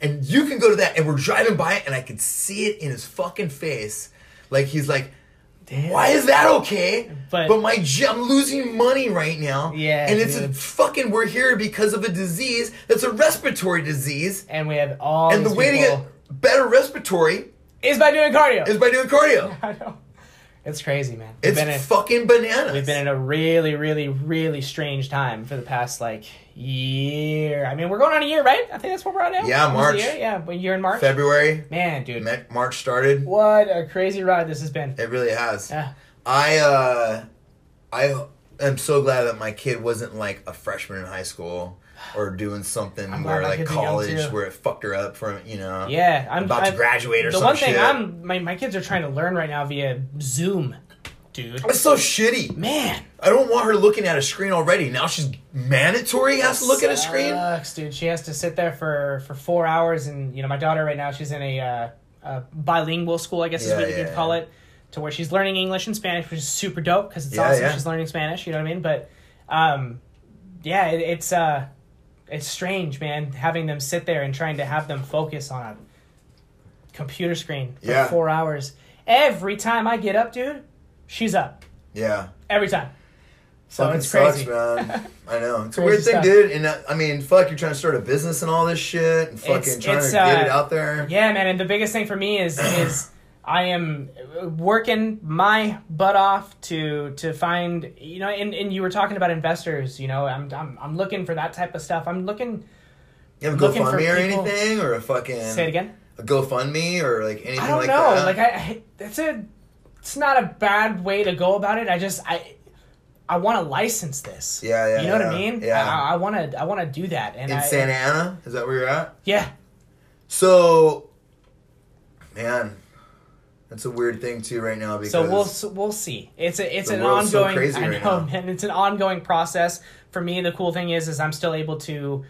And you can go to that and we're driving by it and I could see it in his fucking face. Like he's like, Damn. why is that okay? But- But, my I'm losing money right now. Yeah, And it's a fucking we're here because of a disease that's a respiratory disease. And we have all. And the way to get better respiratory is by doing cardio. is by doing cardio. I know. It's crazy, man. We've It's been in, fucking bananas. we've been in a really, really, really strange time for the past like year. I mean, we're going on a year, right? I think that's where we're at now. Yeah, March. Yeah, a year in March. February, Man, dude, Me- March started. what a crazy ride this has been. It really has. Yeah. I uh I am so glad that my kid wasn't like a freshman in high school or doing something I'm where like kids are young, college where it fucked her up from you know. Yeah, I'm About to I'm- graduate or something. the one thing shit. I'm my, my kids are trying to learn right now via Zoom, dude. It's so shitty. Man, I don't want her looking at a screen already. Now she's mandatory has to look at a screen. Sucks, dude. She has to sit there for for four hours, and you know, my daughter right now, she's in a, uh, a bilingual school, I guess is Yeah, what you yeah, could call it, to where she's learning English and Spanish, which is super dope because it's Yeah, awesome. She's learning Spanish, you know what I mean? But, um, yeah, it, it's uh, it's strange, man, having them sit there and trying to have them focus on a computer screen for four hours. Every time I get up, dude, she's up. Yeah. Every time. So Fucking it's crazy. sucks, man. I know. It's a weird thing, stuff. dude. And uh, I mean, fuck, you're trying to start a business and all this shit, and fucking It's- trying it's, to get uh, it out there. Yeah, man, and the biggest thing for me is is I am working my butt off to to find you know, and, and you were talking about investors. You know, I'm I'm I'm looking for that type of stuff. I'm looking. You have a GoFundMe or people- anything, or a fucking Say it again. a GoFundMe or like anything I don't like know. that. Like I, I, it's a, it's not a bad way to go about it. I just I. I want to license this. Yeah, yeah, You know what I mean? Yeah. I want to. I want to do that. And in I, Santa Ana, is that where you're at? Yeah. So, man, that's a weird thing too right now because So we'll so we'll see. It's a it's an so ongoing. crazy I right know, now. man. It's an ongoing process for me. The cool thing is, is I'm still able to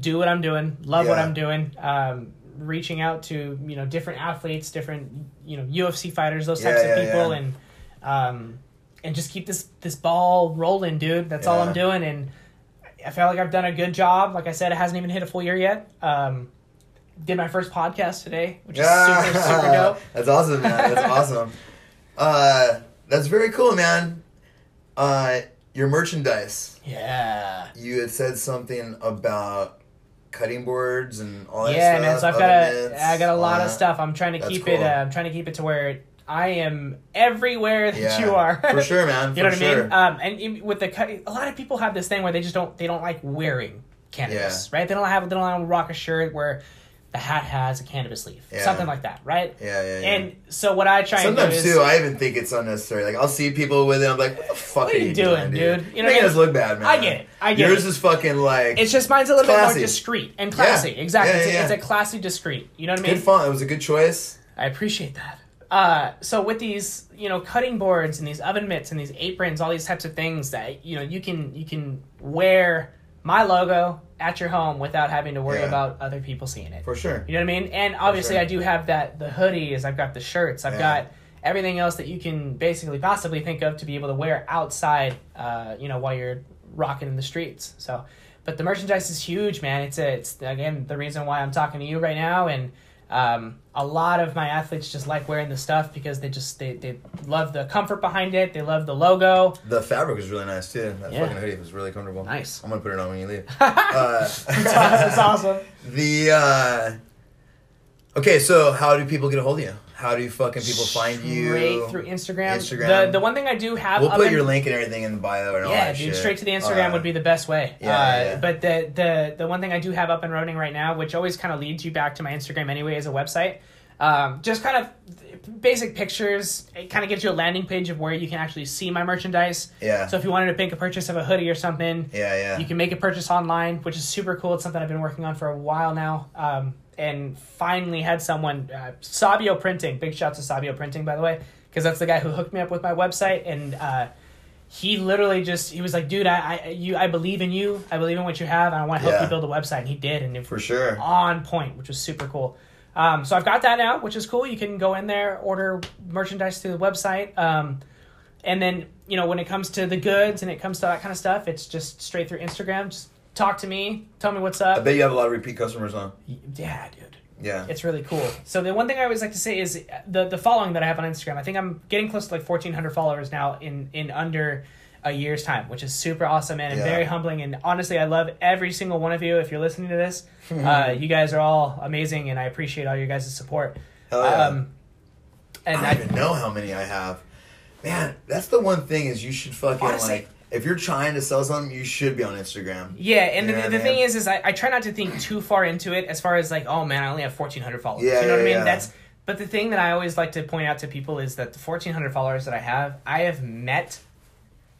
do what I'm doing, love what I'm doing. Um, reaching out to you know different athletes, different you know UFC fighters, those types Yeah, of yeah, people, yeah. and um, and just keep this this ball rolling, dude. That's all I'm doing, and I feel like I've done a good job. Like I said, it hasn't even hit a full year yet. Um, did my first podcast today, which is super super dope. That's awesome, man. That's awesome. Uh, that's very cool, man. Uh, your merchandise. Yeah. You had said something about cutting boards and all that stuff. yeah, stuff. man. So I've got a, I got a lot of stuff. I'm trying to That's keep cool. it. Uh, I'm trying to keep it to where I am everywhere that Yeah, you are. for sure, man. you know what I mean? Um, and with the cut, a lot of people have this thing where they just don't they don't like wearing cannabis, right? They don't have they don't want to rock a shirt where the hat has a cannabis leaf, Yeah. something like that, right? Yeah, yeah, yeah. And so what I try Sometimes and do is too, I even think it's unnecessary. Like I'll see people with it, I'm like, "What the fuck What are are you you doing, dude? dude? You know Making us look bad, man. I get it. I get Yours it. is fucking like it's just mine's a little bit more discreet and classy. Yeah. Exactly, it's, a, it's a classy discreet. You know what I mean? good font. It was a good choice. I appreciate that. Uh, so with these, you know, cutting boards and these oven mitts and these aprons, all these types of things that you know you can you can wear my logo at your home without having to worry Yeah. about other people seeing it. For sure. You know what I mean? And obviously, sure. I do have that the hoodies. I've got the shirts. I've Yeah. got everything else that you can basically possibly think of to be able to wear outside. Uh, you know, while you're rocking in the streets. So, but the merchandise is huge, man. It's a, it's again the reason why I'm talking to you right now, and um, a lot of my athletes just like wearing the stuff because they just they, they love the comfort behind it. They love the logo. The fabric is really nice too. That Yeah. fucking hoodie was really comfortable. Nice. I'm gonna put it on when you leave. uh, That's awesome. The uh Okay, so how do people get a hold of you? How do fucking people find you? Straight through Instagram. Instagram. The the one thing I do have. We'll put in- your link and everything in the bio and all Yeah, that dude, shit. straight to the Instagram Uh, would be the best way. yeah, uh, yeah. But the, the the one thing I do have up and running right now, which always kind of leads you back to my Instagram anyway, is a website. Um, just kind of basic pictures. It kind of gives you a landing page of where you can actually see my merchandise. Yeah. So if you wanted to make a purchase of a hoodie or something, Yeah, yeah. you can make a purchase online, which is super cool. It's something I've been working on for a while now. Um, and finally had someone, uh, Sabio Printing. Big shout to Sabio Printing, by the way, because that's the guy who hooked me up with my website. And uh, he literally just he was like, "Dude, I, I you I believe in you. I believe in what you have, and I want to help Yeah. you build a website." And he did, and it For sure. on point, which was super cool. Um, so I've got that now, which is cool. You can go in there, order merchandise through the website. Um, and then, you know, when it comes to the goods and it comes to that kind of stuff, it's just straight through Instagram. Just talk to me, tell me what's up. I bet you have a lot of repeat customers, huh? Yeah, dude. Yeah. It's really cool. So the one thing I always like to say is the the following that I have on Instagram. I think I'm getting close to like 1,400 followers now in in under a year's time, which is super awesome man, and Yeah. very humbling. And honestly, I love every single one of you. If you're listening to this, uh, you guys are all amazing, and I appreciate all your guys' support. Hell yeah. Um, and I I, don't even know how many I have. Man, that's the one thing is you should fucking Honestly- like if you're trying to sell something, you should be on Instagram. yeah, and You know the, the thing is, is I, I try not to think too far into it as far as like, oh man, I only have 1,400 followers. Yeah, you know what I mean? yeah. That's but the thing that I always like to point out to people is that the 1,400 followers that I have, I have met That's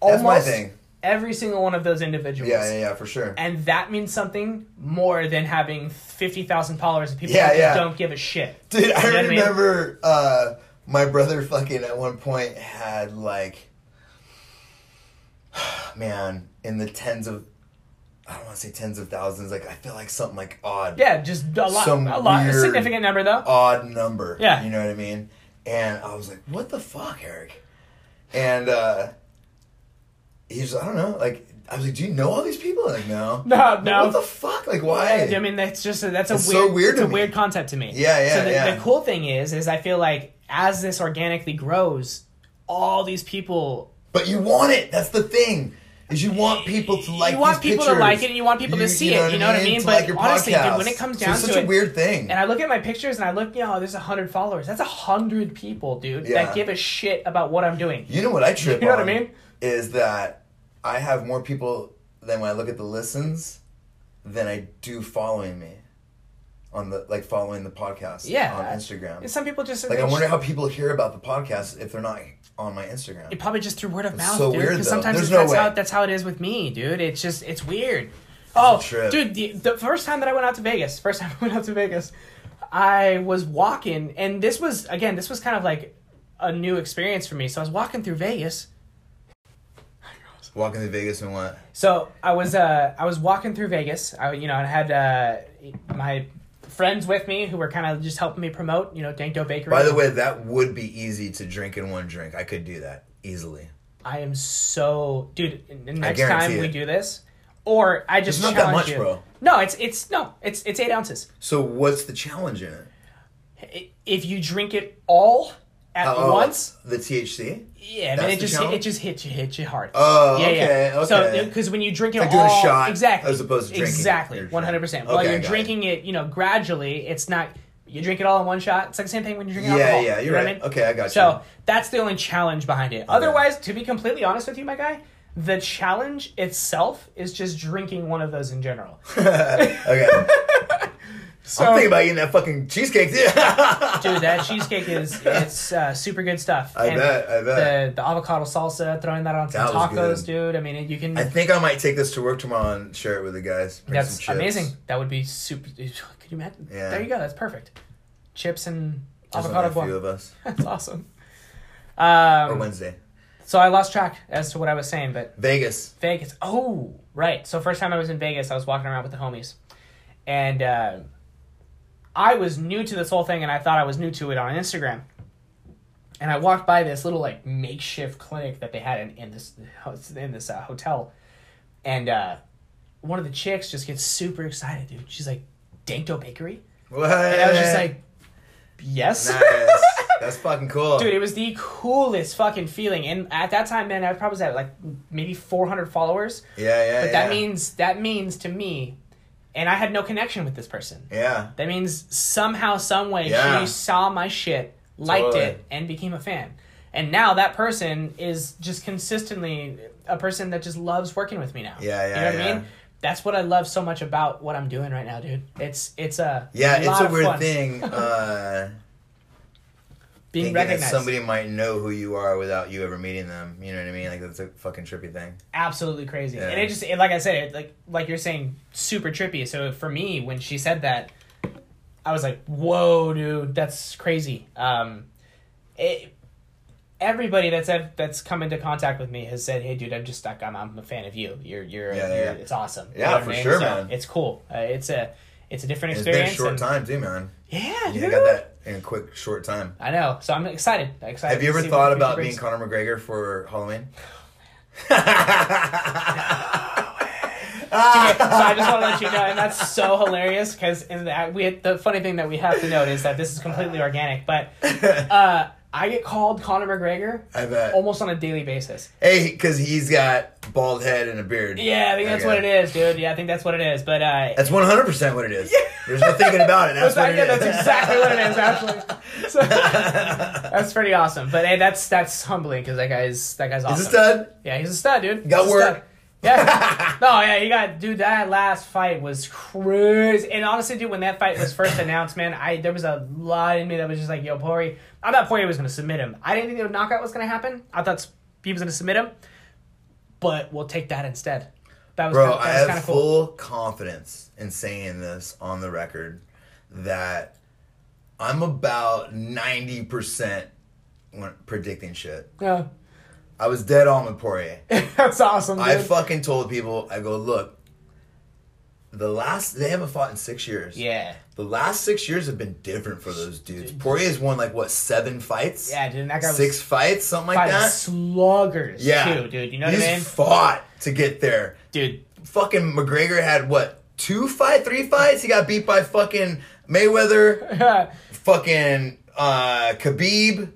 almost my thing. every single one of those individuals. Yeah, yeah, yeah, for sure. And that means something more than having 50,000 followers of people Yeah, yeah. don't give a shit. Dude, I You know what I mean? remember uh, my brother fucking at one point had like, man, in the tens of, I don't want to say tens of thousands. Like I feel like something like odd, Yeah, just a lot, Some a lot, a significant number though. odd number. Yeah. you know what I mean. And I was like, what the fuck, Eric? And uh, he's, I don't know, like. I was like, "Do you know all these people?" Like, no, No, no. What the fuck? Like, why? I mean, that's just a, that's a It's weird, so weird It's a me. weird concept to me. Yeah, yeah, So the, yeah. the cool thing is, is I feel like as this organically grows, all these people But you want it. That's the thing. Is you want people to like. you want people to like it and you want people to see it, you know what I mean? To But like your honestly, dude, when it comes So down it's to such it- a weird thing. And I look at my pictures and I look, you know, there's a hundred followers. That's a hundred people, dude, Yeah. that give a shit about what I'm doing. You know what I trip You know what I mean? Is that I have more people than when I look at the listens than I do following me on the like following the podcast. Yeah. on Instagram. Some people just like I wonder how people hear about the podcast if they're not on my Instagram. It probably just through word of mouth, so dude. Because sometimes There's it's, no that's way. how that's how it is with me, dude. It's just it's weird. Oh, dude, the, the first time that I went out to Vegas, first time I went out to Vegas, I was walking, and this was again, this was kind of like a new experience for me. So I was walking through Vegas. Walking to Vegas and what? So I was uh I was walking through Vegas. I you know I had uh my friends with me who were kind of just helping me promote you know Dank Dough Bakery. By the way, that would be easy to drink in one drink. I could do that easily. I am so dude. Next time we do this, or I just It's not that challenge much, you. bro. No, it's it's no, it's it's eight ounces. So what's the challenge in it? If you drink it all at oh, oh, oh, once, the THC. yeah, I mean, it the just challenge? it just hits you hits you hard. Oh, yeah, okay, yeah. So okay. because when you drink it like doing a all, shot exactly, as opposed to drinking it. exactly, You're one hundred percent. While Okay, I you're got it. drinking it, you know, gradually, it's not. You drink it all in one shot. It's like the same thing when you're drinking Yeah, alcohol. yeah, you're you know right. I mean? Okay, I got you. So that's the only challenge behind it. Otherwise, to be completely honest with you, my guy, the challenge itself is just drinking one of those in general. okay. So, I'm thinking about eating that fucking cheesecake. dude, that cheesecake is it's uh, super good stuff. I bet, I bet. The the avocado salsa, throwing that on some That tacos, dude. I mean, you can. I think I might take this to work tomorrow and share it with the guys. Bring That's amazing. That would be super. Could you imagine? Yeah. There you go. That's perfect. Chips and Just avocado only a few of us. That's awesome. Or Um, Wednesday. so I lost track as to what I was saying, but Vegas. Vegas. Oh, right. So first time I was in Vegas, I was walking around with the homies, and uh, I was new to this whole thing, and I thought I was new to it on Instagram. And I walked by this little like makeshift clinic that they had in, in this in this uh, hotel, and uh, one of the chicks just gets super excited, dude. She's like, "Dank Dough Bakery," What? and I was just like, "Yes." nice. That's fucking cool. Dude, it was the coolest fucking feeling. And at that time, man, I probably was at like maybe 400 followers. yeah, yeah. But that yeah. means that means to me, and I had no connection with this person. Yeah. That means somehow, some way, Yeah. she saw my shit, liked Totally. it, and became a fan. And now that person is just consistently a person that just loves working with me now. Yeah, yeah, You know what I mean? That's what I love so much about what I'm doing right now, dude. It's it's a Yeah, it's a weird fun. thing. Uh, being thinking that recognized. somebody might know who you are without you ever meeting them. You know what I mean? Like that's a fucking trippy thing. absolutely crazy. Yeah. And it just it, like I said, it, like like you're saying, super trippy. So for me, when she said that, I was like, "Whoa, dude, that's crazy." Um, it, everybody that's that's come into contact with me has said, "Hey, dude, I'm just stuck. I'm I'm a fan of you. You're you're, Yeah, you're yeah. it's awesome." You Yeah, know for I mean? sure, So man. It's cool. Uh, it's a it's a different experience. It's been a short time too, man. Yeah, dude. You got that in a quick short time. I know. So I'm excited. excited Have you ever thought about being Conor McGregor for Halloween? Okay, so I just want to let you know, and that's so hilarious because in that we the funny thing that we have to note is that this is completely organic, but uh, I get called Conor McGregor I bet. almost on a daily basis. Hey, because he's got bald head and a beard. Yeah, I think that's Okay. what it is, dude. Yeah, I think that's what it is. But uh, That's one hundred percent what it is. Yeah. There's no thinking about it. That's that's, what it yeah, is. exactly what it is. Actually, so, that's pretty awesome. But hey, that's that's humbling because that guy's that guy's awesome. He's a stud. Yeah, he's a stud, dude. Got He's a work. Yeah. no, yeah, you got dude. That last fight was crazy. And honestly, dude, when that fight was first announced, man, I there was a lot in me that was just like, "Yo, Poirier." I thought Poirier was gonna submit him. I didn't think the knockout was gonna happen. I thought he was gonna submit him. But we'll take that instead. That was Bro, kinda, I was have cool. full confidence in saying this on the record that I'm about 90% predicting shit. Yeah, I was dead on with Poirier. that's awesome, dude. I fucking told people, I go, look, the last, they haven't fought in six years. yeah, The last six years have been different for those dudes. Poirier's won like, what, seven fights? yeah, dude. That guy was Six fights? Something like that? sluggers Yeah. too, dude. You know what He's I mean, fought to get there. dude? fucking McGregor had what two fight, three fights? He got beat by fucking Mayweather, fucking uh Khabib,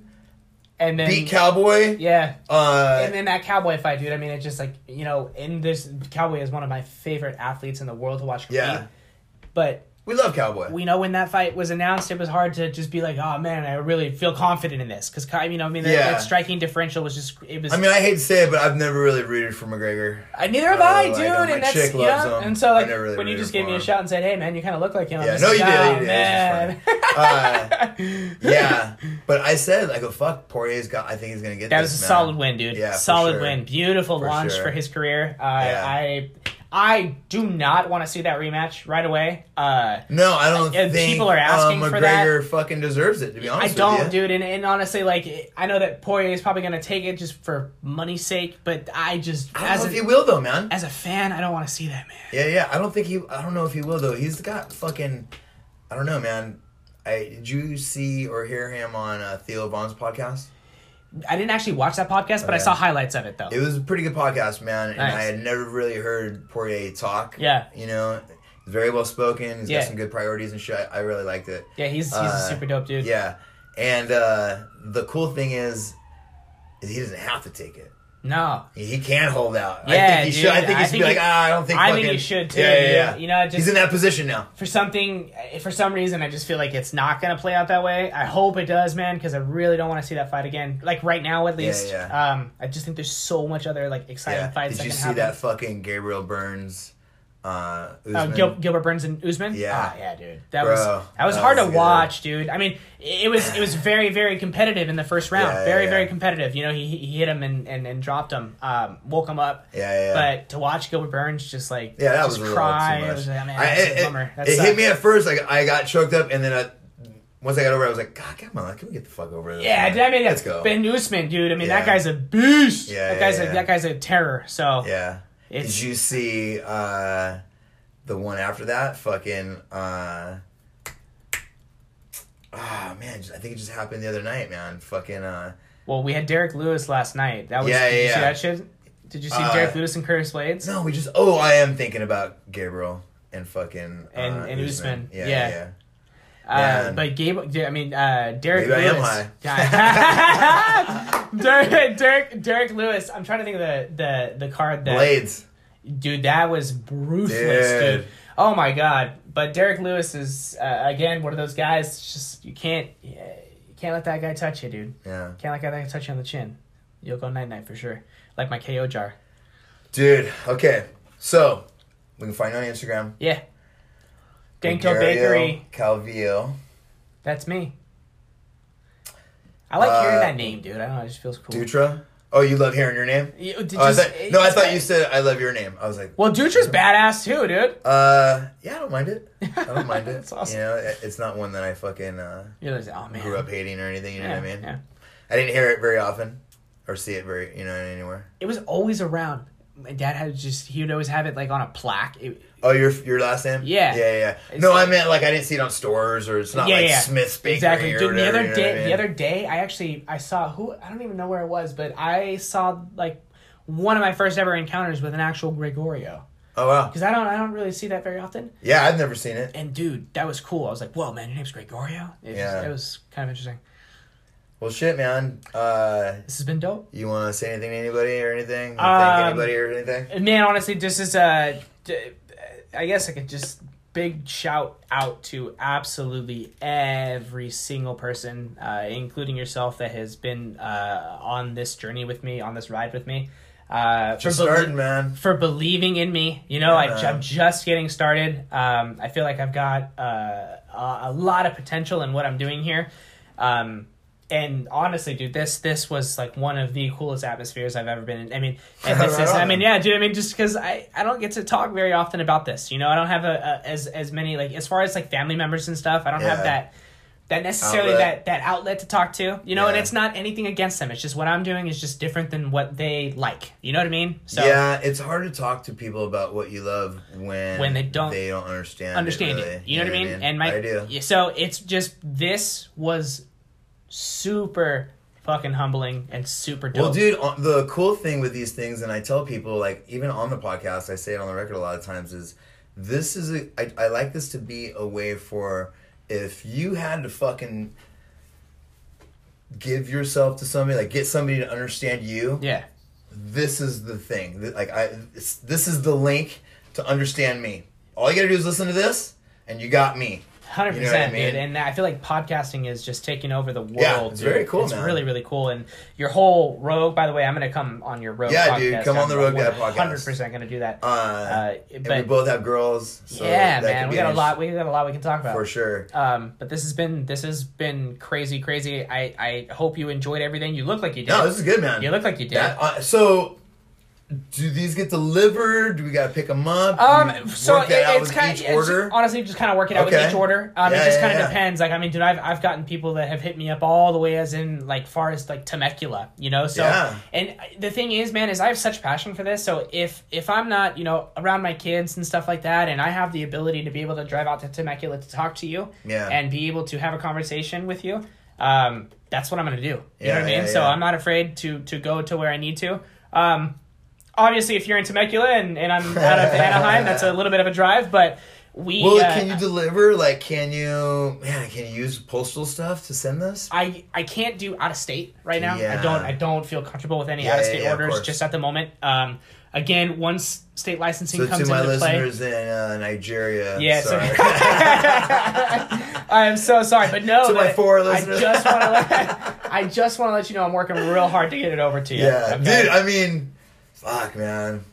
and then beat Cowboy. yeah, Uh, and then that cowboy fight, dude. I mean, it's just like you know, in this cowboy is one of my favorite athletes in the world to watch. Compete. Yeah. But we love Cowboy. we know when that fight was announced, it was hard to just be like, oh man, I really feel confident in this because you know, I mean, the, Yeah. that striking differential was just it was. I mean, I hate to say it, but I've never really rooted for McGregor. I, neither have I I, dude, like and that's chick you loves know, him. and so like really when you just gave me a shot and said, hey man, you kind of look like him. I'm Yeah, just no, like, you did, "Oh, you did. man. Uh, yeah, but I said, I go, fuck, Poirier's got. I think he's gonna get. That this, was a man. solid win, dude. Yeah, solid sure. win. Beautiful For launch sure. for his career. Uh, Yeah. I I do not want to see that rematch right away. Uh, No, I don't Uh, think people are asking uh, for that. McGregor fucking deserves it. To be honest, I don't, dude. And, and honestly, like I know that Poirier is probably going to take it just for money's sake, but I just I as a, if he will though, man. as a fan, I don't want to see that, man. Yeah, yeah. I don't think he. I don't know if he will though. He's got fucking. I don't know, man. I did you see or hear him on uh, Theo Von's podcast? I didn't actually watch that podcast, but I saw highlights of it though. It was a pretty good podcast, man, and Nice. I had never really heard Poirier talk. Yeah. you know, very well spoken. He's Yeah. got some good priorities and shit. I really liked it. yeah, he's he's a Uh, super dope dude. Yeah, and uh, the cool thing is, is he doesn't have to take it. No, He, can't hold out. I Yeah, think he dude, should. I think he should be like, ah, I don't think. I think he should, too, Yeah, yeah, yeah. You know, just- he's in that position now. for something for some reason I just feel like it's not gonna play out that way. I hope it does, man, because I really don't want to see that fight again. Like right now, at least. yeah. yeah. Um, I just think there's so much other like exciting fights. Yeah. fights. Did you see can that fucking Gabriel Burns? Uh, Uh, Gil- Gilbert Burns and Usman. Yeah. Ah, yeah, dude. That Bro, was that was that hard was to good. watch, dude. I mean, it was it was very very competitive in the first round. Yeah, yeah, very yeah. very competitive. You know, he he hit him and and, and dropped him, um, woke him up. Yeah, yeah, yeah. But to watch Gilbert Burns just like Yeah, that just was cry, too it was, I mean, I- it it- hit me at first. Like I got choked up, and then I, once I got over, it, I was like, God, come on, can we get the fuck over this? Yeah, man? dude, I mean, let's go. Ben Usman, dude. I mean, Yeah. that guy's a beast. Yeah, that guy's yeah. a that guy's a terror. So yeah. It's- Did you see uh, the one after that? Fucking. Uh, Ah man, I think it just happened the other night, man. Fucking uh, well, we had Derrick Lewis last night. That was Yeah, did yeah, you see yeah. that shit? Did you see Uh, Derrick Lewis and Curtis Blaydes? no, we just. Oh, I am thinking about Gabriel and fucking uh, And- and Usman. Yeah, Yeah. yeah. Uh, but Gabe, I mean, uh, Derrick Maybe Lewis. Derrick, Derrick, Derrick Lewis. I'm trying to think of the the the card that Blaydes. dude that was ruthless, dude. Dude. Oh my god! But Derrick Lewis is uh, again one of those guys. Just you can't you can't let that guy touch you, dude. Yeah. Can't let that guy touch you on the chin. You'll go night night for sure. Like my KO jar. Dude, okay. So, we can find you on Instagram. Yeah. Dank Dough Bakery. Calvillo. That's me. I like hearing Uh, that name, dude. I don't know. It just feels cool. Dutra. Oh, you love hearing your name? You- did Oh, you thought, no, I thought you said I love your name. I was like, Well, Dutra's badass too, dude. uh, yeah, I don't mind it. I don't mind it. Awesome. You know, it- it's not one that I fucking uh, You're like, oh man. grew up hating or anything. You know yeah, what I mean? yeah. I didn't hear it very often or see it very, you know, anywhere. It was always around. My dad had just he would always have it like on a plaque. It, Oh, your your last name? Yeah. yeah, yeah. No, I meant like I didn't see it on stores or it's not yeah, like yeah, Smith's Bakery exactly. or Dude, whatever. the other you know day, I mean? the other day, I actually I saw who I don't even know where it was, but I saw like one of my first ever encounters with an actual Gregorio Oh wow. because I don't I don't really see that very often. Yeah, I've never seen it. And dude, that was cool. I was like, whoa, man, your name's Gregorio. It, Yeah. was, it was kind of interesting. Well, shit, man. Uh, This has been dope. you want to say anything to anybody or anything? Um, Thank anybody or anything? Man, honestly, this is a. I guess I could just big shout out to absolutely every single person, uh, including yourself, that has been uh, on this journey with me, on this ride with me. Uh, Just belie- starting, man. for believing in me. You know, I, Yeah. I'm just getting started. Um, I feel like I've got uh, a, a lot of potential in what I'm doing here. Um, and honestly, dude, this this was like one of the coolest atmospheres I've ever been in. I mean, and this Right is, I mean, yeah, dude. I mean, just because I, I don't get to talk very often about this. You know, I don't have a, a as as many like as far as like family members and stuff. I don't have that that necessarily Outlet. that that outlet to talk to. You know, and it's not anything against them. It's just what I'm doing is just different than what they like. You know what I mean? So yeah, it's hard to talk to people about what you love when When they don't they don't understand understand it. it. really. You know what I mean? And my I do. yeah, so it's just this was super fucking humbling and super dope. Well, dude, the cool thing with these things, and I tell people, like, even on the podcast, I say it on the record a lot of times, is this is a. I, I like this to be a way for if you had to fucking give yourself to somebody, like, get somebody to understand you, yeah, this is the thing. Like, I, this is the link to understand me. All you gotta do is listen to this, and you got me. Hundred You know what I percent, dude. mean? And I feel like podcasting is just taking over the world. Yeah, it's dude. very cool, It's man. really, really cool. And your whole rogue. By the way, I'm gonna come on your rogue. Yeah, podcast. dude, come on the Rogue Guy podcast. Hundred percent gonna do that. Uh, Uh, and we both have girls. So yeah, man, we got a lot. We got a lot we can talk about. for sure. Um, but this has been this has been crazy, crazy. I I hope you enjoyed everything. You look like you did. No, this is good, man. you look like you did. That, uh, so, do these get delivered? Do we gotta pick them up? Um, so it, it's kind of order. honestly just kind of work it out Okay. with each order. Um, Yeah, it just yeah, kind of yeah. depends. Like I mean, dude, I've I've gotten people that have hit me up all the way as in like far as like Temecula, you know. So and the thing is, man, is I have such passion for this. So if if I'm not you know around my kids and stuff like that, and I have the ability to be able to drive out to Temecula to talk to you, Yeah. and be able to have a conversation with you. um, that's what I'm gonna do. You know what I mean? So. I'm not afraid to to go to where I need to. Um, obviously, if you're in Temecula and, and I'm out of Anaheim, that's a little bit of a drive, but we. Well, uh, can you deliver? Like, can you? Man, can you use postal stuff to send this? I I can't do out of state right now. Yeah. I don't I don't feel comfortable with any Yeah, out of state yeah, orders course. just at the moment. Um, again, once state licensing So comes to my into play. listeners in uh, Nigeria, Yeah, so- sorry. I am so sorry, but no. To my four I listeners. just want to let I just want to let you know I'm working real hard to get it over to you. yeah, okay? dude. I mean, fuck, man.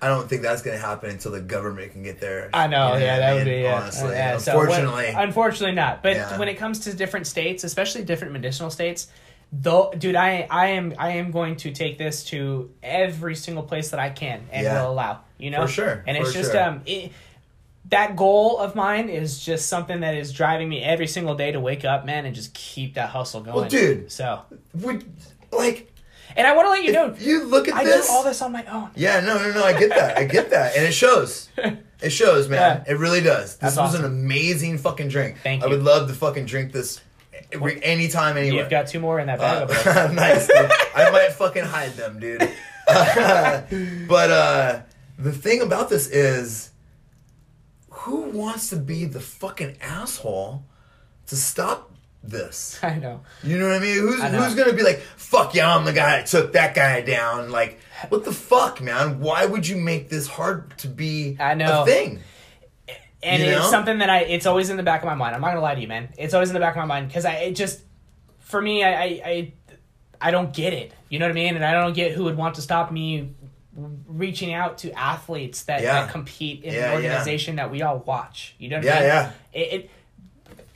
I don't think that's gonna happen until the government can get there. I know, You yeah, that would be yeah. honestly. Yeah, so when- Unfortunately, unfortunately not. But Yeah. when it comes to different states, especially different medicinal states, though, dude, I I am I am going to take this to every single place that I can and Yeah. will allow. You know, For sure, And for it's just sure. um. It, that goal of mine is just something that is driving me every single day to wake up, man, and just keep that hustle going. Well, dude. So, would know, and I want to let you know, you look at I this. do all this on my own. Yeah, no, no, no. I get that. I get that, and it shows. It shows, man. Yeah. It really does. This That's was awesome. an amazing fucking drink. Thank you. I would love to fucking drink this every, anytime, anywhere. You've got two more in that bag. Uh, nice. Dude. I might fucking hide them, dude. but uh, the thing about this is, who wants to be the fucking asshole to stop this? I know. You know what I mean? Who's I who's gonna be like, fuck yeah, I'm the guy that took that guy down? Like, what the fuck, man? Why would you make this hard to be I know. a thing? and You it's know? something that I it's always in the back of my mind. I'm not gonna lie to you, man. It's always in the back of my mind because I it just for me I, I I I don't get it. You know what I mean? And I don't get who would want to stop me reaching out to athletes that, Yeah. that compete in Yeah, an yeah. organization that we all watch. You know what I Yeah, mean? yeah. It, it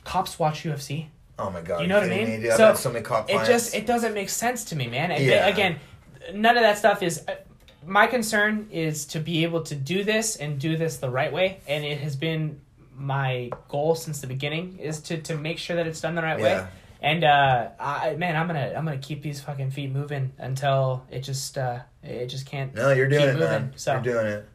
cops watch UFC. Oh my god. You know what I mean? Me? So, so many cop It just it doesn't make sense to me, man. And Yeah. again, none of that stuff is. Uh, my concern is to be able to do this and do this the right way, and it has been my goal since the beginning is to to make sure that it's done the right Yeah. way. And uh, I, man, I'm gonna I'm gonna keep these fucking feet moving until it just uh, it just can't. No, you're doing it, moving, man. so. You're doing it.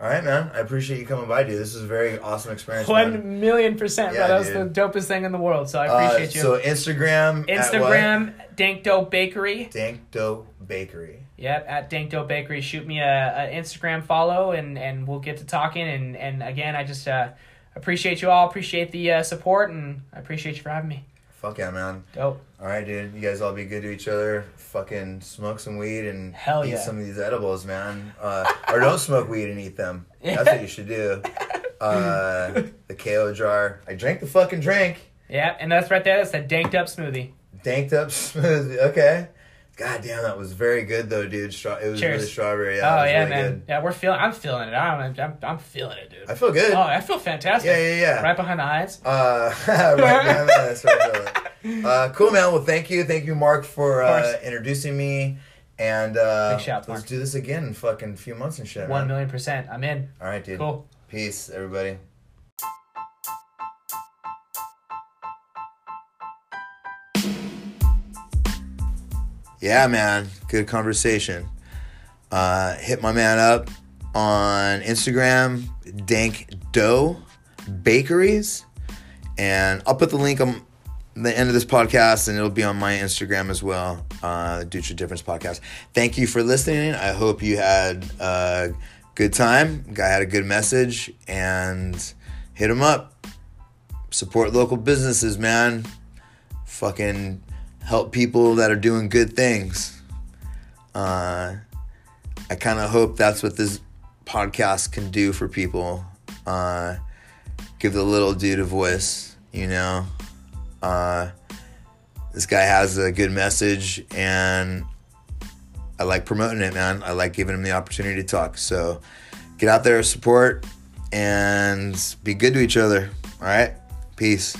All right, man. I appreciate you coming by, dude. This is a very awesome experience. man. One million percent, Yeah, bro. That was the dopest thing in the world. So I Uh, appreciate you. So Instagram, Instagram, Dank Dough Bakery. Dank Dough Bakery. Yep, at Dank Dough Bakery. Shoot me a, a Instagram follow, and and we'll get to talking. And and again, I just uh, appreciate you all. Appreciate the uh, support, and I appreciate you for having me. Fuck yeah, man. Dope. All right, dude. You guys all be good to each other. Fucking smoke some weed and Hell eat yeah. some of these edibles, man. Uh, or don't smoke weed and eat them. That's what you should do. Uh, the KO jar. I drank the fucking drink. Yeah, and that's right there. That's the danked up smoothie. Danked up smoothie. Okay. God damn, that was very good though, dude. Straw- it was Cheers. really strawberry. Yeah, oh yeah, really man. Good. Yeah, we're feeling. I'm feeling it. I don't. I'm, I'm feeling it, dude. I feel good. Oh, I feel fantastic. yeah, yeah, yeah. Right behind the eyes. Uh, right down there, that's right, uh, cool, man. Well, thank you, thank you, Mark, for uh, introducing me. And uh, Big shouts, let's Mark. do this again in fucking few months and shit. One man. million percent. I'm in. All right, dude. Cool. Peace, everybody. Yeah, man. Good conversation. Uh, hit my man up on Instagram, Dank Dough Bakeries. And I'll put the link on the end of this podcast and it'll be on my Instagram as well, uh, Dutra Difference Podcast. Thank you for listening. I hope you had a good time. Guy had a good message and hit him up. Support local businesses, man. Fucking help people that are doing good things. Uh, I kind of hope that's what this podcast can do for people. Uh, give the little dude a voice, you know. Uh, this guy has a good message, and I like promoting it, man. I like giving him the opportunity to talk. So get out there, support, and be good to each other. All right? Peace.